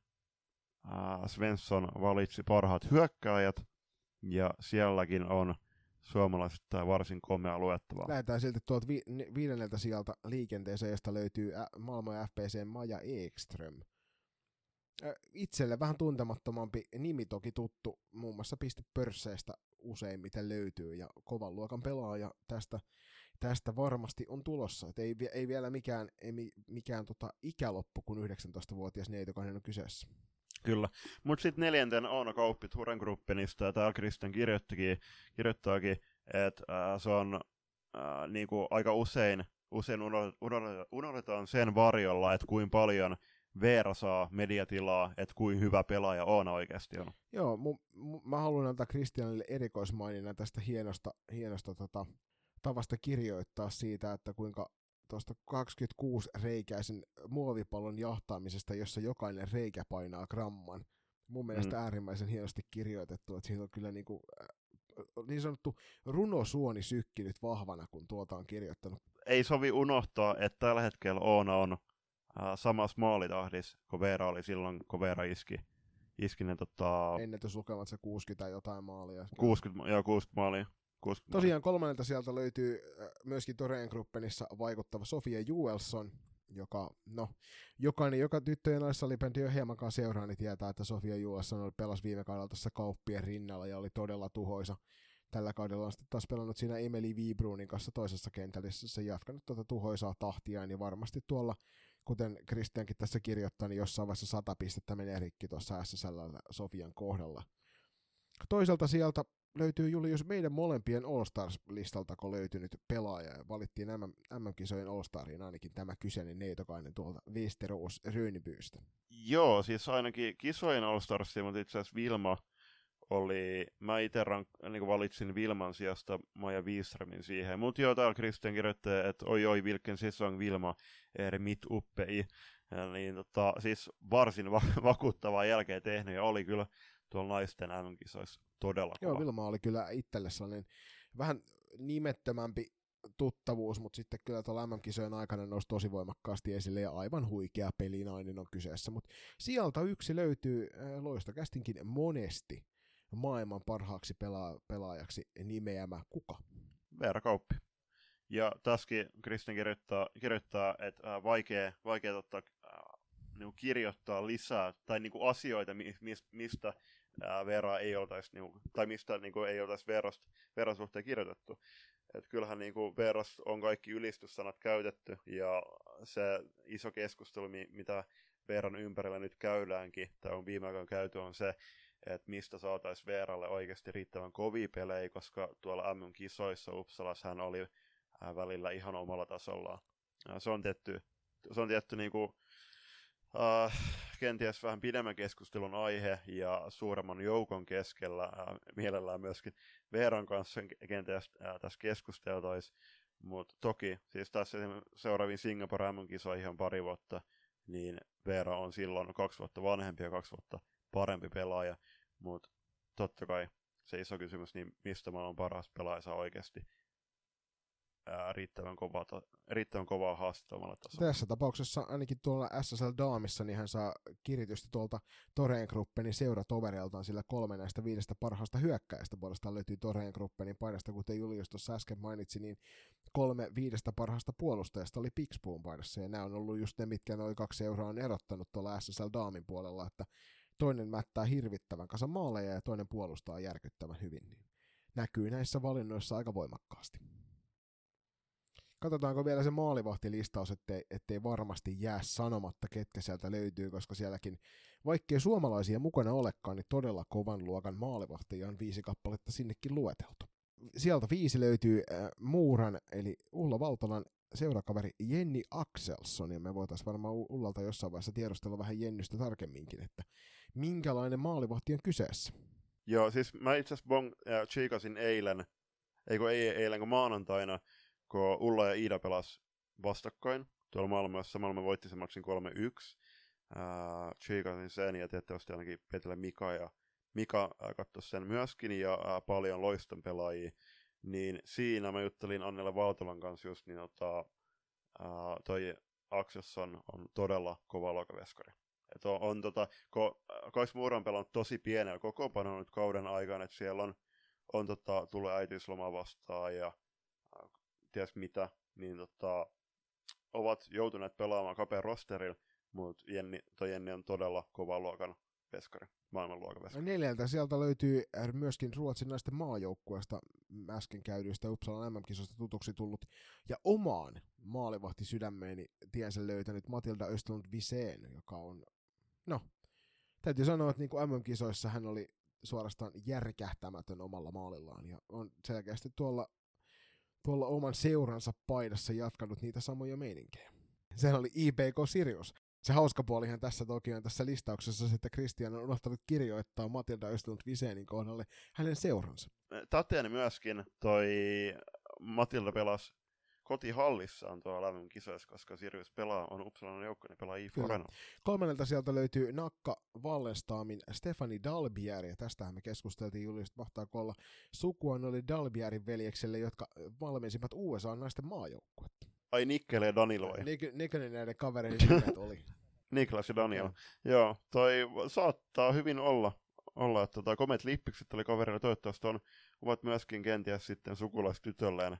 Svensson valitsi parhaat hyökkääjät ja sielläkin on suomalaiset varsin komea luettavaa. Lähdetään silti tuolta vi- ne- viidenneltä sieltä liikenteeseen, josta löytyy ä- maailman FPC Maja Ekström. Ä, Itselle vähän tuntemattomampi nimi toki tuttu, muun muassa pistepörsseistä useimmiten löytyy, ja kovan luokan pelaaja tästä, tästä varmasti on tulossa. Et ei, ei vielä mikään, ei mi- mikään tota ikä loppu, kun 19-vuotias neitokainen on kyseessä. Kyllä. Mutta sitten neljänten Oona Kauppi Turen Gruppenista, ja täällä Kristian kirjoittaakin, että äh, se on äh, niinku aika usein, usein unohdetaan, unohdetaan, sen varjolla, että kuinka paljon Veera saa mediatilaa, että kuinka hyvä pelaaja Oona oikeasti on. Joo, mu, mu, mä haluan antaa Kristianille erikoismaininnan tästä hienosta, hienosta tota, tavasta kirjoittaa siitä, että kuinka tuosta 26 reikäisen muovipallon jahtaamisesta, jossa jokainen reikä painaa gramman. Mun mielestä Mm. äärimmäisen hienosti kirjoitettu, että siitä on kyllä niinku, äh, niin sanottu runosuoni sykkinyt vahvana, kun tuota on kirjoittanut. Ei sovi unohtaa, että tällä hetkellä Oona on äh, samassa maalitahdissa, kun Veera oli silloin, kun Veera iski, iski ne tota, Ennätyslukemat se 60 jotain maalia. 60, joo, 60 maalia. 60 maalia. Tosiaan kolmannelta sieltä löytyy äh, myöskin Toreen Gruppenissa vaikuttava Sofia Juelson, joka, no, jokainen, joka tyttö- ja naissalibändi on hiemankaan seuraa, niin tietää, että Sofia Juelson pelasi viime kaudella tässä kauppien rinnalla ja oli todella tuhoisa. Tällä kaudella on sitten taas pelannut siinä Emeli Vibruunin kanssa toisessa kentälissä, se jatkanut tuota tuhoisaa tahtiaan, ja varmasti tuolla, kuten Kristiankin tässä kirjoittaa, niin jossain vaiheessa sata pistettä menee rikki tuossa SSL Sofian kohdalla. Toisaalta sieltä löytyy Julius meidän molempien All-Stars-listalta, kun löytynyt pelaaja ja valittiin MM, MM-kisojen All-Stariin ainakin tämä kyseinen neitokainen tuolta Westeros Rönnbyystä. Joo, siis ainakin kisojen All Starsia, mutta itse asiassa Vilma oli, mä itse rank, niin valitsin Vilman sijasta Maja Wiströmin siihen, mutta joo, täällä Christian kirjoittaa, että oi oi, vilken säsong Vilma är mitt uppe i. Ja niin tota, siis varsin va- vakuuttavaa jälkeen tehnyt ja oli kyllä tuolla naisten MM-kisoissa todella kova. Joo, Vilma oli kyllä itselle sellainen vähän nimettömämpi tuttavuus, mutta sitten kyllä tuolla MM-kisojen aikana nousi tosi voimakkaasti esille ja aivan huikea pelinainen on kyseessä. Mutta sieltä yksi löytyy äh, loistokästinkin monesti maailman parhaaksi pela- pelaajaksi nimeämä kuka? Veera Kauppi. Ja tässäkin Kristin kirjoittaa, kirjoittaa että äh, vaikea, vaikea totta, äh, niin kirjoittaa lisää tai niin kuin asioita, mis, mistä äh, Veera ei oltaisi, niin kuin, tai mistä niin kuin, ei oltaisi Veerosta, Veeran suhteen kirjoitettu. Et kyllähän niin kuin Veeras on kaikki ylistyssanat käytetty, ja se iso keskustelu, mitä Veeran ympärillä nyt käydäänkin, tai on viime aikoina käyty, on se, että mistä saataisiin Veeralle oikeasti riittävän kovia pelejä, koska tuolla MM-kisoissa Uppsalassa hän oli välillä ihan omalla tasollaan. Se on tietty, se on tietty niin kuin, äh, kenties vähän pidemmän keskustelun aihe ja suuremman joukon keskellä äh, mielellään myöskin Veeran kanssa kenties äh, tässä keskusteltaisiin. Mutta toki, siis tässä seuraaviin Singapore MM-kisoihin ihan pari vuotta, niin Veera on silloin kaksi vuotta vanhempi ja kaksi vuotta parempi pelaaja, mutta totta kai se iso kysymys, niin mistä maailman paras pelaaja oikeasti ää, riittävän, kovaa, riittävän kovaa haastattomalla tasolla. Tässä tapauksessa ainakin tuolla SSL Daamissa niin hän saa kiritystä tuolta Toreen Gruppenin seuratovereiltaan, sillä kolme näistä viidestä parhaasta hyökkäistä puolestaan löytyy Toreen Gruppenin paidasta, kuten Julius tuossa äsken mainitsi, niin kolme viidestä parhaasta puolustajasta oli Pixpuun paidassa, ja nämä on ollut just ne, mitkä noin kaksi euroa on erottanut tuolla SSL Daamin puolella, että toinen mättää hirvittävän kanssa maaleja ja toinen puolustaa järkyttävän hyvin, niin näkyy näissä valinnoissa aika voimakkaasti. Katsotaanko vielä se maalivahtilistaus, ettei, ettei varmasti jää sanomatta, ketkä sieltä löytyy, koska sielläkin, vaikkei suomalaisia mukana olekaan, niin todella kovan luokan maalivahtia on viisi kappaletta sinnekin lueteltu. Sieltä viisi löytyy äh, Muuran, eli Ulla Valtolan seurakaveri Jenni Axelsson, ja me voitaisiin varmaan Ullalta jossain vaiheessa tiedostella vähän Jennystä tarkemminkin, että minkälainen maalivahti on kyseessä. Joo, siis mä itse asiassa bong, äh, eilen, eikö ei eilen, kun maanantaina, kun Ulla ja Iida pelas vastakkain tuolla Malmössä. Malmö voitti sen maksin 3-1. Äh, sen ja tietysti ainakin Petelä Mika ja Mika katsoi sen myöskin ja äh, paljon loiston pelaajia. Niin siinä mä juttelin Annelle Valtolan kanssa just niin, äh, toi Aksesson on todella kova lokaveskari. Et on, on tota, ko, Kais Muuran pelannut tosi pienellä kokoonpanolla nyt kauden aikana, että siellä on, on tota, tulee äitiysloma vastaan ja ties mitä, niin tota, ovat joutuneet pelaamaan kapean rosterilla, mutta Jenni, toi Jenni on todella kova luokan veskari, maailmanluokan veskari. Neljältä sieltä löytyy myöskin Ruotsin naisten maajoukkueesta äsken käydyistä Uppsalan MM-kisoista tutuksi tullut ja omaan maalivahti sydämeeni tiensä löytänyt Matilda Östlund Viseen, joka on, no, täytyy sanoa, että niin kuin MM-kisoissa hän oli suorastaan järkähtämätön omalla maalillaan ja on selkeästi tuolla, tuolla oman seuransa paidassa jatkanut niitä samoja meininkejä. Sehän oli IPK Sirius, se hauska puolihan tässä toki on tässä listauksessa, että Christian on unohtanut kirjoittaa Matilda Östlund Viseenin kohdalle hänen seuransa. Tateeni myöskin toi Matilda pelasi kotihallissaan tuolla lämmön kisoissa, koska Sirius pelaa, on Uppsalan joukko, niin pelaa IF Kolmannelta sieltä löytyy Nakka Wallestaamin Stefani Dalbier, ja tästähän me keskusteltiin Julius, mahtaako olla sukua oli Dalbierin veljekselle, jotka valmensivat USA naisten maajoukkuetta. Ai Nikkele ja Danilo vai? Nik- Nikkele näiden kavereiden nimet oli. Niklas ja Daniel. Okay. Joo, toi saattaa hyvin olla, olla että tota, komet lippikset oli kaverilla toivottavasti on, ovat myöskin kenties sitten sukulaistytölleen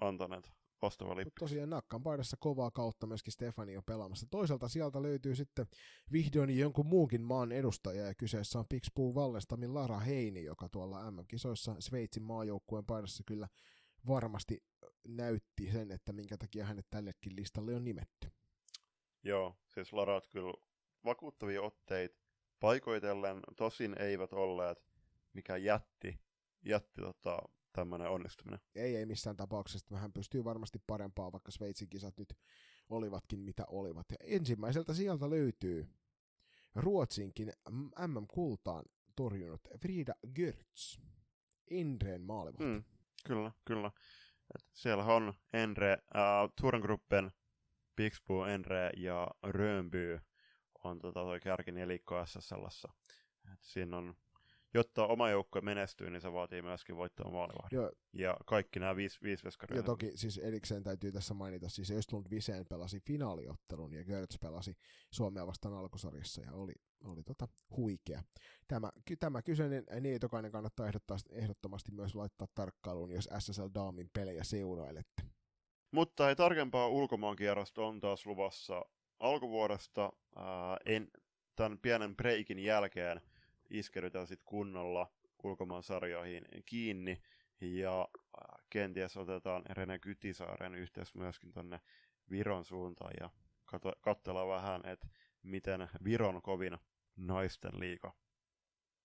antaneet vastaava lippi. Tosiaan nakkan paidassa kovaa kautta myöskin Stefani on pelaamassa. Toisaalta sieltä löytyy sitten vihdoin jonkun muunkin maan edustaja ja kyseessä on Pixpuu Vallestamin Lara Heini, joka tuolla MM-kisoissa Sveitsin maajoukkueen paidassa kyllä varmasti näytti sen, että minkä takia hänet tällekin listalle on nimetty. Joo, siis Larat kyllä vakuuttavia otteita paikoitellen, tosin eivät olleet mikä jätti, jätti tota, tämmöinen onnistuminen. Ei, ei missään tapauksessa. Hän pystyy varmasti parempaa, vaikka Sveitsin kisat nyt olivatkin mitä olivat. Ja ensimmäiseltä sieltä löytyy Ruotsinkin MM-kultaan torjunut Frida Görtz, Indreen maalivahti. Mm, kyllä, kyllä. Et siellä on Endre, äh, Turengruppen, Pixbo, Endre ja Rönnby on tota toi kärkinelikko SSLssä. Et siinä on jotta oma joukkue menestyy, niin se vaatii myöskin voittaa maalivahdin. Joo. Ja kaikki nämä viisi, viisi veskaria. Ja toki siis erikseen täytyy tässä mainita, siis Östlund Viseen pelasi finaaliottelun ja Görtz pelasi Suomea vastaan alkusarjassa ja oli, oli tota huikea. Tämä, tämä kyseinen niitokainen kannattaa ehdottomasti myös laittaa tarkkailuun, jos SSL Daamin pelejä seurailette. Mutta ei tarkempaa ulkomaankierrosta on taas luvassa alkuvuodesta ää, en, tämän pienen breikin jälkeen – iskeydytään sitten kunnolla ulkomaan sarjoihin kiinni ja äh, kenties otetaan Rene Kytisaaren yhteys myöskin tuonne Viron suuntaan ja katsella vähän, että miten Viron kovin naisten liiga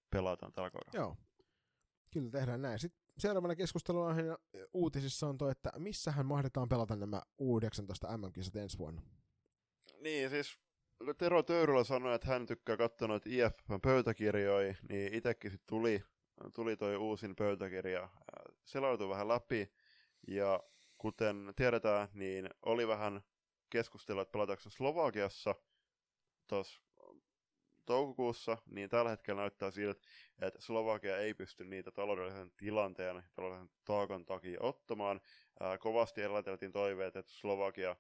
pelataan tällä kaudella. Joo, kyllä tehdään näin. Sitten seuraavana keskustelun uutisissa on tuo, että missähän mahdetaan pelata nämä U19 MM-kisat ensi vuonna. Niin, siis Tero Töyrylä sanoi, että hän tykkää katsoa noita IFFn pöytäkirjoja, niin itsekin sit tuli, tuli toi uusin pöytäkirja. Selautui vähän läpi, ja kuten tiedetään, niin oli vähän keskustelua, että pelataanko Slovakiassa tuossa toukokuussa, niin tällä hetkellä näyttää siltä, että Slovakia ei pysty niitä taloudellisen tilanteen, taloudellisen taakan takia ottamaan. Ää, kovasti eläteltiin toiveet, että Slovakia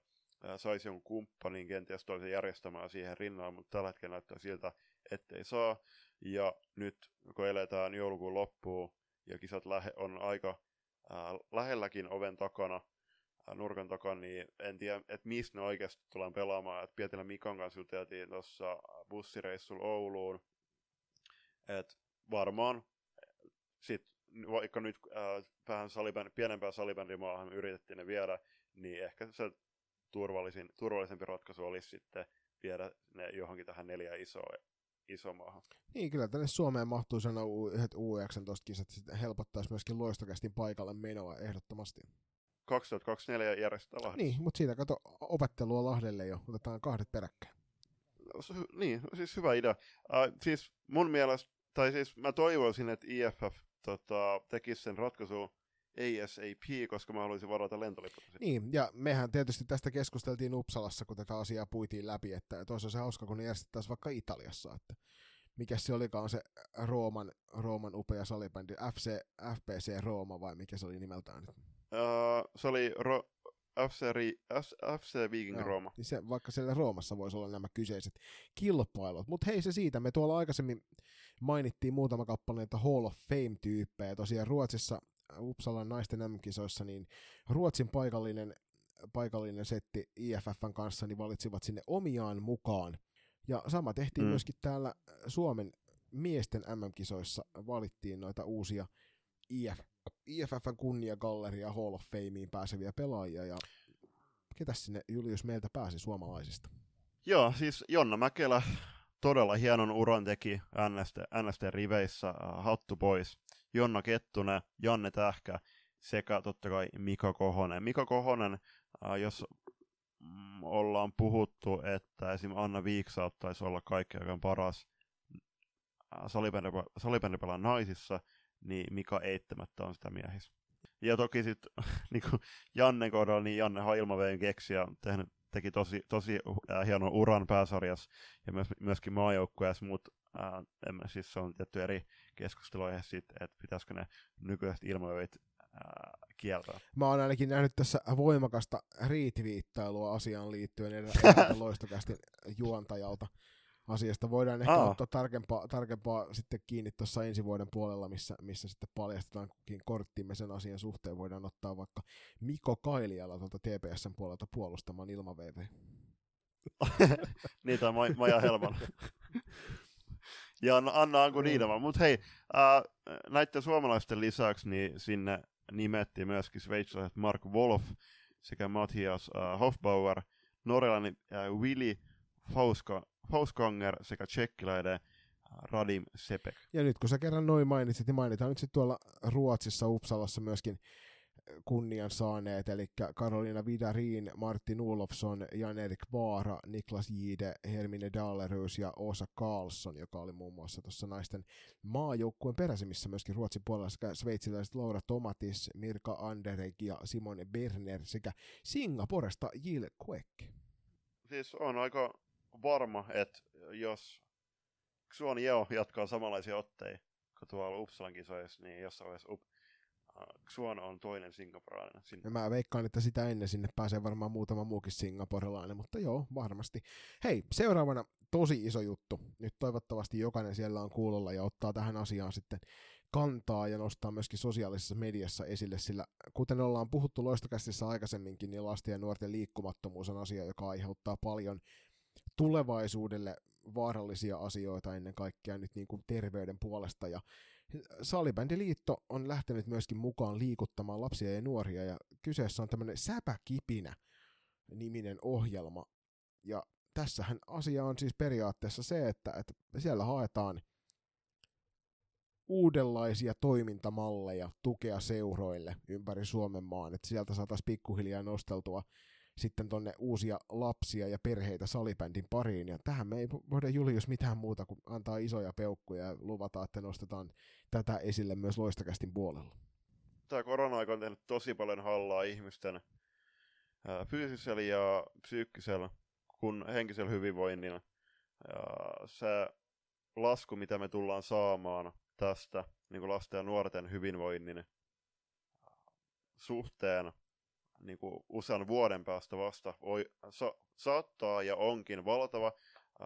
saisi jonkun kumppanin kenties toisen järjestämään siihen rinnaan, mutta tällä hetkellä näyttää siltä, ettei saa. Ja nyt kun eletään joulukuun loppuun ja kisat lähe, on aika ää, lähelläkin oven takana, ää, nurkan takana, niin en tiedä, että missä ne oikeasti tullaan pelaamaan. Et Pietilä Mikan kanssa juteltiin tuossa bussireissulla Ouluun, että varmaan sit, vaikka nyt ää, vähän salibänd, pienempää salibändimaahan yritettiin ne viedä, niin ehkä se turvallisin, turvallisempi ratkaisu olisi sitten viedä ne johonkin tähän neljä isoa iso maahan. Niin, kyllä tänne Suomeen mahtuu sen yhdet U19-kisat, sitten helpottaisi myöskin loistokästin paikalle menoa ehdottomasti. 2024 järjestetään Lahdessa. Niin, mutta siitä kato opettelua Lahdelle jo, otetaan kahdet peräkkäin. No, niin, siis hyvä idea. Uh, siis mun mielestä, tai siis mä toivoisin, että IFF tota, tekisi sen ratkaisun ASAP, koska mä haluaisin varata lentoliput. Niin, ja mehän tietysti tästä keskusteltiin Uppsalassa, kun tätä asiaa puitiin läpi, että toisaalta se hauska, kun ne järjestettäisiin vaikka Italiassa, että mikä se olikaan se Rooman, Rooman upea salibändi, FC, FPC Rooma vai mikä se oli nimeltään? Uh, se oli Ro- FC, FC Viking Joo, Rooma. Niin se, vaikka siellä Roomassa voisi olla nämä kyseiset kilpailut. Mutta hei se siitä, me tuolla aikaisemmin mainittiin muutama kappale näitä Hall of Fame-tyyppejä. Tosiaan Ruotsissa Uppsalan naisten M-kisoissa, niin Ruotsin paikallinen, paikallinen setti IFFn kanssa niin valitsivat sinne omiaan mukaan. Ja sama tehtiin mm. myöskin täällä Suomen miesten MM-kisoissa, valittiin noita uusia IF, IFFn kunniagalleria Hall of Fameen pääseviä pelaajia, ja ketä sinne Julius meiltä pääsi suomalaisista? Joo, siis Jonna Mäkelä todella hienon uran teki NST, NST riveissä, hattu pois. Jonna Kettunen, Janne Tähkä sekä totta kai Mika Kohonen. Mika Kohonen, äh, jos mm, ollaan puhuttu, että esim. Anna Viik saattaisi olla kaikkein paras äh, salibändipelaaja naisissa, niin Mika eittämättä on sitä miehissä. Ja toki sitten niin Janne kohdalla, niin Janne on ilmaveen keksiä, tehnyt, teki tosi, tosi äh, hienon uran pääsarjassa ja myös, myöskin maajoukkueessa, mutta en, siis se on tietty eri keskusteluja siitä, että pitäisikö ne nykyiset ilmoivit äh, kieltää. Mä oon ainakin nähnyt tässä voimakasta riitviittailua asiaan liittyen edelleen loistokästi juontajalta asiasta. Voidaan ehkä Aa. ottaa tarkempaa, tarkempaa sitten kiinni tuossa ensi vuoden puolella, missä, missä sitten paljastetaan korttimme sen asian suhteen. Voidaan ottaa vaikka Miko Kailiala tuolta TPSn puolelta puolustamaan ilmaveiveä. Niitä on Maja Helman. ja Anna Anku Niidama. Mutta hei, äh, näiden suomalaisten lisäksi niin sinne nimettiin myöskin sveitsiläiset Mark Wolf sekä Matthias äh, Hofbauer, norjalainen äh, Willy Fauska, Fauskanger sekä tsekkiläinen Radim Sepek. Ja nyt kun sä kerran noin mainitsit, niin mainitaan nyt sitten tuolla Ruotsissa Uppsalassa myöskin kunnian saaneet, eli Karolina Vidarin, Martin Olofsson, Jan-Erik Vaara, Niklas Jide, Hermine Dalerus ja Osa Karlsson, joka oli muun muassa tuossa naisten maajoukkueen peräsimissä myöskin Ruotsin puolella sekä sveitsiläiset Laura Tomatis, Mirka Andereg ja Simone Berner sekä Singaporesta Jill Kwek. Siis on aika varma, että jos Xuan Yeo jatkaa samanlaisia otteja kuin tuolla Uppsalan kisoissa, niin jossain vaiheessa Xuan on toinen singaporelainen. Sinne. Mä veikkaan, että sitä ennen sinne pääsee varmaan muutama muukin singaporelainen, mutta joo, varmasti. Hei, seuraavana tosi iso juttu. Nyt toivottavasti jokainen siellä on kuulolla ja ottaa tähän asiaan sitten kantaa ja nostaa myöskin sosiaalisessa mediassa esille, sillä kuten ollaan puhuttu loistokästissä aikaisemminkin, niin lasten ja nuorten liikkumattomuus on asia, joka aiheuttaa paljon tulevaisuudelle vaarallisia asioita ennen kaikkea nyt niin kuin terveyden puolesta. Ja Salibändiliitto on lähtenyt myöskin mukaan liikuttamaan lapsia ja nuoria, ja kyseessä on tämmöinen Säpäkipinä niminen ohjelma. Ja tässähän asia on siis periaatteessa se, että, että siellä haetaan uudenlaisia toimintamalleja tukea seuroille ympäri Suomen maan, että sieltä saataisiin pikkuhiljaa nosteltua sitten tonne uusia lapsia ja perheitä salibändin pariin. Ja tähän me ei voida Julius mitään muuta kuin antaa isoja peukkuja ja luvata, että nostetaan tätä esille myös loistakästin puolella. Tämä korona-aika on tehnyt tosi paljon hallaa ihmisten fyysisellä ja psyykkisellä kun henkisellä hyvinvoinnilla. Ja se lasku, mitä me tullaan saamaan tästä niin kuin lasten ja nuorten hyvinvoinnin suhteen niin kuin usean vuoden päästä vasta oi, sa, saattaa ja onkin valtava.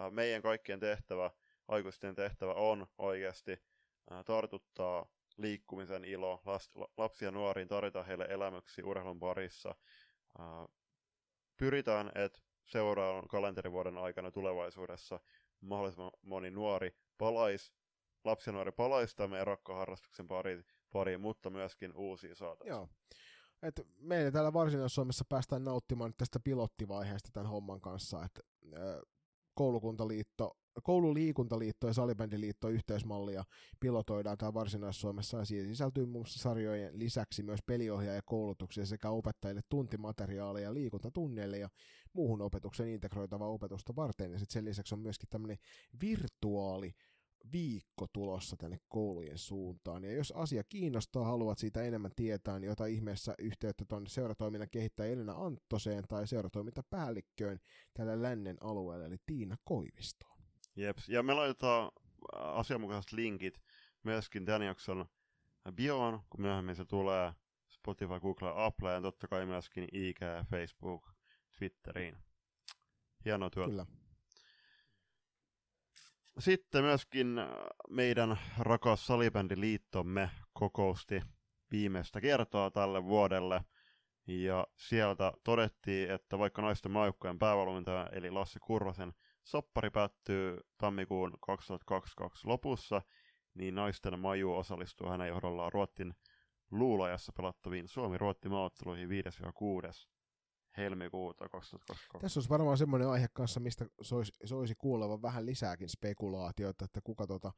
Meidän kaikkien tehtävä, aikuisten tehtävä on oikeasti tartuttaa liikkumisen ilo last, lapsia ja nuoriin, tarjota heille elämyksiä urheilun parissa. Pyritään, että seuraavan kalenterivuoden aikana tulevaisuudessa mahdollisimman moni nuori palaisi, lapsi ja nuori palaisi tämän rakkaharrastuksen pariin, pariin, mutta myöskin uusia saataisiin. Joo että meillä täällä Varsinais-Suomessa päästään nauttimaan nyt tästä pilottivaiheesta tämän homman kanssa, että koulukuntaliitto, koululiikuntaliitto ja salibändiliitto yhteismallia pilotoidaan täällä Varsinais-Suomessa. Ja siihen sisältyy muun muassa sarjojen lisäksi myös peliohjaajakoulutuksia sekä opettajille tuntimateriaaleja liikuntatunneille ja muuhun opetuksen integroitavaa opetusta varten. Ja sitten sen lisäksi on myöskin tämmöinen virtuaali viikko tulossa tänne koulujen suuntaan. Ja jos asia kiinnostaa, haluat siitä enemmän tietää, niin ota ihmeessä yhteyttä tuonne seuratoiminnan kehittäjä Elina Anttoseen tai seuratoimintapäällikköön tällä lännen alueella, eli Tiina Koivistoon. Jeps, ja me laitetaan äh, asianmukaiset linkit myöskin tämän jakson bioon, kun myöhemmin se tulee Spotify, Google, Apple ja totta kai myöskin IG, Facebook, Twitteriin. Hienoa työtä. Kyllä. Sitten myöskin äh, meidän rakas salibändiliittomme kokousti viimeistä kertaa tälle vuodelle. Ja sieltä todettiin, että vaikka naisten maajoukkojen päävalmentaja eli Lassi Kurvasen soppari päättyy tammikuun 2022 lopussa, niin naisten maju osallistuu hänen johdollaan Ruottin Luulajassa pelattaviin Suomi-Ruotti maaotteluihin 5-6 helmikuuta 2022. Tässä olisi varmaan semmoinen aihe kanssa, mistä soisi, soisi kuulevan vähän lisääkin spekulaatioita, että kuka tota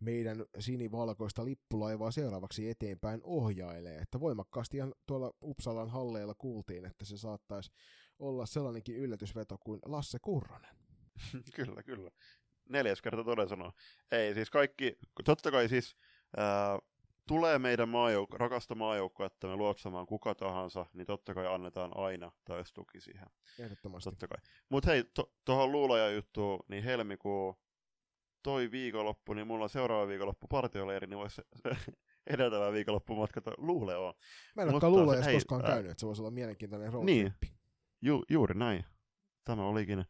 meidän sinivalkoista lippulaivaa seuraavaksi eteenpäin ohjailee. Että voimakkaasti ihan tuolla Uppsalan halleilla kuultiin, että se saattaisi olla sellainenkin yllätysveto kuin Lasse Kurronen. kyllä, kyllä. Neljäs kerta toden sanoo. Ei, siis kaikki, totta kai siis ää, tulee meidän maajouk- rakasta että me luotsamaan kuka tahansa, niin totta kai annetaan aina täystuki siihen. Ehdottomasti. Totta kai. Mutta hei, tuohon to- luulaja juttuun, niin helmikuu toi viikonloppu, niin mulla on seuraava viikonloppu partioleiri, niin voisi edeltävä viikonloppumatka Luuleoon. Mä en olekaan luuleja koskaan ää... käynyt, että se voisi olla mielenkiintoinen road Niin, Ju- juuri näin. Tämä olikin,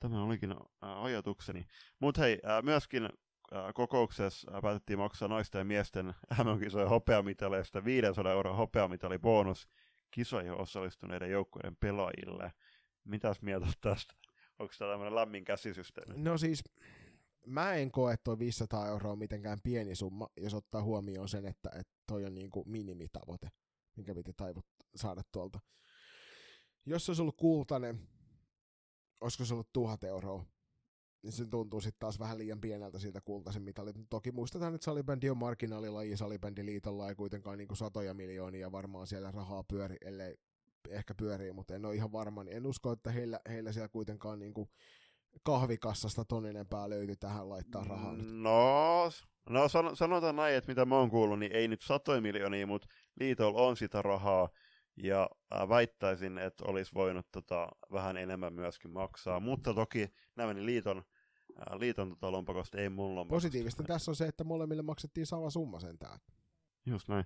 tämä olikin ää, ajatukseni. Mutta hei, ää, myöskin kokouksessa päätettiin maksaa naisten ja miesten MM-kisojen hopeamitaleista 500 euroa hopeamitali bonus kisoihin osallistuneiden joukkojen pelaajille. Mitäs mieltä tästä? Onko tämä tämmöinen lämmin käsisysteemi? No siis, mä en koe, toi 500 euroa mitenkään pieni summa, jos ottaa huomioon sen, että, että toi on niin kuin minimitavoite, minkä piti taivut, saada tuolta. Jos se olisi ollut kultainen, olisiko se ollut tuhat euroa? Niin se tuntuu sitten taas vähän liian pieneltä siitä kultaisen mitalit. Toki muistetaan, että salibändi on marginaalilaji, salibändiliitolla ei kuitenkaan niin kuin satoja miljoonia varmaan siellä rahaa pyöri, ellei ehkä pyörii, mutta en ole ihan varma, niin en usko, että heillä, heillä siellä kuitenkaan niin kuin kahvikassasta ton enempää löytyy tähän laittaa rahaa nyt. No, no san, sanotaan näin, että mitä mä oon kuullut, niin ei nyt satoja miljoonia, mutta liitolla on sitä rahaa, ja äh, väittäisin, että olisi voinut tota, vähän enemmän myöskin maksaa, mutta toki nämä liiton, äh, liiton tota, lompakosta ei mun lompakosta. Positiivista tässä on se, että molemmille maksettiin sama summa sentään. Just näin.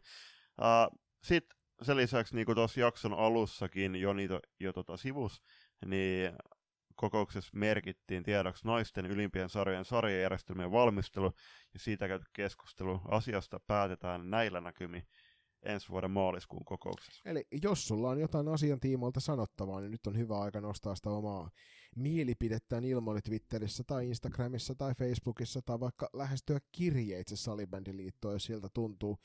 Uh, Sitten sen lisäksi, niin kuin tuossa jakson alussakin jo niitä jo tota sivus, niin kokouksessa merkittiin tiedoksi naisten ylimpien sarjojen sarjajärjestelmien valmistelu ja siitä käyty keskustelu. Asiasta päätetään näillä näkymin ensi vuoden maaliskuun kokouksessa. Eli jos sulla on jotain asian tiimoilta sanottavaa, niin nyt on hyvä aika nostaa sitä omaa mielipidettään ilmoille Twitterissä tai Instagramissa tai Facebookissa tai vaikka lähestyä kirjeitse Salibändiliittoon, jos siltä tuntuu.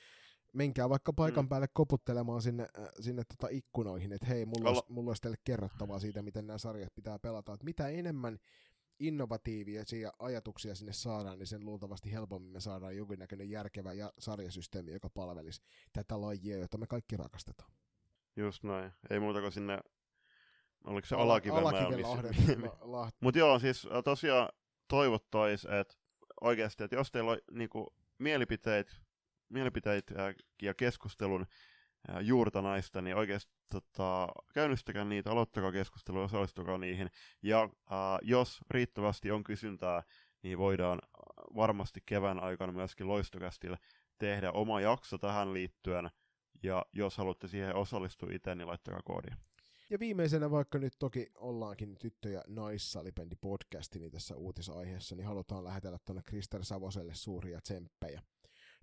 Menkää vaikka paikan mm. päälle koputtelemaan sinne, äh, sinne tota ikkunoihin, että hei, mulla, olisi, mulla olisi teille kerrottavaa siitä, miten nämä sarjat pitää pelata. Et mitä enemmän innovatiivisia ajatuksia sinne saadaan, niin sen luultavasti helpommin me saadaan jonkinnäköinen järkevä ja sarjasysteemi, joka palvelisi tätä lajia, jota me kaikki rakastetaan. Just näin. Ei muuta kuin sinne, oliko se Alakiven Mutta joo, siis äh, tosiaan toivottaisiin, että oikeasti, että jos teillä on niinku, mielipiteitä, mielipiteitä ja keskustelun juurta naista, niin oikeasti tota, käynnistäkää niitä, aloittakaa keskustelua, osallistukaa niihin. Ja ää, jos riittävästi on kysyntää, niin voidaan varmasti kevään aikana myöskin loistokästillä tehdä oma jakso tähän liittyen. Ja jos haluatte siihen osallistua itse, niin laittakaa koodia. Ja viimeisenä, vaikka nyt toki ollaankin tyttö- ja naissalipendi podcasti niin tässä uutisaiheessa, niin halutaan lähetellä tuonne Krister Savoselle suuria tsemppejä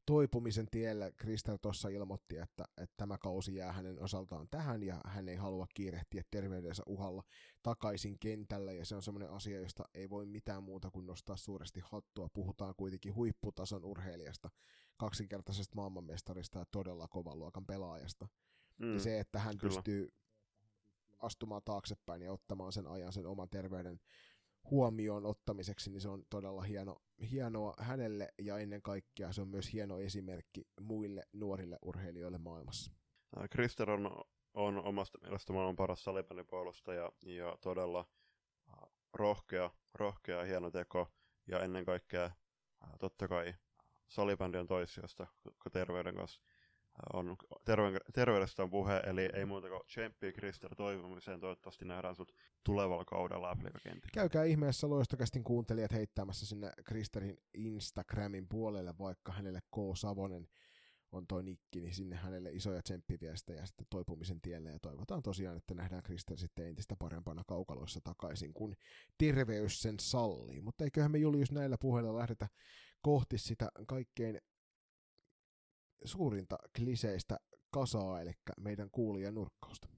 toipumisen tiellä. Krister tuossa ilmoitti, että, että tämä kausi jää hänen osaltaan tähän ja hän ei halua kiirehtiä terveydensä uhalla takaisin kentälle ja se on semmoinen asia, josta ei voi mitään muuta kuin nostaa suuresti hattua. Puhutaan kuitenkin huipputason urheilijasta, kaksinkertaisesta maailmanmestarista ja todella kovan luokan pelaajasta. Mm, ja se, että hän kyllä. pystyy astumaan taaksepäin ja ottamaan sen ajan sen oman terveyden huomioon ottamiseksi, niin se on todella hieno, hienoa hänelle ja ennen kaikkea se on myös hieno esimerkki muille nuorille urheilijoille maailmassa. Krister on, on omasta mielestä maailman paras salipelipuolustaja ja todella rohkea, rohkea hieno teko ja ennen kaikkea totta kai salibändi on toissijoista terveyden kanssa on terve- terveydestä on puhe, eli ei muuta kuin tsemppiä Krister toivomiseen. Toivottavasti nähdään sut tulevalla kaudella Afrika-kentillä. Käykää ihmeessä loistokästin kuuntelijat heittämässä sinne Kristerin Instagramin puolelle, vaikka hänelle K. Savonen on toi nikki, niin sinne hänelle isoja tsemppiviestejä sitten toipumisen tielle ja toivotaan tosiaan, että nähdään Krister sitten entistä parempana kaukaloissa takaisin, kun terveys sen sallii. Mutta eiköhän me Julius näillä puheilla lähdetä kohti sitä kaikkein suurinta kliseistä kasaa, eli meidän kuulijan nurkkausta.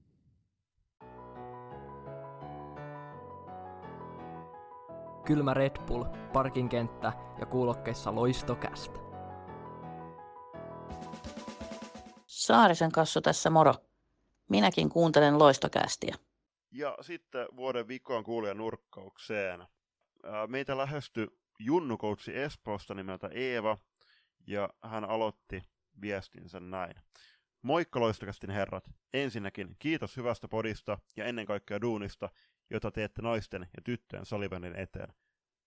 Kylmä Red Bull, parkinkenttä ja kuulokkeissa loistokästä. Saarisen kassu tässä moro. Minäkin kuuntelen loistokästiä. Ja sitten vuoden viikkoon kuulijan nurkkaukseen. Meitä lähestyi junnukoutsi Espoosta nimeltä Eeva, ja hän aloitti viestinsä näin. Moikka loistokästin herrat! Ensinnäkin kiitos hyvästä podista ja ennen kaikkea duunista, jota teette naisten ja tyttöjen salibändin eteen.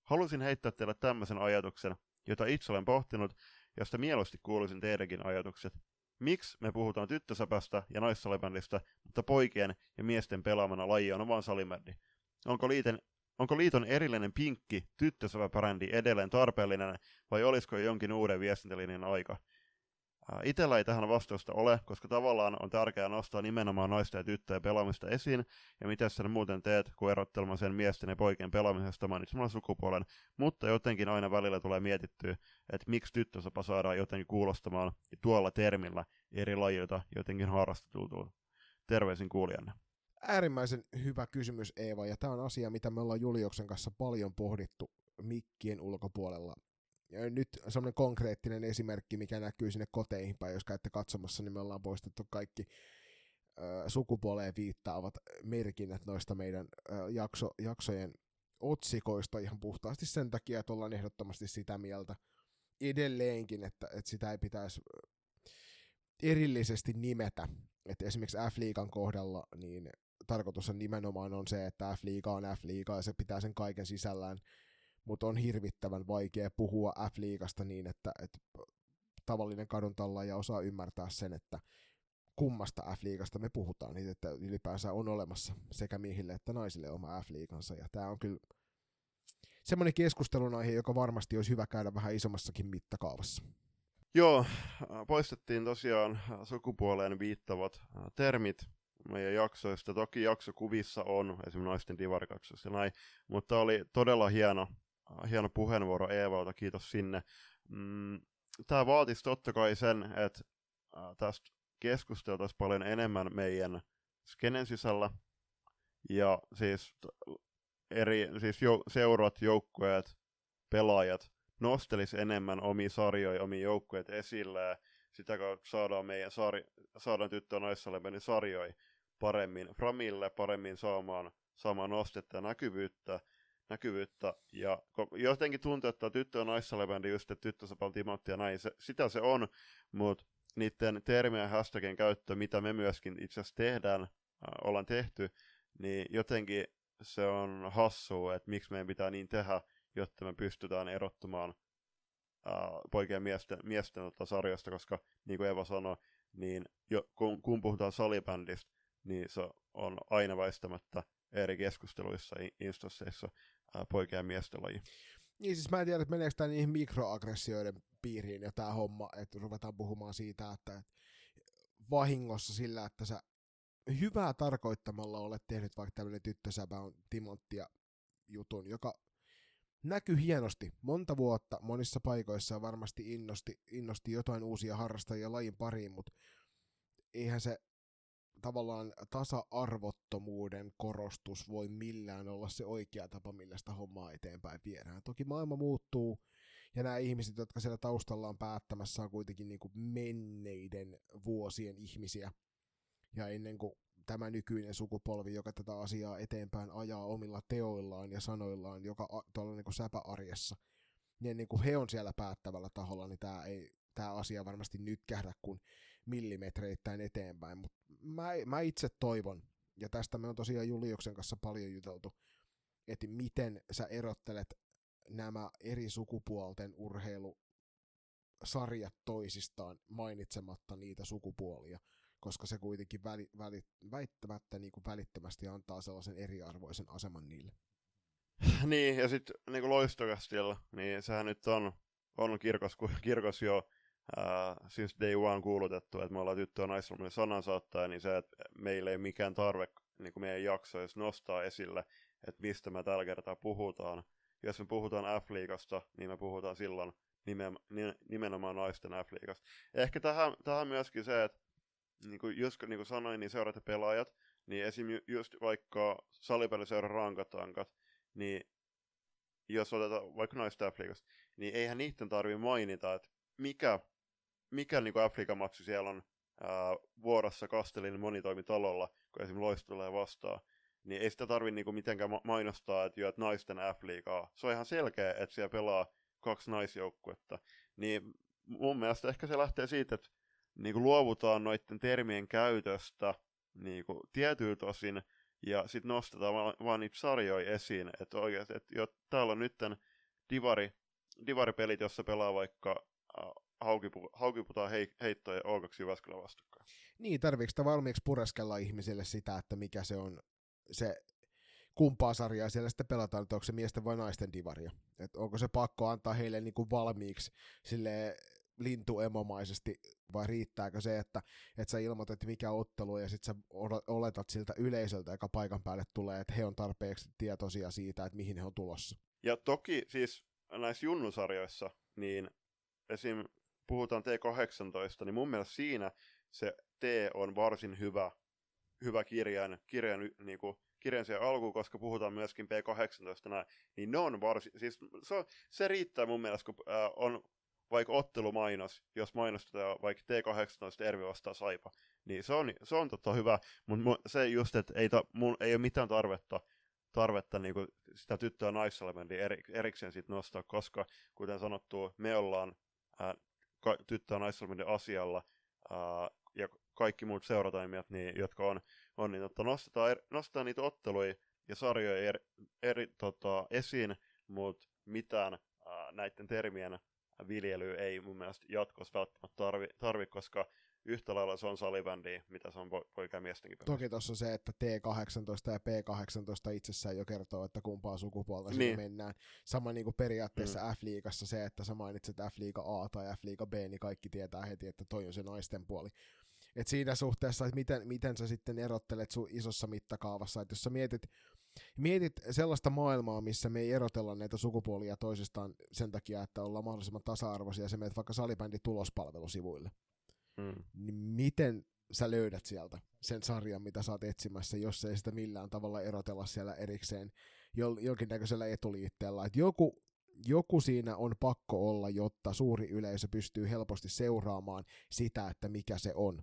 Halusin heittää teille tämmöisen ajatuksen, jota itse olen pohtinut, josta mieluusti kuulisin teidänkin ajatukset. Miksi me puhutaan tyttösäpästä ja naissalibändistä, mutta poikien ja miesten pelaamana laji on vain salibändi? Onko liiten Onko liiton erillinen pinkki tyttösäpäbrändi edelleen tarpeellinen vai olisiko jonkin uuden viestintälinjan aika? Itellä ei tähän vastausta ole, koska tavallaan on tärkeää nostaa nimenomaan naisten ja tyttöjen pelaamista esiin, ja mitä sen muuten teet, kun erottelman sen miesten ja poikien pelaamisesta mainitsemalla sukupuolen, mutta jotenkin aina välillä tulee mietittyä, että miksi tyttösapa saadaan jotenkin kuulostamaan tuolla termillä eri lajilta jotenkin harrastetultua. Terveisin kuulijanne. Äärimmäisen hyvä kysymys Eeva, ja tämä on asia, mitä me ollaan Julioksen kanssa paljon pohdittu mikkien ulkopuolella nyt semmoinen konkreettinen esimerkki, mikä näkyy sinne koteihin päin, jos käytte katsomassa, niin me ollaan poistettu kaikki ö, sukupuoleen viittaavat merkinnät noista meidän ö, jakso, jaksojen otsikoista ihan puhtaasti sen takia, että ollaan ehdottomasti sitä mieltä edelleenkin, että, että sitä ei pitäisi erillisesti nimetä. Että esimerkiksi F-liigan kohdalla niin tarkoitus on nimenomaan on se, että F-liiga on F-liiga ja se pitää sen kaiken sisällään, mutta on hirvittävän vaikea puhua F-liigasta niin, että, että tavallinen ja osaa ymmärtää sen, että kummasta F-liigasta me puhutaan, niin että ylipäänsä on olemassa sekä miehille että naisille oma F-liigansa, ja tämä on kyllä semmoinen keskustelun aihe, joka varmasti olisi hyvä käydä vähän isommassakin mittakaavassa. Joo, poistettiin tosiaan sukupuoleen viittavat termit meidän jaksoista. Toki jaksokuvissa on esimerkiksi naisten divarikaksossa näin, mutta oli todella hieno, hieno puheenvuoro Eevalta, kiitos sinne. Mm, Tämä vaatisi totta kai sen, että tästä keskusteltaisiin paljon enemmän meidän skenen sisällä, ja siis eri siis jo, seurat, joukkueet, pelaajat nostelis enemmän omia sarjoja, omia joukkueet esille, ja sitä kautta saadaan meidän sari, saadaan tyttö- ja naissalibändin sarjoja paremmin framille, paremmin saamaan, saamaan nostetta ja näkyvyyttä, näkyvyyttä. Ja jotenkin tuntuu, että tyttö- ja naissalibändi just, että tyttösapal timotti ja näin, se, sitä se on, mutta niiden termien hashtagien käyttö, mitä me myöskin itse asiassa tehdään, äh, ollaan tehty, niin jotenkin se on hassua, että miksi meidän pitää niin tehdä, jotta me pystytään erottumaan äh, poikien miesten, miesten tota sarjasta, koska niin kuin Eva sanoi, niin jo, kun, kun puhutaan salibändistä, niin se on aina väistämättä eri keskusteluissa, instansseissa äh, poikien ja miesten laji. Niin siis mä en tiedä, että meneekö tämä niihin mikroaggressioiden piiriin ja tämä homma, että ruvetaan puhumaan siitä, että vahingossa sillä, että sä hyvää tarkoittamalla olet tehnyt vaikka tämmöinen tyttösäpä on Timottia jutun, joka näkyy hienosti monta vuotta monissa paikoissa varmasti innosti, innosti jotain uusia harrastajia lajin pariin, mutta eihän se tavallaan tasa-arvottomuuden korostus voi millään olla se oikea tapa, millä sitä hommaa eteenpäin viedään. Toki maailma muuttuu, ja nämä ihmiset, jotka siellä taustalla on päättämässä, on kuitenkin niin kuin menneiden vuosien ihmisiä. Ja ennen kuin tämä nykyinen sukupolvi, joka tätä asiaa eteenpäin ajaa omilla teoillaan ja sanoillaan, joka tuolla niin kuin säpäarjessa, niin ennen kuin he on siellä päättävällä taholla, niin tämä, ei, tämä asia varmasti nyt kähdä kuin millimetreittäin eteenpäin. Mutta mä, mä itse toivon, ja tästä me on tosiaan Juliuksen kanssa paljon juteltu, että miten sä erottelet nämä eri sukupuolten urheilusarjat toisistaan mainitsematta niitä sukupuolia, koska se kuitenkin väli, väli, väittämättä niin kuin välittömästi antaa sellaisen eriarvoisen aseman niille. niin, ja sitten niin loistokastilla, niin sehän nyt on, on kirkos, kirkos jo uh, siis day one kuulutettu, että me ollaan tyttö- ja naisvalmiinen sanansaattaja, niin se, että meillä ei mikään tarve niin kuin meidän jaksoissa nostaa esille, että mistä me tällä kertaa puhutaan, jos me puhutaan F-liigasta, niin me puhutaan silloin nimen, nimenomaan naisten F-liigasta. Ehkä tähän, tähän myöskin se, että niin kuin just niin kuin sanoin, niin seurat ja pelaajat, niin esim. just vaikka salipeliseura rankatankat, niin jos otetaan vaikka naisten F-liigasta, niin eihän niiden tarvi mainita, että mikä, mikä niin kuin F-liigamatsi siellä on ää, vuorossa Kastelin monitoimitalolla, kun esim. Loisto tulee vastaan niin ei sitä tarvitse niinku mitenkään mainostaa, että, jo, naisten F-liigaa. Se on ihan selkeä, että siellä pelaa kaksi naisjoukkuetta. Niin mun mielestä ehkä se lähtee siitä, että niinku luovutaan noiden termien käytöstä niinku tietyiltä osin, ja sitten nostetaan vaan, vaan niitä sarjoja esiin, että oikeasti, että jo, täällä on nytten divari, divaripelit, jossa pelaa vaikka haukipu, haukiputaan hei, heittoja O2 Jyväskylän vastakkain. Niin, tarviiko valmiiksi pureskella ihmisille sitä, että mikä se on se kumpaa sarjaa siellä sitten pelataan, että onko se miesten vai naisten divaria. Et onko se pakko antaa heille niin kuin valmiiksi sille lintuemomaisesti, vai riittääkö se, että, että sä ilmoitat, mikä ottelu, ja sitten sä oletat siltä yleisöltä, joka paikan päälle tulee, että he on tarpeeksi tietoisia siitä, että mihin he on tulossa. Ja toki siis näissä junnusarjoissa, niin esim. Puhutaan T18, niin mun mielestä siinä se T on varsin hyvä hyvä kirjan, kirjan niin kuin, kirjan siihen alkuun, koska puhutaan myöskin P18 näin, niin ne on varsin, siis se, se riittää mun mielestä, kun äh, on vaikka ottelumainos, jos mainostetaan vaikka T18 Ervi vastaa Saipa, niin se on, se on totta hyvä, mutta se just, että ei, ta, mun, ei ole mitään tarvetta tarvetta niin kuin sitä tyttö- ja naiselementin eri, erikseen sit nostaa, koska kuten sanottu, me ollaan ää, ka, tyttö- ja naiselementin asialla ää, ja kaikki muut seuratoimijat, niin, jotka on, on niin, että nostetaan, er, nostetaan niitä otteluja ja sarjoja eri, eri tota, esiin, mutta mitään ää, näiden termien viljely ei mun mielestä jatkossa välttämättä tarvi, tarvi koska yhtä lailla se on salibändi, mitä se on poika- ja miestenkin pelissä. Toki tuossa se, että T18 ja P18 itsessään jo kertoo, että kumpaa sukupuolta niin. siinä mennään. Sama niin kuin periaatteessa mm. F-liigassa se, että sä mainitset F-liiga A tai F-liiga B, niin kaikki tietää heti, että toi on se naisten puoli. Et siinä suhteessa, että miten, miten sä sitten erottelet sun isossa mittakaavassa, että jos sä mietit, mietit sellaista maailmaa, missä me ei erotella näitä sukupuolia toisistaan sen takia, että ollaan mahdollisimman tasa-arvoisia, ja sä menet vaikka salibändi tulospalvelusivuille, mm. niin miten sä löydät sieltä sen sarjan, mitä sä oot etsimässä, jos ei sitä millään tavalla erotella siellä erikseen jonkinnäköisellä etuliitteellä. Et joku, joku siinä on pakko olla, jotta suuri yleisö pystyy helposti seuraamaan sitä, että mikä se on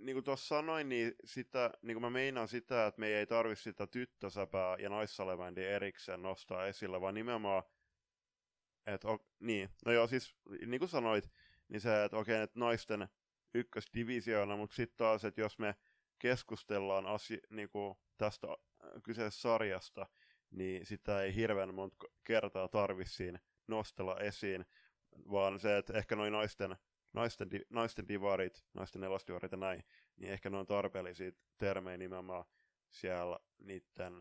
niin kuin tuossa sanoin, niin, sitä, niin kuin mä meinaan sitä, että me ei tarvitse sitä tyttösäpää ja naissalevändiä erikseen nostaa esille, vaan nimenomaan, että niin, no joo, siis niin kuin sanoit, niin se, että okei, että naisten ykkösdivisioona, mutta sitten taas, että jos me keskustellaan asi, niin kuin tästä kyseisestä sarjasta, niin sitä ei hirveän monta kertaa tarvitse nostella esiin, vaan se, että ehkä noin naisten naisten, di, naisten divarit, naisten elastivarit ja näin, niin ehkä ne on tarpeellisia termejä nimenomaan siellä niiden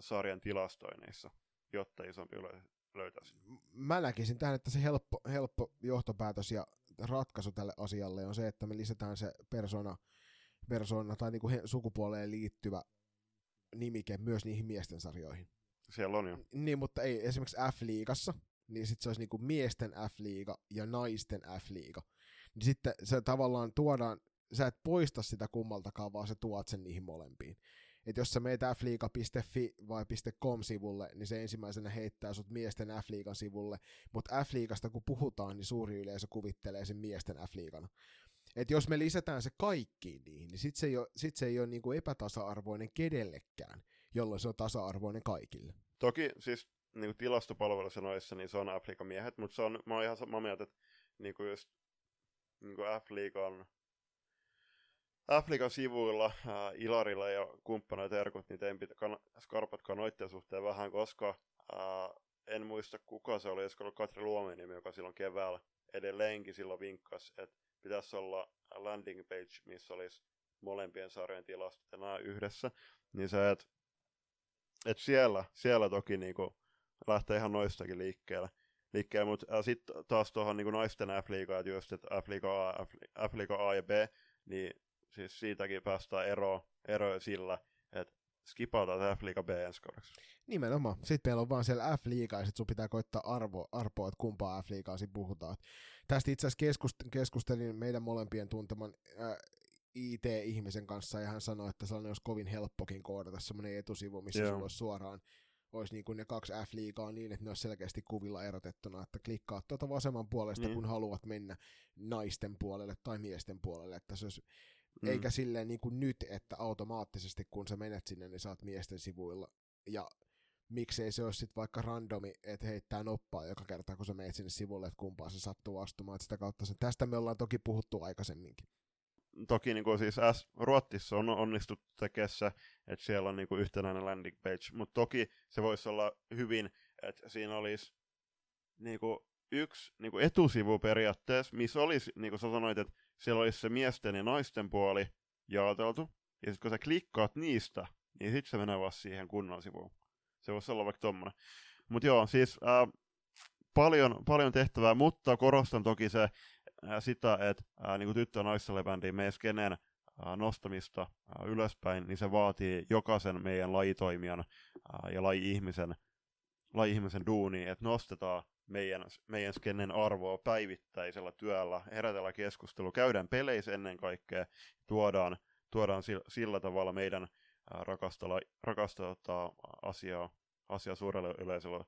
sarjan tilastoineissa, jotta isompi yleisö löytäisi. Mä näkisin tähän, että se helppo, helppo johtopäätös ja ratkaisu tälle asialle on se, että me lisätään se persona, persona tai niinku sukupuoleen liittyvä nimike myös niihin miesten sarjoihin. Siellä on jo. Niin, mutta ei esimerkiksi F-liigassa, niin sitten se olisi niinku miesten F-liiga ja naisten F-liiga. Niin sitten se tavallaan tuodaan, sä et poista sitä kummaltakaan, vaan sä tuot sen niihin molempiin. Et jos sä meet fliiga.fi vai .com-sivulle, niin se ensimmäisenä heittää sut miesten F-liigan sivulle, mutta F-liigasta kun puhutaan, niin suuri yleisö kuvittelee sen miesten F-liigana. Et jos me lisätään se kaikkiin niihin, niin sit se ei ole, sit se ei ole niinku epätasa-arvoinen kedellekään, jolloin se on tasa-arvoinen kaikille. Toki siis niin tilastopalvelu sanoissa, niin se on Afrikan miehet, mutta se on, mä oon ihan samaa mieltä, että niin kuin just niin kuin Afrikan sivuilla ää, Ilarilla ja kumppaneita Erkut, niin tein pitä, kan, skarpatkaa noitten suhteen vähän, koska ää, en muista kuka se oli, olisiko ollut Katri Luominimi, joka silloin keväällä edelleenkin silloin vinkkas, että pitäisi olla landing page, missä olisi molempien sarjan tilastot ja nämä yhdessä, niin se, että et siellä, siellä toki niinku lähtee ihan noistakin liikkeelle. liikkeelle mutta äh, sitten taas tuohon niin naisten F-liigaan, että just, että F-liiga A, F-liiga A ja B, niin siis siitäkin päästään eroon, eroon sillä, että skipataan F-liiga B ensi kaudeksi. Nimenomaan. Sitten meillä on vaan siellä F-liiga ja sitten sun pitää koittaa arvo, arpoa, että kumpaa F-liigaa siinä puhutaan. Tästä itse asiassa keskustelin meidän molempien tunteman äh, IT-ihmisen kanssa ja hän sanoi, että sellainen olisi kovin helppokin koodata semmoinen etusivu, missä sulla olisi suoraan olisi niin kuin ne kaksi F-liigaa niin, että ne olisi selkeästi kuvilla erotettuna, että klikkaa tuota vasemman puolesta, niin. kun haluat mennä naisten puolelle tai miesten puolelle, että se olisi, mm. eikä silleen niin kuin nyt, että automaattisesti kun sä menet sinne, niin saat miesten sivuilla, ja miksei se olisi sitten vaikka randomi, että heittää noppaa joka kerta, kun sä menet sinne sivulle, että kumpaa se sattuu astumaan, että sitä kautta se, tästä me ollaan toki puhuttu aikaisemminkin toki niin kuin siis S, Ruottissa on onnistuttu tekemään se, että siellä on niin kuin yhtenäinen landing page, mutta toki se voisi olla hyvin, että siinä olisi niin kuin yksi niin kuin etusivu periaatteessa, missä olisi, niin kuin sä sanoit, että siellä olisi se miesten ja naisten puoli jaoteltu, ja sitten kun sä klikkaat niistä, niin sitten se menee vaan siihen kunnon sivuun. Se voisi olla vaikka tommonen. Mutta joo, siis ää, paljon, paljon tehtävää, mutta korostan toki se, sitä, että ää, niin tyttö- ja naissalibändiin meidän skenen ää, nostamista ää, ylöspäin, niin se vaatii jokaisen meidän lajitoimijan ää, ja laji-ihmisen, laji-ihmisen duuni, että nostetaan meidän, meidän skenen arvoa päivittäisellä työllä, herätellä keskustelu, käydään peleissä ennen kaikkea, tuodaan, tuodaan sillä, sillä tavalla meidän rakasta, rakasta tota, asiaa, asiaa suurelle yleisölle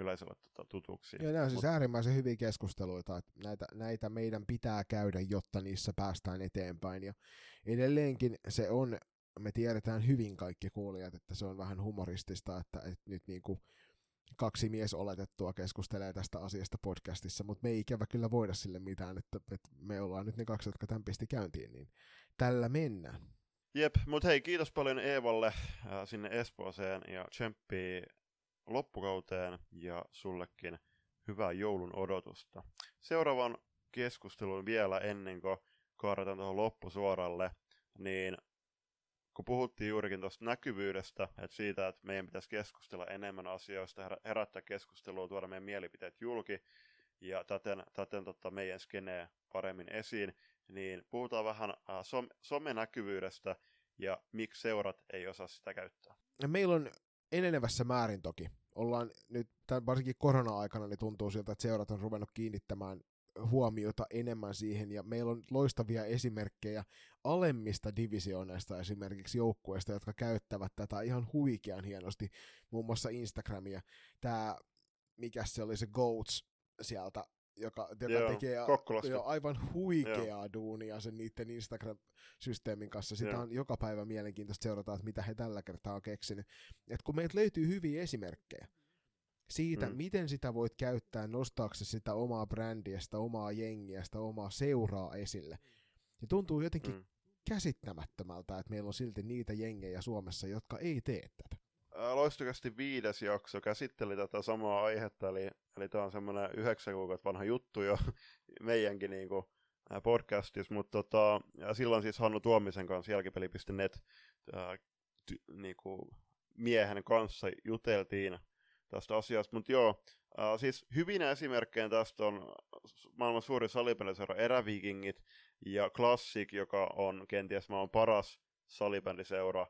yleisölle tota, tutuksi. Joo, nämä on siis Mut... äärimmäisen hyviä keskusteluita, että näitä, näitä meidän pitää käydä, jotta niissä päästään eteenpäin. Ja edelleenkin se on me tiedetään hyvin kaikki kuulijat, että se on vähän humoristista, että, että nyt niin kuin kaksi mies oletettua keskustelee tästä asiasta podcastissa, mutta me ei ikävä kyllä voida sille mitään, että, että me ollaan nyt ne kaksi, jotka tämän pisti käyntiin, niin tällä mennään. Jep, mutta hei, kiitos paljon Eevalle äh, sinne Espooseen ja tsemppii loppukauteen ja sullekin hyvää joulun odotusta. Seuraavan keskustelun vielä ennen kuin kaarataan tuohon loppusuoralle, niin kun puhuttiin juurikin tuosta näkyvyydestä, että siitä, että meidän pitäisi keskustella enemmän asioista, herättää keskustelua, tuoda meidän mielipiteet julki ja täten, täten tota meidän skenee paremmin esiin, niin puhutaan vähän äh, som, somenäkyvyydestä ja miksi seurat ei osaa sitä käyttää. Meillä on enenevässä määrin toki. Ollaan nyt, varsinkin korona-aikana, niin tuntuu siltä, että seurat on ruvennut kiinnittämään huomiota enemmän siihen, ja meillä on loistavia esimerkkejä alemmista divisioneista esimerkiksi joukkueista, jotka käyttävät tätä ihan huikean hienosti, muun muassa Instagramia. Tämä, mikä se oli se Goats sieltä, joka, joka Joo, tekee jo aivan huikeaa Joo. duunia sen niiden Instagram-systeemin kanssa. Sitä Joo. on joka päivä mielenkiintoista seurata, että mitä he tällä kertaa on keksinyt. Et kun meiltä löytyy hyviä esimerkkejä, siitä, mm. miten sitä voit käyttää nostaaksesi sitä omaa brändiä, sitä omaa jengiä, sitä omaa seuraa esille. Ja tuntuu jotenkin mm. käsittämättömältä, että meillä on silti niitä jengejä Suomessa, jotka ei tee tätä. Loistokasti viides jakso käsitteli tätä samaa aihetta, eli, eli tämä on semmoinen yhdeksän kuukautta vanha juttu jo meidänkin niin kuin, podcastissa, mutta tota, silloin siis Hannu Tuomisen kanssa jälkipeli.net ää, ty, niin kuin, miehen kanssa juteltiin tästä asiasta. Mutta joo, äh, siis hyvinä esimerkkejä tästä on maailman suuri salibändiseura Erävikingit ja Classic, joka on kenties maailman paras salibändiseura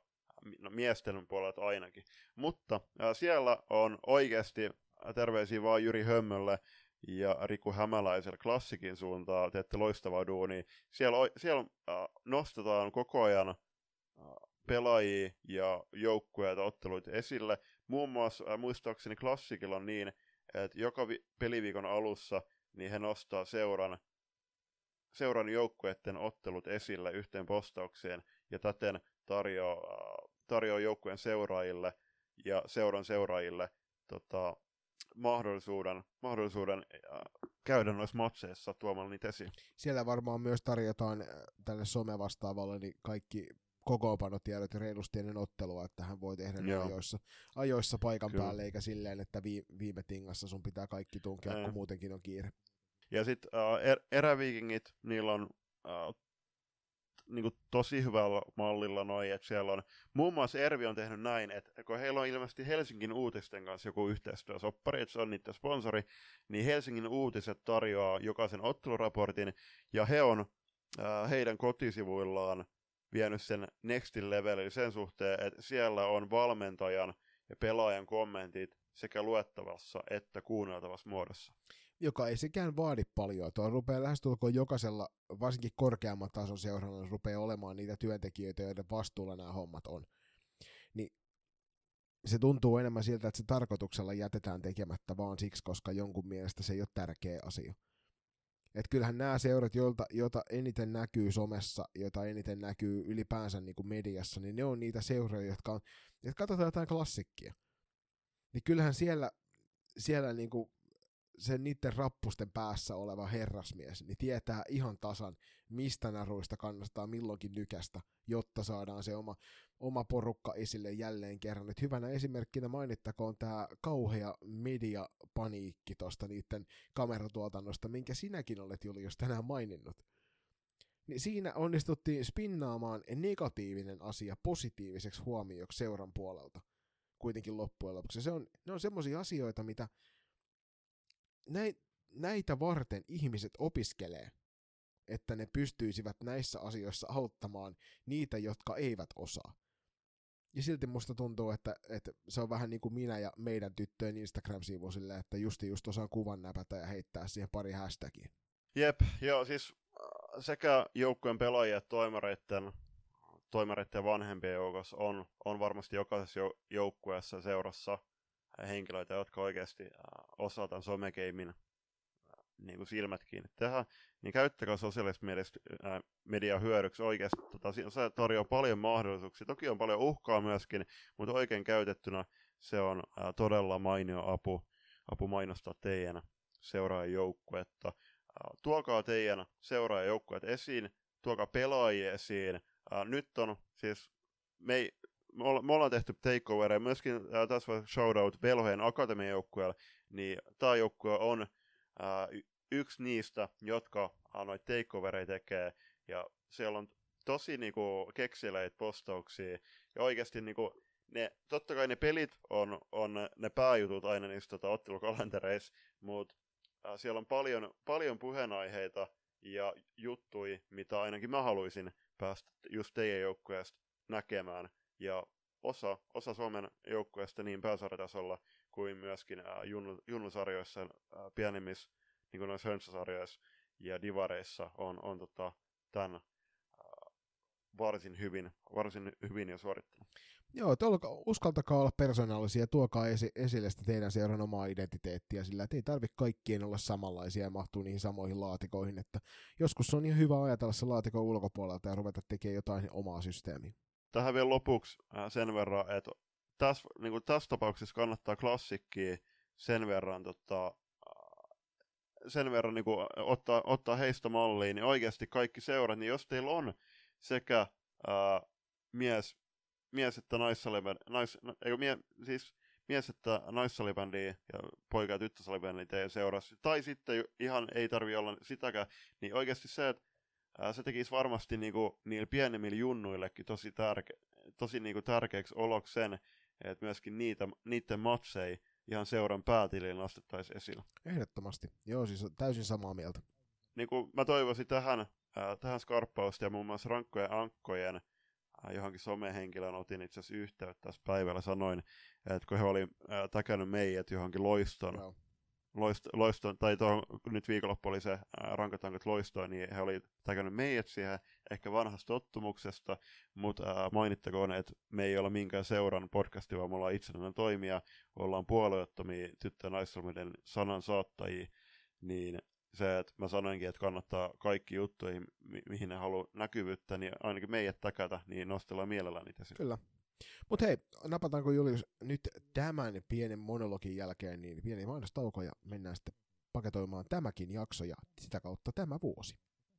no, miesten puolelta ainakin. Mutta äh, siellä on oikeasti terveisiä vaan Jyri Hömmölle ja Riku Hämäläiselle klassikin suuntaan, teette loistavaa duunia. Siellä, siellä äh, nostetaan koko ajan äh, pelaajia ja joukkueita otteluita esille. Muun muassa äh, muistaakseni klassikilla on niin, että joka vi- peliviikon alussa niin he nostaa seuran, seuran joukkueiden ottelut esille yhteen postaukseen ja täten tarjoaa, tarjoaa joukkueen seuraajille ja seuran seuraajille tota, mahdollisuuden, mahdollisuuden äh, käydä noissa matseissa tuomalla niitä esiin. Siellä varmaan myös tarjotaan äh, tälle somevastaavalle niin kaikki kokoonpanotiedot reilusti ennen ottelua, että hän voi tehdä ne ajoissa, ajoissa paikan Kyllä. päälle, eikä silleen, että vi, viime tingassa sun pitää kaikki tunkea, kun muutenkin on kiire. Ja sitten uh, er, eräviikingit, niillä on uh, niin tosi hyvällä mallilla noin, että siellä on, muun muassa Ervi on tehnyt näin, että kun heillä on ilmeisesti Helsingin uutisten kanssa joku yhteistyösoppari, että se on niiden sponsori, niin Helsingin uutiset tarjoaa jokaisen otteluraportin, ja he on äh, heidän kotisivuillaan vienyt sen nextin levelille sen suhteen, että siellä on valmentajan ja pelaajan kommentit sekä luettavassa että kuunneltavassa muodossa. Joka ei sekään vaadi paljon. Tuo rupeaa lähestulkoon jokaisella, varsinkin korkeamman tason seurannalla, rupeaa olemaan niitä työntekijöitä, joiden vastuulla nämä hommat on. Niin se tuntuu enemmän siltä, että se tarkoituksella jätetään tekemättä vaan siksi, koska jonkun mielestä se ei ole tärkeä asia. Et kyllähän nämä seurat, joilta, joita eniten näkyy somessa, joita eniten näkyy ylipäänsä niin kuin mediassa, niin ne on niitä seuroja, jotka on, että katsotaan jotain klassikkia. Niin kyllähän siellä, siellä niin kuin sen niiden rappusten päässä oleva herrasmies, niin tietää ihan tasan, mistä naruista kannattaa milloinkin nykästä, jotta saadaan se oma, oma porukka esille jälleen kerran. Et hyvänä esimerkkinä mainittakoon tämä kauhea mediapaniikki tuosta niiden kameratuotannosta, minkä sinäkin olet Julius tänään maininnut. Niin siinä onnistuttiin spinnaamaan negatiivinen asia positiiviseksi huomioksi seuran puolelta kuitenkin loppujen lopuksi. Se on, ne on semmoisia asioita, mitä näitä varten ihmiset opiskelee, että ne pystyisivät näissä asioissa auttamaan niitä, jotka eivät osaa. Ja silti musta tuntuu, että, että se on vähän niin kuin minä ja meidän tyttöjen Instagram-sivusille, että justi just osaan kuvan näpätä ja heittää siihen pari hashtagia. Jep, joo, siis äh, sekä joukkueen pelaajien että toimareiden, toimareiden ja vanhempien joukossa on, on varmasti jokaisessa joukkueessa seurassa henkilöitä, jotka oikeasti äh, osaa tämän niin kuin silmät kiinni tehdä, niin käyttäkää sosiaalista mediaa hyödyksi oikeasti. Tota, se tarjoaa paljon mahdollisuuksia. Toki on paljon uhkaa myöskin, mutta oikein käytettynä se on ää, todella mainio apu, apu mainostaa teidän seuraajajoukkuetta. Tuokaa teidän seuraajajoukkueet esiin, tuokaa pelaajia esiin. Ää, nyt on siis, me, me, me ollaan tehty takeovereja, myöskin ää, tässä shoutout Velhojen akatemian joukkueelle, niin tämä joukkue on ää, yksi niistä, jotka noita takeovereja tekee, ja siellä on tosi niinku, keksileitä postauksia, ja oikeasti niinku, ne, totta kai ne pelit on, on ne pääjutut aina niissä tota, ottelukalentereissa, mutta äh, siellä on paljon, paljon puheenaiheita ja juttui, mitä ainakin mä haluaisin päästä just teidän joukkueesta näkemään. Ja osa, osa Suomen joukkueesta niin pääsarjatasolla kuin myöskin äh, junnusarjoissa, äh, pienimmissä, niin kuin noissa höntsäsarjoissa ja divareissa on, on tota, tämän äh, varsin hyvin, varsin hyvin jo suorittanut. Joo, olka, uskaltakaa olla persoonallisia, tuokaa esi- esille sitä teidän seuran omaa identiteettiä, sillä ei tarvitse kaikkien olla samanlaisia ja mahtuu niihin samoihin laatikoihin, että joskus on ihan hyvä ajatella se laatikon ulkopuolelta ja ruveta tekemään jotain omaa systeemiä. Tähän vielä lopuksi äh, sen verran, että tässä, niin kuin tässä tapauksessa kannattaa klassikkiä sen verran, tota, sen verran niin kuin ottaa, ottaa heistä malliin, niin oikeasti kaikki seurat, niin jos teillä on sekä ää, mies mies että naissalibändi, nais, no, eikö mie, siis mies että ja poika ja tyttösalibändi teidän seurassa, tai sitten ihan ei tarvi olla sitäkään, niin oikeasti se, että ää, se tekisi varmasti niinku, niillä pienemmillä junnuillekin tosi, tärke, tosi niinku, tärkeäksi oloksi sen, että myöskin niitä, niiden matseja ihan seuran päätiliin nostettaisiin esille. Ehdottomasti. Joo, siis täysin samaa mieltä. Niin kuin mä toivoisin tähän, ää, tähän skarppausta ja muun muassa rankkojen ankkojen Äh, johonkin somehenkilön otin itse asiassa yhteyttä tässä päivällä, sanoin, että kun he oli äh, täkännyt meidät johonkin loiston, loist, loiston tai tuohon, nyt viikonloppu oli se äh, rankatankot loistoon, niin he oli täkännyt meidät siihen ehkä vanhasta tottumuksesta, mutta äh, mainittakoon, että me ei ole minkään seuran podcasti, vaan me ollaan itsenäinen toimija, ollaan puolueettomia tyttö- ja sanan saattajia, niin se, että mä sanoinkin, että kannattaa kaikki juttuja, mi- mihin ne haluaa näkyvyyttä, niin ainakin meidät takata, niin nostellaan mielellään niitä sinne. Kyllä. Mutta hei, napataanko Julius nyt tämän pienen monologin jälkeen niin pieni mainostauko ja mennään sitten paketoimaan tämäkin jakso ja sitä kautta tämä vuosi.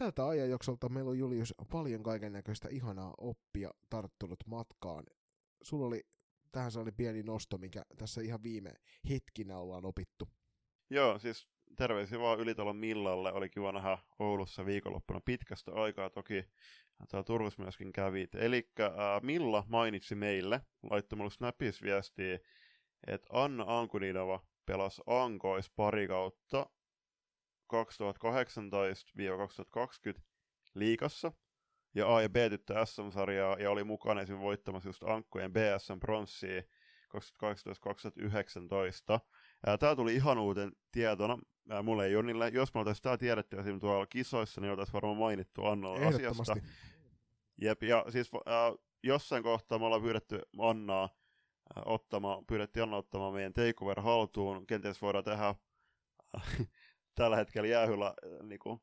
tältä ajanjaksolta meillä on Julius paljon kaiken näköistä ihanaa oppia tarttunut matkaan. Sulla oli tähän oli pieni nosto, mikä tässä ihan viime hetkinä ollaan opittu. Joo, siis terveisiä vaan Ylitalon Millalle. Oli kiva nähdä Oulussa viikonloppuna pitkästä aikaa. Toki täällä Turussa myöskin kävi. Eli Milla mainitsi meille, laittoi mulle Snapis viestiä, että Anna Ankunidova pelasi Ankois pari kautta 2018-2020 liikassa ja A- ja B-tyttö SM-sarjaa ja oli mukana esimerkiksi voittamassa just Ankkojen BSM pronssia 2018-2019. Tämä tuli ihan uuten tietona mulle ja Jonille. Jos me oltaisiin tämä tiedetty esimerkiksi tuolla kisoissa, niin oltaisiin varmaan mainittu Annalla asiasta. Jep, ja siis äh, jossain kohtaa me ollaan pyydetty Annaa ottamaan, pyydettiin Anna ottamaan meidän takeover haltuun. Kenties voidaan tehdä tällä hetkellä jäähyllä äh, niin kuin,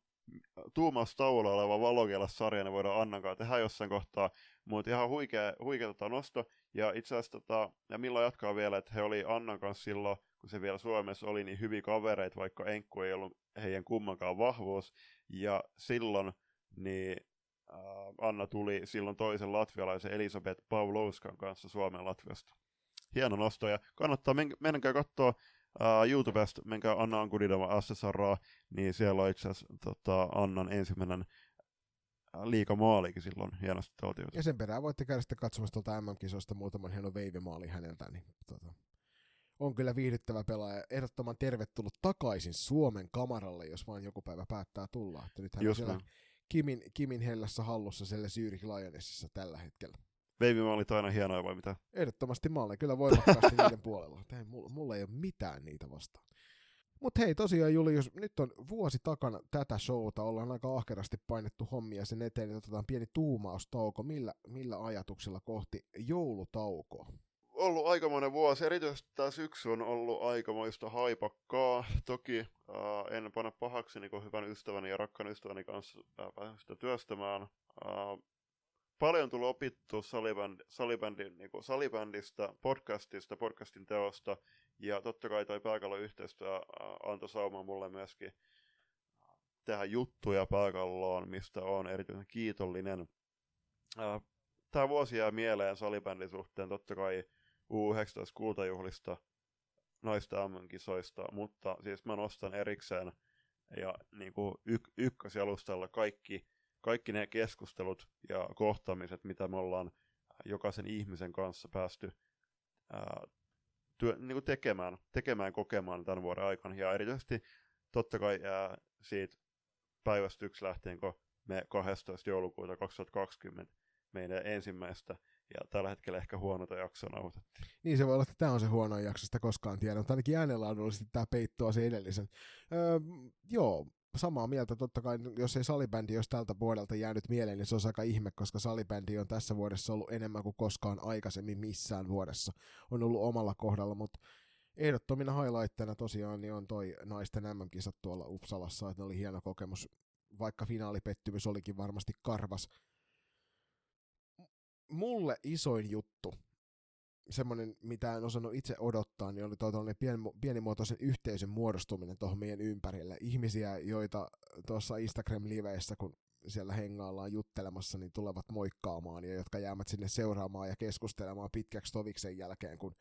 tuumaustaululla oleva valokielas-sarja, ne voidaan Annan tehdä jossain kohtaa, mutta ihan huikea, huikea tota nosto, ja itse asiassa tota, ja milloin jatkaa vielä, että he oli Annan kanssa silloin, kun se vielä Suomessa oli niin hyviä kavereita, vaikka Enkku ei ollut heidän kummankaan vahvuus, ja silloin niin äh, Anna tuli silloin toisen latvialaisen Elisabeth Pavlouskan kanssa Suomen Latviasta. Hieno nosto, ja kannattaa, men- katsoa uh, YouTubesta, menkää Anna Ankudidova SSR, niin siellä on itse asiassa tota, Annan ensimmäinen liikamaalikin silloin hienosti taltioitu. Ja sen perään voitte käydä sitten katsomassa tuolta MM-kisosta muutaman hienon veivemaali häneltä, niin tota, on kyllä viihdyttävä pelaaja. Ehdottoman tervetullut takaisin Suomen kamaralle, jos vain joku päivä päättää tulla. Että nyt hän on siellä Kimin, Kimin hellässä hallussa siellä Lionesissa tällä hetkellä. Baby maalit aina hienoja vai mitä? Ehdottomasti mä olen kyllä voimakkaasti niiden puolella. Ei, mulla, mulla ei ole mitään niitä vastaan. Mutta hei, tosiaan Julius, nyt on vuosi takana tätä showta, ollaan aika ahkerasti painettu hommia sen eteen, että otetaan pieni tuumaustauko. Millä, millä ajatuksilla kohti joulutaukoa? Ollut aikamoinen vuosi, erityisesti tämä syksy on ollut aikamoista haipakkaa. Toki äh, en pane pahaksi niin hyvän ystäväni ja rakkaan ystäväni kanssa äh, sitä työstämään. Äh, paljon tullut opittu salibänd, salibändin, niin kuin salibändistä, podcastista, podcastin teosta, ja totta kai toi pääkallon yhteistyö äh, antoi saumaa mulle myöskin tehdä juttuja pääkalloon, mistä on erityisen kiitollinen. Tämä vuosi jää mieleen salibändin suhteen totta kai U19 kultajuhlista, naista MM-kisoista, mutta siis mä nostan erikseen ja niin kuin y- ykkösjalustalla kaikki kaikki ne keskustelut ja kohtaamiset, mitä me ollaan jokaisen ihmisen kanssa päästy ää, työ, niin kuin tekemään, tekemään, kokemaan tämän vuoden aikana. Ja erityisesti totta kai ää, siitä päivästä yksi lähtien, kun me 12. joulukuuta 2020 meidän ensimmäistä ja tällä hetkellä ehkä huonota jaksoa nauhoitettiin. Niin se voi olla, että tämä on se huono jakso, sitä koskaan tiedä, mutta ainakin äänenlaadullisesti tämä peittoa se edellisen. Öö, joo, samaa mieltä totta kai, jos ei salibändi olisi tältä vuodelta jäänyt mieleen, niin se olisi aika ihme, koska salibändi on tässä vuodessa ollut enemmän kuin koskaan aikaisemmin missään vuodessa. On ollut omalla kohdalla, mutta ehdottomina highlightteina tosiaan niin on toi naisten MM-kisat tuolla Uppsalassa, että ne oli hieno kokemus, vaikka finaalipettymys olikin varmasti karvas. Mulle isoin juttu semmoinen, mitä en osannut itse odottaa, niin oli pien, pienimuotoisen yhteisön muodostuminen tuohon meidän ympärille. Ihmisiä, joita tuossa Instagram-liveissä, kun siellä hengaillaan juttelemassa, niin tulevat moikkaamaan ja jotka jäävät sinne seuraamaan ja keskustelemaan pitkäksi toviksen jälkeen, kun,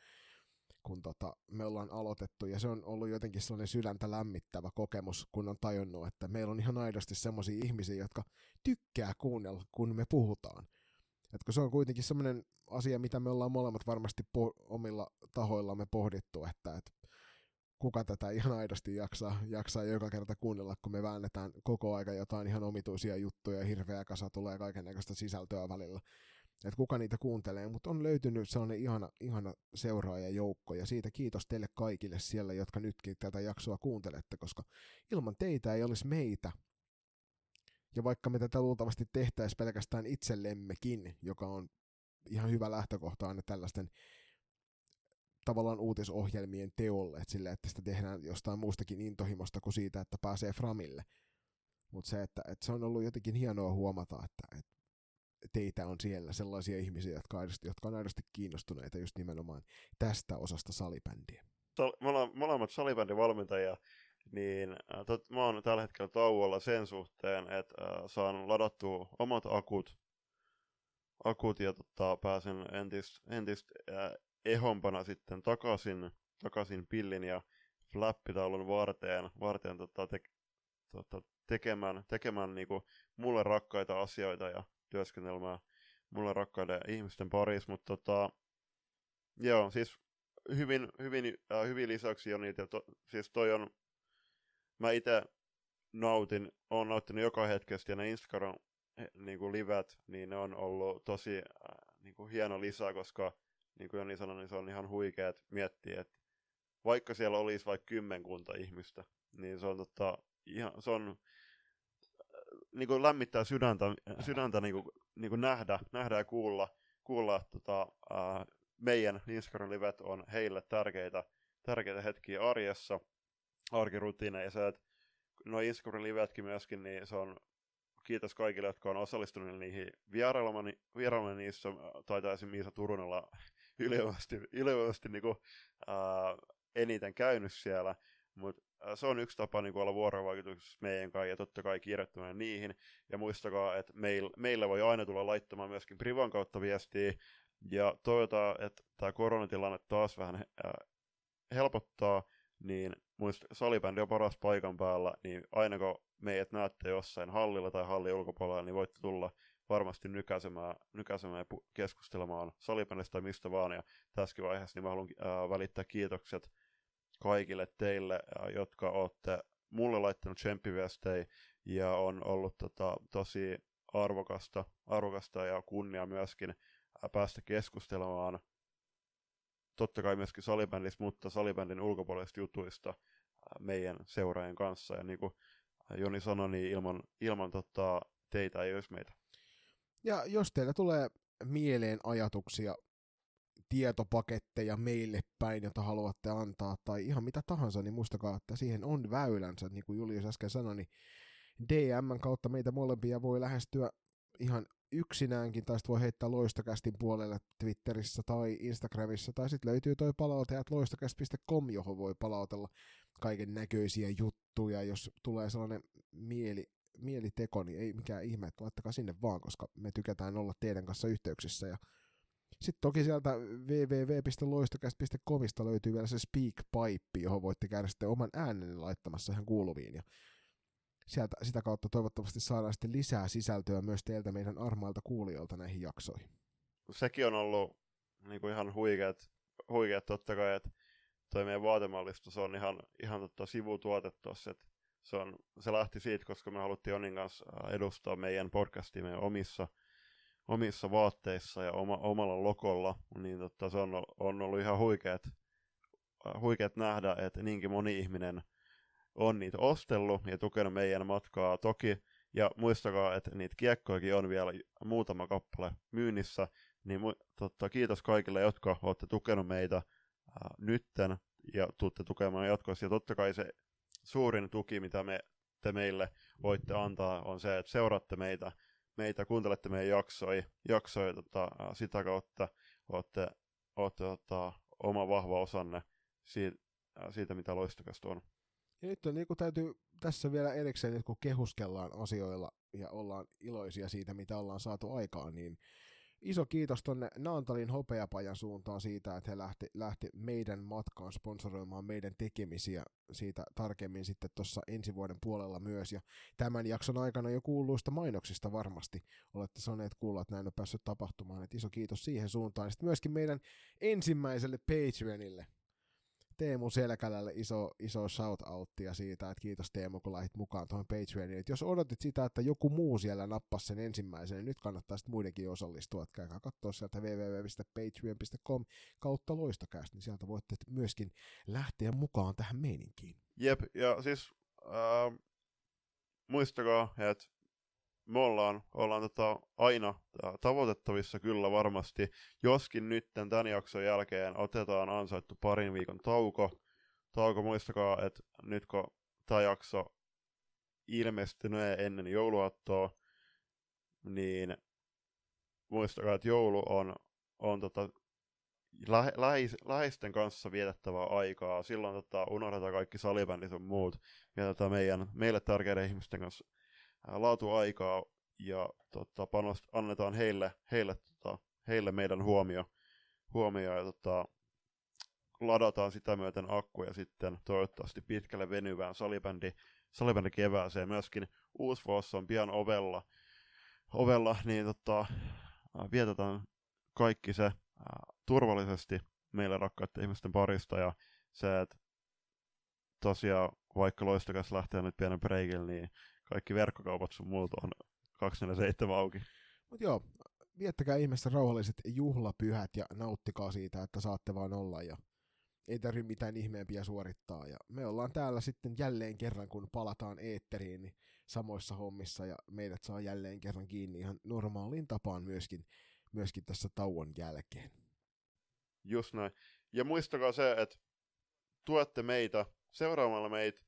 kun tota, me ollaan aloitettu. Ja se on ollut jotenkin sellainen sydäntä lämmittävä kokemus, kun on tajunnut, että meillä on ihan aidosti sellaisia ihmisiä, jotka tykkää kuunnella, kun me puhutaan. Että se on kuitenkin semmoinen asia, mitä me ollaan molemmat varmasti po- omilla tahoillamme pohdittu, että, että kuka tätä ihan aidosti jaksaa, jaksaa joka kerta kuunnella, kun me väännetään koko aika jotain ihan omituisia juttuja, hirveä kasa tulee kaikenlaista sisältöä välillä. Että kuka niitä kuuntelee, mutta on löytynyt sellainen ihana, ihana seuraajajoukko, ja siitä kiitos teille kaikille siellä, jotka nytkin tätä jaksoa kuuntelette, koska ilman teitä ei olisi meitä, ja vaikka me tätä luultavasti tehtäisiin pelkästään itsellemmekin, joka on ihan hyvä lähtökohta aina tällaisten tavallaan uutisohjelmien teolle, että, sille, että sitä tehdään jostain muustakin intohimosta kuin siitä, että pääsee Framille. Mutta se, että, että se on ollut jotenkin hienoa huomata, että, että teitä on siellä sellaisia ihmisiä, jotka, aidosti, jotka on aidosti kiinnostuneita just nimenomaan tästä osasta salibändiä. Me ollaan molemmat salibändivalmentajia, niin äh, tot, mä oon tällä hetkellä tauolla sen suhteen, että äh, saan ladattua omat akut, akut ja tota, pääsen entistä entist, äh, ehompana sitten takaisin, takaisin pillin ja flappitaulun varteen, varteen tota, te, tota, tekemään, tekemään niinku mulle rakkaita asioita ja työskentelemään mulle rakkaiden ihmisten parissa, mutta tota, joo, siis hyvin, hyvin, äh, hyvin lisäksi on niitä, to, siis toi on mä itse nautin, on nauttinut joka hetkestä ja ne Instagram niin kuin livet, niin ne on ollut tosi äh, niin kuin hieno lisä, koska niin kuin Joni sanoi, niin se on ihan huikea, että miettii, että vaikka siellä olisi vaikka kymmenkunta ihmistä, niin se on, tota, ihan, se on äh, niin kuin lämmittää sydäntä, sydäntä niin kuin, niin kuin nähdä, nähdä ja kuulla, kuulla että tota, äh, meidän Instagram-livet on heille tärkeitä, tärkeitä hetkiä arjessa, arkirutiineja. että Instagramin livetkin myöskin, niin se on kiitos kaikille, jotka on osallistuneet niihin vierailemaan niissä. Taitaa esim. Miisa Turunella yleisesti, yleisesti niin kuin, ää, eniten käynyt siellä, mutta se on yksi tapa niin kuin olla vuorovaikutuksessa meidän kanssa ja totta kai kirjoittamaan niihin. Ja muistakaa, että meil, meillä voi aina tulla laittamaan myöskin Privan kautta viestiä. Ja toivotaan, että tämä koronatilanne taas vähän ää, helpottaa, niin muista salibändi on paras paikan päällä, niin aina kun meidät näette jossain hallilla tai hallin ulkopuolella, niin voitte tulla varmasti nykäisemään, nykäisemään ja keskustelemaan salibändistä tai mistä vaan. Ja tässäkin vaiheessa niin mä haluan ää, välittää kiitokset kaikille teille, ää, jotka olette mulle laittanut tsemppiviestejä ja on ollut tota, tosi arvokasta, arvokasta ja kunnia myöskin ää, päästä keskustelemaan totta kai myöskin salibändissä, mutta salibändin ulkopuolisista jutuista meidän seuraajien kanssa. Ja niin kuin Joni sanoi, niin ilman, ilman tota, teitä ei olisi meitä. Ja jos teillä tulee mieleen ajatuksia, tietopaketteja meille päin, jota haluatte antaa, tai ihan mitä tahansa, niin muistakaa, että siihen on väylänsä, niin kuin Julius äsken sanoi, niin DM kautta meitä molempia voi lähestyä ihan yksinäänkin, tai voi heittää loistokästin puolelle Twitterissä tai Instagramissa, tai sitten löytyy toi palaute, että loistokäst.com, johon voi palautella kaiken näköisiä juttuja, jos tulee sellainen mieli, mieliteko, niin ei mikään ihme, että laittakaa sinne vaan, koska me tykätään olla teidän kanssa yhteyksissä, ja sitten toki sieltä www.loistokäst.comista löytyy vielä se SpeakPipe, johon voitte käydä sitten oman äänen laittamassa ihan kuuluviin. Ja sieltä, sitä kautta toivottavasti saadaan sitten lisää sisältöä myös teiltä meidän armailta kuulijoilta näihin jaksoihin. Sekin on ollut niin kuin ihan huikeat, huikeat totta kai, että toi meidän vaatemallistus on ihan, ihan totta sivutuote tossa, että se, on, se lähti siitä, koska me haluttiin Jonin kanssa edustaa meidän podcastia meidän omissa, omissa vaatteissa ja oma, omalla lokolla, niin totta, se on, on ollut ihan huikeat, huikeat nähdä, että niinkin moni ihminen on niitä ostellut ja tukenut meidän matkaa toki. Ja muistakaa, että niitä kiekkojakin on vielä muutama kappale myynnissä, niin mu- totta, kiitos kaikille, jotka olette tukenut meitä ää, nytten ja tuutte tukemaan jatkossa. Ja totta kai se suurin tuki, mitä me, te meille voitte antaa, on se, että seuraatte meitä, meitä kuuntelette meidän jaksoja, jaksoja tota, sitä kautta olette, olette tota, oma vahva osanne siitä, siitä mitä loistokasta on. Nyt on niin täytyy tässä vielä erikseen, kun kehuskellaan asioilla ja ollaan iloisia siitä, mitä ollaan saatu aikaan, niin iso kiitos tonne Naantalin hopeapajan suuntaan siitä, että he lähti, lähti meidän matkaan sponsoroimaan meidän tekemisiä siitä tarkemmin sitten tuossa ensi vuoden puolella myös. Ja tämän jakson aikana jo kuuluista mainoksista varmasti olette saaneet kuulla, että näin on päässyt tapahtumaan. Et iso kiitos siihen suuntaan. Sitten myöskin meidän ensimmäiselle Patreonille, Teemu Selkälälle iso, iso shout-outtia siitä, että kiitos Teemu, kun lähdit mukaan tuohon Patreoniin. Et jos odotit sitä, että joku muu siellä nappasi sen ensimmäisen, niin nyt kannattaa sitten muidenkin osallistua. Että käykää katsoa sieltä www.patreon.com kautta loistokäst, niin sieltä voitte myöskin lähteä mukaan tähän meininkiin. Jep, ja siis äh, muistakaa, että me ollaan, ollaan tota aina tavoitettavissa kyllä varmasti, joskin nyt tämän jakson jälkeen otetaan ansaittu parin viikon tauko. Tauko muistakaa, että nyt kun tämä jakso ilmestynyt ennen jouluaattoa, niin muistakaa, että joulu on, on tota, lähe, läheis, läheisten kanssa vietettävää aikaa. Silloin tota, unohdetaan kaikki salibändit ja muut. Vietetään meidän, meille tärkeiden ihmisten kanssa laatuaikaa ja tota, panost, annetaan heille, heille, tota, heille meidän huomio, huomio ja tota, ladataan sitä myöten akkuja sitten toivottavasti pitkälle venyvään salibändi, salibändi kevääseen. Myöskin uusi vuosi on pian ovella, ovella niin tota, vietetään kaikki se ää, turvallisesti meille rakkaiden ihmisten parista ja se, että tosiaan vaikka loistokas lähtee nyt pienen breikille, niin kaikki verkkokaupat sun muut on 247 auki. Mut joo, viettäkää ihmeessä rauhalliset juhlapyhät ja nauttikaa siitä, että saatte vaan olla ja ei tarvitse mitään ihmeempiä suorittaa. Ja me ollaan täällä sitten jälleen kerran, kun palataan eetteriin, niin samoissa hommissa ja meidät saa jälleen kerran kiinni ihan normaaliin tapaan myöskin, myöskin tässä tauon jälkeen. Just näin. Ja muistakaa se, että tuette meitä seuraamalla meitä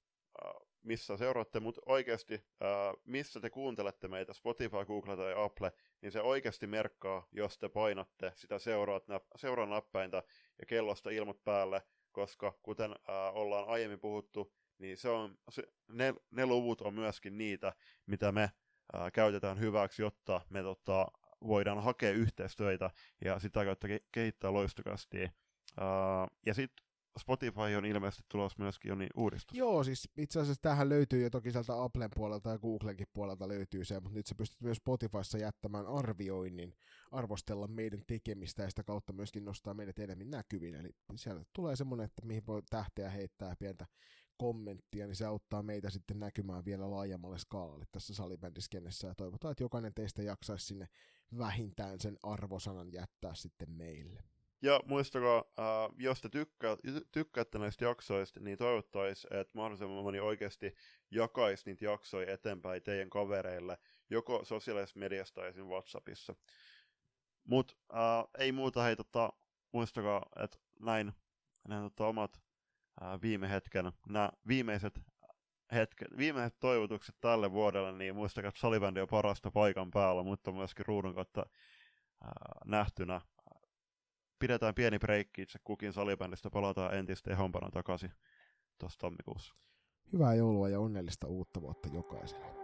missä seuraatte, mutta oikeasti, ää, missä te kuuntelette meitä, Spotify, Google tai Apple, niin se oikeasti merkkaa, jos te painatte sitä seuraat, seuraa nappäintä ja kellosta ilmot päälle, koska kuten ää, ollaan aiemmin puhuttu, niin se on, se, ne, ne luvut on myöskin niitä, mitä me ää, käytetään hyväksi, jotta me tota, voidaan hakea yhteistyötä ja sitä kautta ke- kehittää loistokasti. Uh, ja sitten Spotify on ilmeisesti tulossa myöskin jo niin uudistus. Joo, siis itse asiassa tähän löytyy jo toki sieltä Applen puolelta ja Googlenkin puolelta löytyy se, mutta nyt sä pystyt myös Spotifyssa jättämään arvioinnin, arvostella meidän tekemistä ja sitä kautta myöskin nostaa meidät enemmän näkyviin. Eli siellä tulee semmoinen, että mihin voi tähteä heittää pientä kommenttia, niin se auttaa meitä sitten näkymään vielä laajemmalle skaalalle tässä salibändiskenessä ja toivotaan, että jokainen teistä jaksaisi sinne vähintään sen arvosanan jättää sitten meille. Ja muistakaa, äh, jos te tykkää, tykkäätte näistä jaksoista, niin toivottaisiin, että mahdollisimman moni oikeasti jakaisi niitä jaksoja eteenpäin teidän kavereille, joko sosiaalisessa mediassa tai esim. WhatsAppissa. Mutta äh, ei muuta, hei, tota, muistakaa, että näin, näin tota, omat äh, viime hetken, nämä viimeiset hetket, viimeiset toivotukset tälle vuodelle, niin muistakaa, että salibändi on parasta paikan päällä, mutta myöskin ruudun kautta äh, nähtynä pidetään pieni breikki itse kukin salibändistä, palataan entistä ehompana takaisin tuossa tammikuussa. Hyvää joulua ja onnellista uutta vuotta jokaiselle.